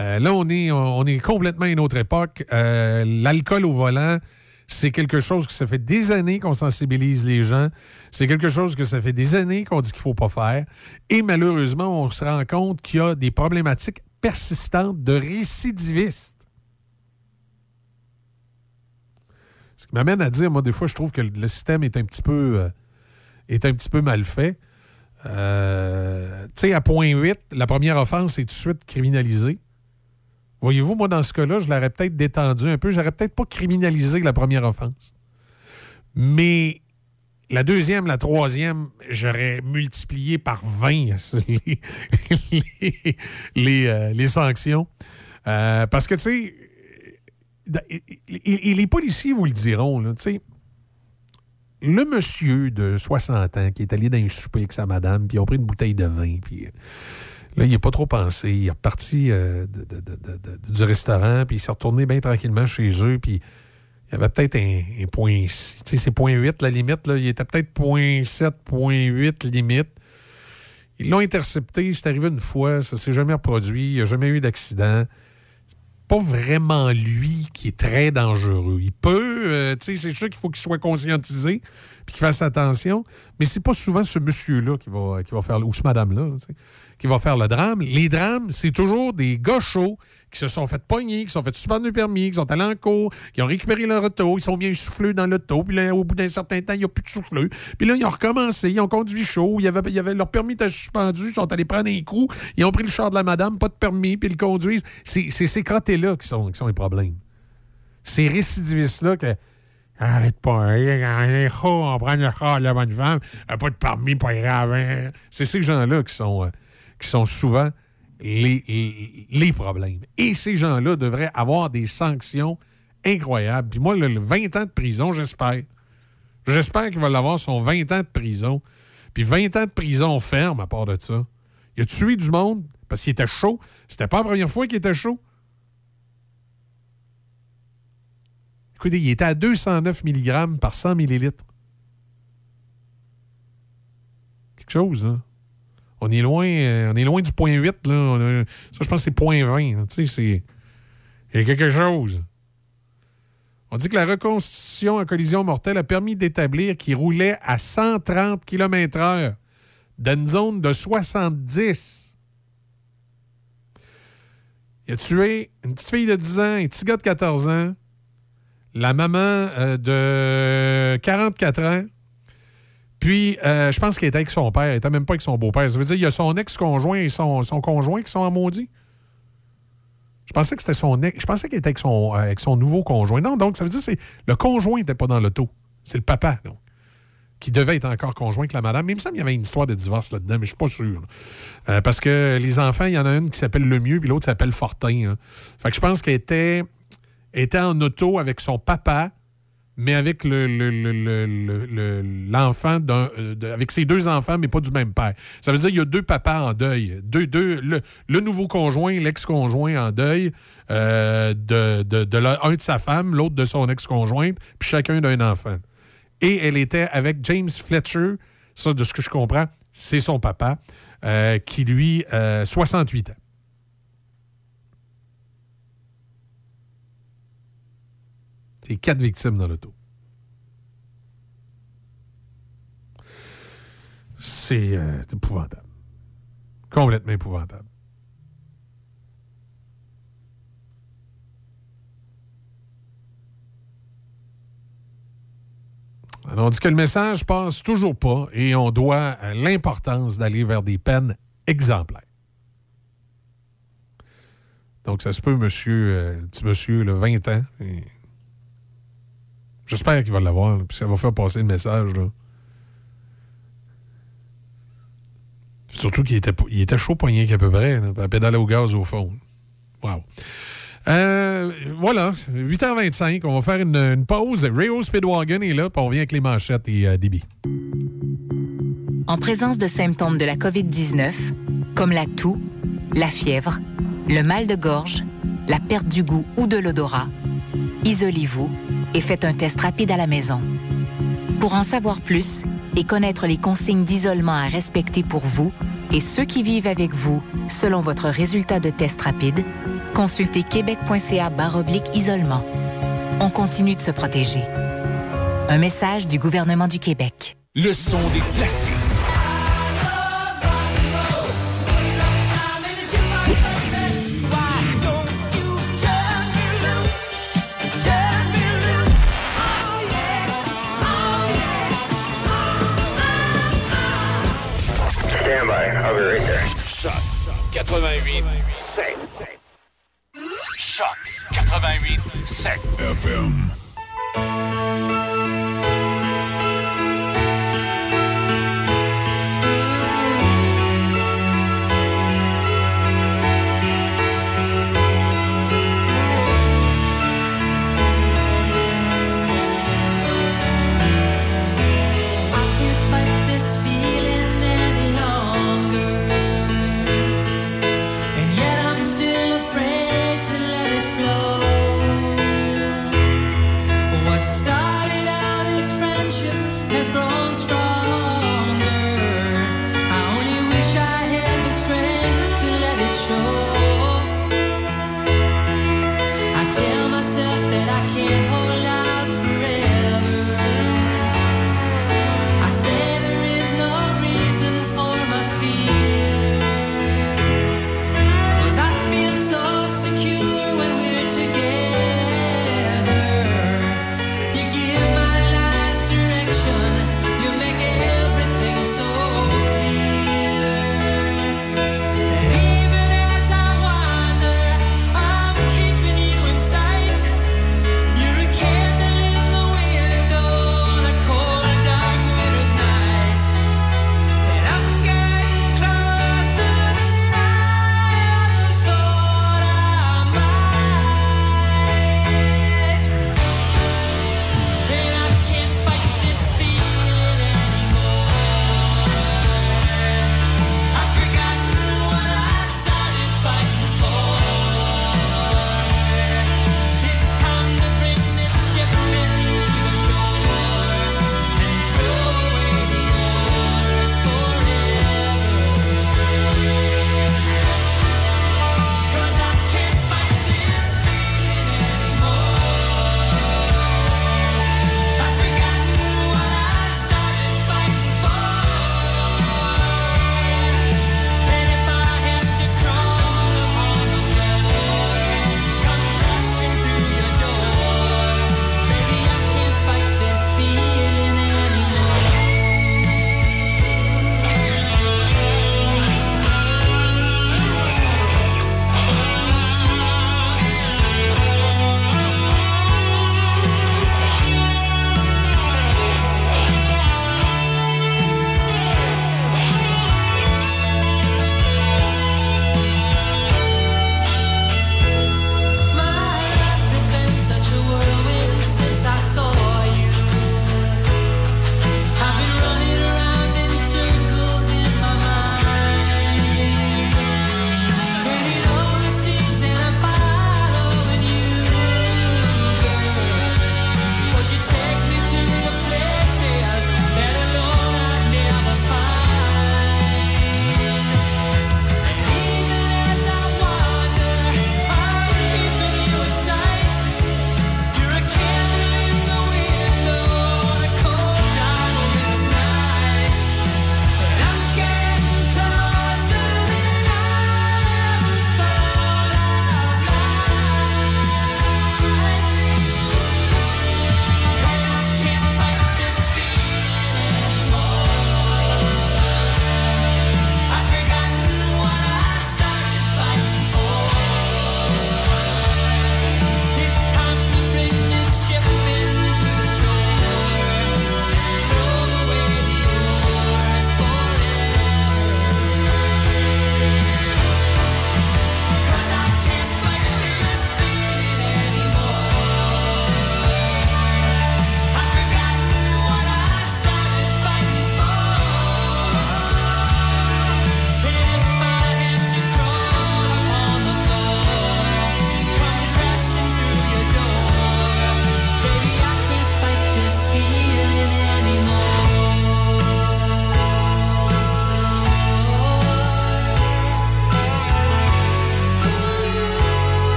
Euh, on est, on est complètement à une autre époque. Euh, L'alcool au volant, c'est quelque chose que ça fait des années qu'on sensibilise les gens. C'est quelque chose que ça fait des années qu'on dit qu'il ne faut pas faire. Et malheureusement, on se rend compte qu'il y a des problématiques persistantes de récidivistes. Ce qui m'amène à dire, moi, des fois, je trouve que le système est un petit peu, euh, est un petit peu mal fait. Euh, tu sais, à point 8, la première offense est tout de suite criminalisée. Voyez-vous, moi, dans ce cas-là, je l'aurais peut-être détendu un peu. J'aurais peut-être pas criminalisé la première offense. Mais la deuxième, la troisième, j'aurais multiplié par 20 les, les, euh, sanctions. Euh, parce que, tu sais, et, les policiers vous le diront, là, tu sais, le monsieur de 60 ans qui est allé dans un souper avec sa madame, puis ils ont pris une bouteille de vin, puis euh, là, il n'a pas trop pensé. Il est reparti de- du restaurant, puis il s'est retourné bien tranquillement chez eux, puis il y avait peut-être un, point... Tu sais, c'est point 8, la limite, il était peut-être point 7, point 8, limite. Ils l'ont intercepté, c'est arrivé une fois, ça s'est jamais reproduit, il n'y a jamais eu d'accident. Pas vraiment lui qui est très dangereux. Il peut, euh, tu sais, c'est sûr qu'il faut qu'il soit conscientisé puis qu'il fasse attention, mais c'est pas souvent ce monsieur-là qui va, qui va faire, ou ce madame-là, qui va faire le drame. Les drames, c'est toujours des gars chauds qui se sont fait pogner, qui se sont fait suspendre le permis, qui sont allés en cours, qui ont récupéré leur auto, ils sont bien souffleux dans l'auto, puis là, au bout d'un certain temps, il n'y a plus de souffleux. Puis là, ils ont recommencé, ils ont conduit chaud, il y avait, il y avait leur permis était suspendu, ils sont allés prendre un coup, ils ont pris le char de la madame, pas de permis, puis ils le conduisent. C'est c'est ces crottés-là qui sont, qui sont les problèmes. Ces récidivistes-là que. Arrête pas, hein, on prend le char de la bonne femme, a pas de permis, pas grave. C'est ces gens-là qui sont, euh, qui sont souvent les, les, problèmes. Et ces gens-là devraient avoir des sanctions incroyables. Puis moi, le 20 ans de prison, j'espère. J'espère qu'il va l'avoir son 20 ans de prison. Puis 20 ans de prison ferme à part de ça. Il a tué du monde parce qu'il était chaud. C'était pas la première fois qu'il était chaud. Il était à 209 mg par 100 millilitres. Quelque chose, hein? On est loin, euh, du point 8. Là. Ça, je pense que c'est point 20. là. Tu sais, c'est. Il y a quelque chose. On dit que la reconstitution en collision mortelle a permis d'établir qu'il roulait à 130 km/h dans une zone de 70. Il a tué une petite fille de 10 ans, un petit gars de 14 ans, la maman euh, de 44 ans, puis euh, je pense qu'il était avec son père, il était même pas avec son beau-père. Ça veut dire qu'il y a son ex-conjoint et son, conjoint qui sont en maudit? Je pensais que c'était son ex. Je pensais qu'il était avec son, euh, nouveau conjoint. Non, donc ça veut dire que le conjoint n'était pas dans l'auto. C'est le papa, donc, qui devait être encore conjoint avec la madame. Mais il me semble y avait une histoire de divorce là-dedans, mais je suis pas sûr. parce que les enfants, il y en a une qui s'appelle Lemieux, puis l'autre s'appelle Fortin. hein. Fait que je pense qu'elle était, était en auto avec son papa, mais avec le, le- le- le- le- le- l'enfant euh, avec ses deux enfants, mais pas du même père. Ça veut dire qu'il y a deux papas en deuil. Deux, le, nouveau conjoint, l'ex-conjoint en deuil, euh, de, un de sa femme, l'autre de son ex-conjointe, puis chacun d'un enfant. Et elle était avec James Fletcher, ça, de ce que je comprends, c'est son papa, euh, qui lui, euh, 68 ans. C'est quatre victimes dans l'auto. Euh, c'est épouvantable. Complètement épouvantable. Alors, on dit que le message passe toujours pas et on doit l'importance d'aller vers des peines exemplaires. Donc, ça se peut, monsieur, euh, petit monsieur, le 20 ans. et J'espère qu'il va l'avoir, puis ça va faire passer le message. Surtout qu'il était, chaud poignet qu'à peu près, à pédaler au gaz au fond. Wow. Euh, voilà, 8h25, on va faire une, pause. Rayo Speedwagon est là, puis on revient avec les manchettes et euh. En présence de symptômes de la COVID-19, comme la toux, la fièvre, le mal de gorge, la perte du goût ou de l'odorat, isolez-vous et faites un test rapide à la maison. Pour en savoir plus et connaître les consignes d'isolement à respecter pour vous et ceux qui vivent avec vous selon votre résultat de test rapide, consultez québec.ca baroblique isolement. On continue de se protéger. Un message du gouvernement du Québec. Le son des classiques. 88 7. Choc 88 7. FM.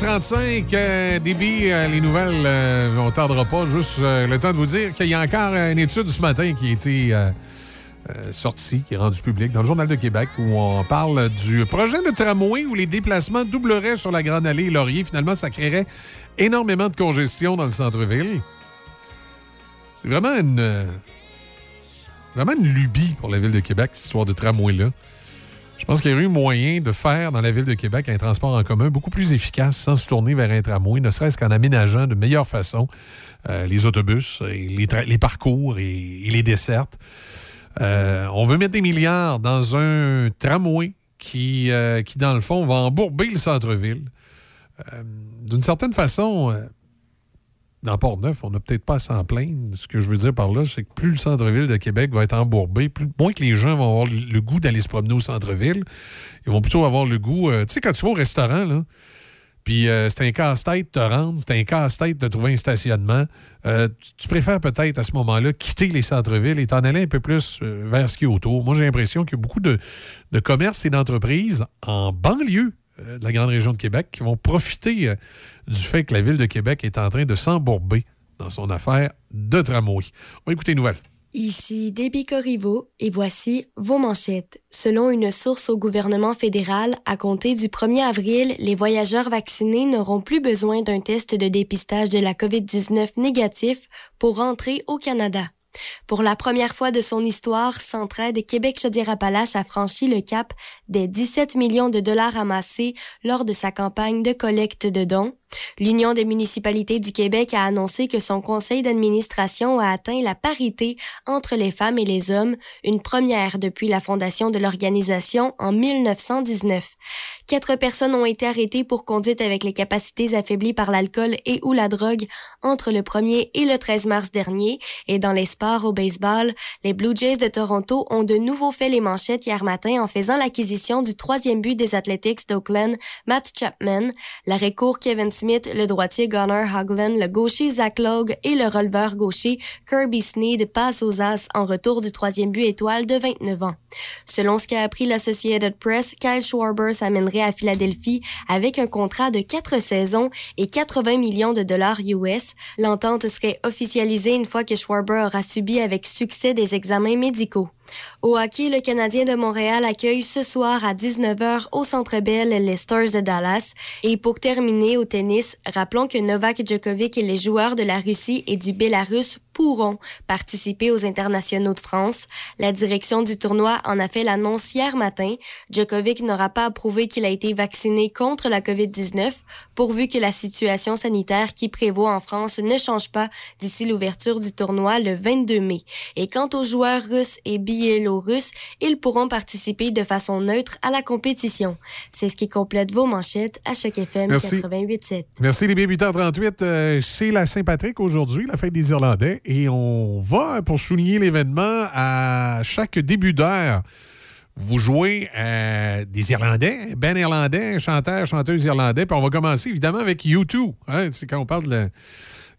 8h35, euh, débit, euh, les nouvelles, euh, on tardera pas. Juste euh, le temps de vous dire qu'il y a encore une étude ce matin qui a été euh, sortie, qui est rendue publique dans le Journal de Québec, où on parle du projet de tramway où les déplacements doubleraient sur la Grande Allée et Laurier. Finalement, ça créerait énormément de congestion dans le centre-ville. C'est vraiment une, vraiment une lubie pour la Ville de Québec, cette histoire de tramway-là. Je pense qu'il y aurait eu moyen de faire dans la ville de Québec un transport en commun beaucoup plus efficace sans se tourner vers un tramway, ne serait-ce qu'en aménageant de meilleure façon euh, les autobus, les, parcours et, les dessertes. Euh, on veut mettre des milliards dans un tramway qui, euh, qui dans le fond, va embourber le centre-ville. D'une certaine façon, dans Port-Neuf, on n'a peut-être pas à s'en plaindre. Ce que je veux dire par là, c'est que plus le centre-ville de Québec va être embourbé, plus, moins que les gens vont avoir le, goût d'aller se promener au centre-ville, ils vont plutôt avoir le goût. euh, tu sais, quand tu vas au restaurant, là, puis euh, c'est un casse-tête de te rendre, c'est un casse-tête de trouver un stationnement. euh, tu, préfères peut-être à ce moment-là quitter les centres-villes et t'en aller un peu plus vers ce qui est autour. Moi, j'ai l'impression qu'il y a beaucoup de, de commerces et d'entreprises en banlieue de la grande région de Québec qui vont profiter du fait que la ville de Québec est en train de s'embourber dans son affaire de tramway. On va écouter les nouvelles. Ici Déby Corriveau et voici vos manchettes. Selon une source au gouvernement fédéral, à compter du 1er avril, les voyageurs vaccinés n'auront plus besoin d'un test de dépistage de la COVID-19 négatif pour rentrer au Canada. Pour la première fois de son histoire, Centraide Québec-Chaudière-Appalaches a franchi le cap des 17 millions de dollars amassés lors de sa campagne de collecte de dons. L'Union des municipalités du Québec a annoncé que son conseil d'administration a atteint la parité entre les femmes et les hommes, une première depuis la fondation de l'organisation en 1919. Quatre personnes ont été arrêtées pour conduite avec les capacités affaiblies par l'alcool et ou la drogue entre le 1er et le 13 mars dernier. Et dans les sports au baseball, les Blue Jays de Toronto ont de nouveau fait les manchettes hier matin en faisant l'acquisition du troisième but des Athletics d'Oakland, Matt Chapman, l'arrêt court Kevin Smith, le droitier Gunnar Hogland, le gaucher Zach Logue et le releveur gaucher Kirby Sneed passent aux As en retour du troisième but étoile de 29 ans. Selon ce qu'a appris l'Associated Press, Kyle Schwarber s'amènerait à Philadelphie avec un contrat de quatre saisons et 80 millions de dollars US. L'entente serait officialisée une fois que Schwarber aura subi avec succès des examens médicaux. Au hockey, le Canadien de Montréal accueille ce soir à 19h au Centre Bell les Stars de Dallas. Et pour terminer au tennis, rappelons que Novak Djokovic et les joueurs de la Russie et du Bélarus pourront participer aux internationaux de France. La direction du tournoi en a fait l'annonce hier matin. Djokovic n'aura pas approuvé qu'il a été vacciné contre la COVID-19 pourvu que la situation sanitaire qui prévaut en France ne change pas d'ici l'ouverture du tournoi le 22 mai. Et quant aux joueurs russes et biélorusses, ils pourront participer de façon neutre à la compétition. C'est ce qui complète vos manchettes à Choc FM Merci. 88.7. Merci les bien 8h38. Euh, c'est la Saint-Patrick aujourd'hui, la fête des Irlandais. Et on va, pour souligner l'événement, à chaque début d'heure, vous jouez euh, des Irlandais, ben irlandais, chanteur, chanteuse irlandais. Puis on va commencer évidemment avec U2. Hein, c'est quand on parle de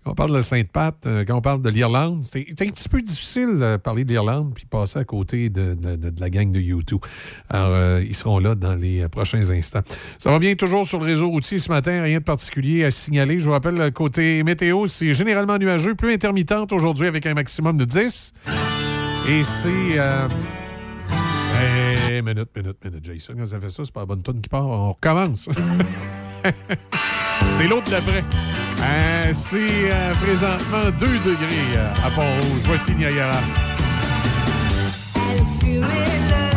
quand on parle de Sainte-Pat, euh, quand on parle de l'Irlande, c'est un petit peu difficile de parler de l'Irlande puis passer à côté de, de- la gang de U2. Alors, euh, ils seront là dans les euh, prochains instants. Ça va bien toujours sur le réseau routier ce matin, rien de particulier à signaler. Je vous rappelle, le côté météo, c'est généralement nuageux, plus intermittente aujourd'hui avec un maximum de 10. Et c'est... Euh... Hey, minute, minute, minute, Jason. Quand ça fait ça, c'est pas la bonne tonne qui part. On recommence. c'est l'autre d'après. Euh, c'est euh, présentement 2 degrés euh, à Pont-Rouge. Voici Niagara. Elle fumait le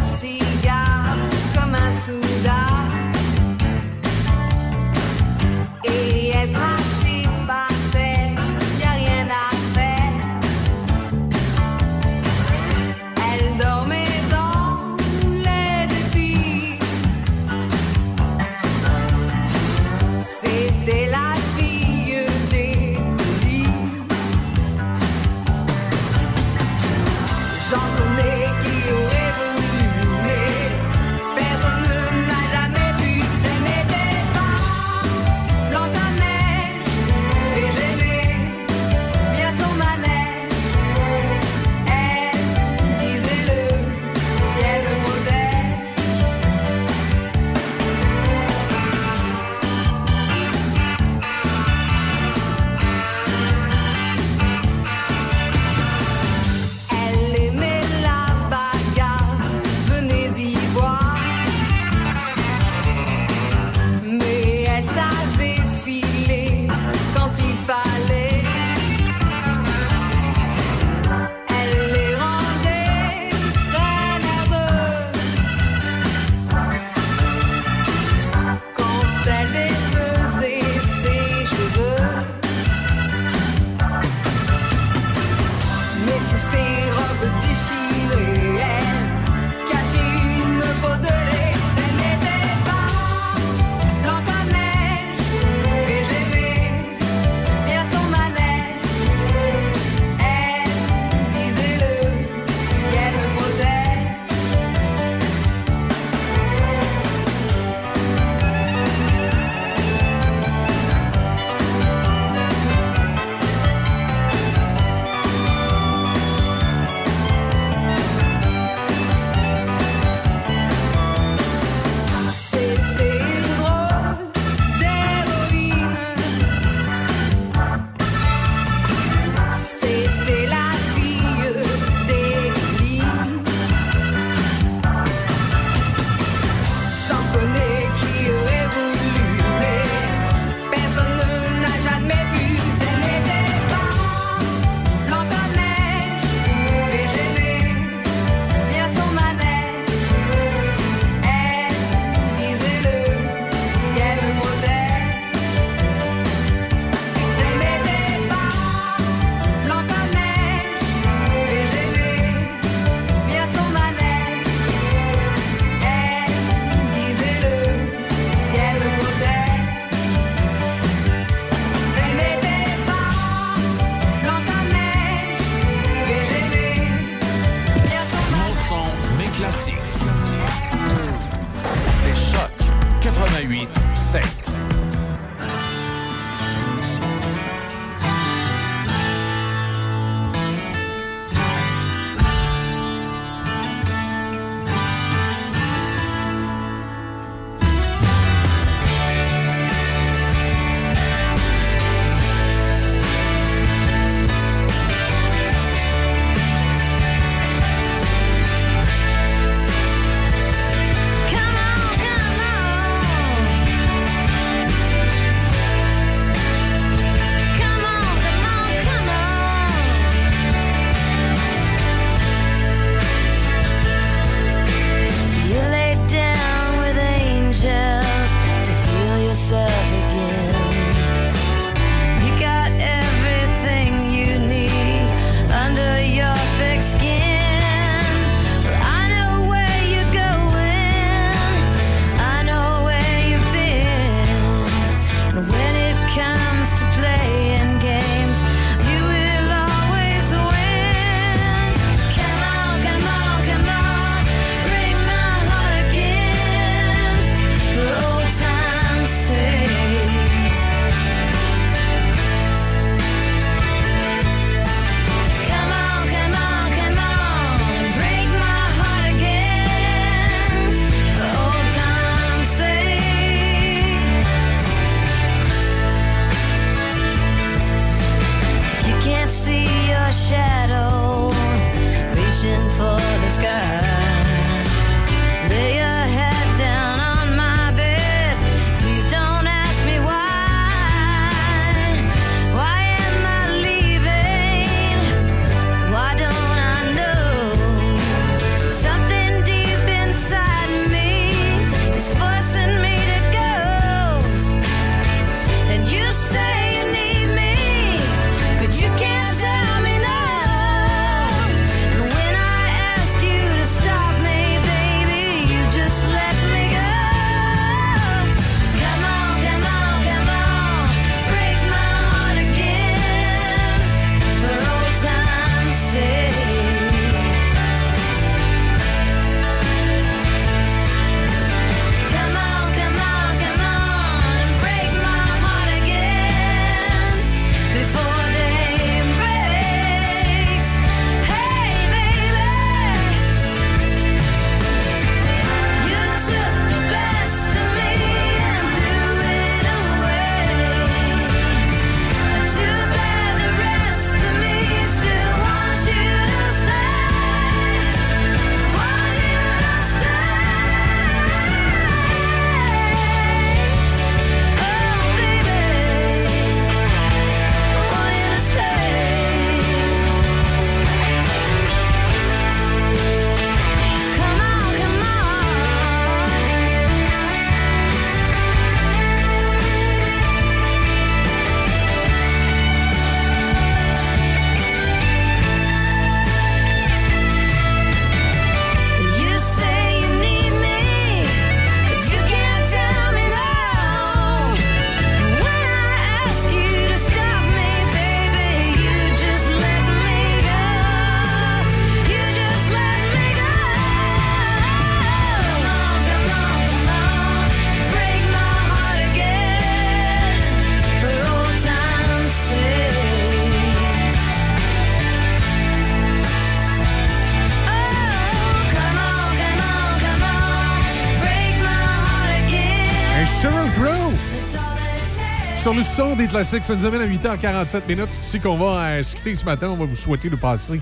Le son des classiques, ça nous amène à 8h47 minutes. C'est ici qu'on va euh, se quitter ce matin. On va vous souhaiter de passer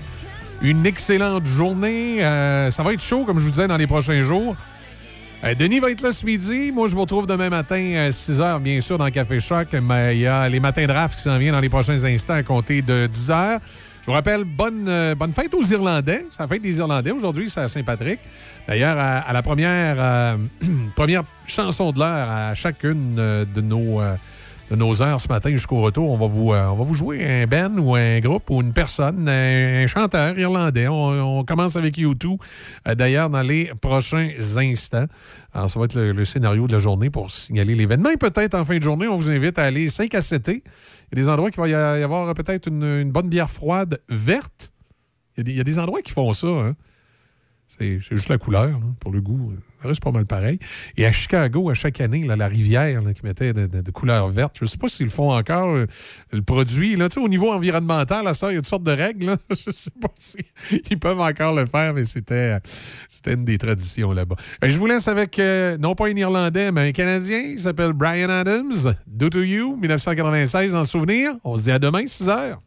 une excellente journée. Euh, ça va être chaud, comme je vous disais, dans les prochains jours. Euh, Denis va être là ce midi. Moi, je vous retrouve demain matin à 6 h, bien sûr, dans Café Choc. Mais il y a les matins draft qui s'en viennent dans les prochains instants à compter de 10 h. Je vous rappelle, bonne, euh, bonne fête aux Irlandais. C'est la fête des Irlandais aujourd'hui, c'est à Saint-Patrick. D'ailleurs, à, à la première, euh, première chanson de l'heure à chacune euh, de nos, euh, de nos heures ce matin jusqu'au retour, on va, vous, euh, on va vous jouer un band ou un groupe ou une personne, un, chanteur irlandais. On, commence avec U2, euh, d'ailleurs, dans les prochains instants. Alors, ça va être le, scénario de la journée pour signaler l'événement. Et peut-être en fin de journée, on vous invite à aller 5 à 7 Il y a des endroits qui va y avoir peut-être une, bonne bière froide verte. Il y, a des, endroits qui font ça. Hein? C'est juste la couleur, pour le goût. Ça reste pas mal pareil. Et à Chicago, à chaque année, là, la rivière qui mettait de, couleur verte, je ne sais pas s'ils font encore, euh, le produit. Là, au niveau environnemental, ça, il y a toutes sortes de règles. là. Je ne sais pas s'ils peuvent encore le faire, mais c'était c'était une des traditions là-bas. Euh, Je vous laisse avec, euh, non pas un Irlandais, mais un Canadien. Il s'appelle Brian Adams. Do to You, 1996, en souvenir. On se dit à demain, 6 heures.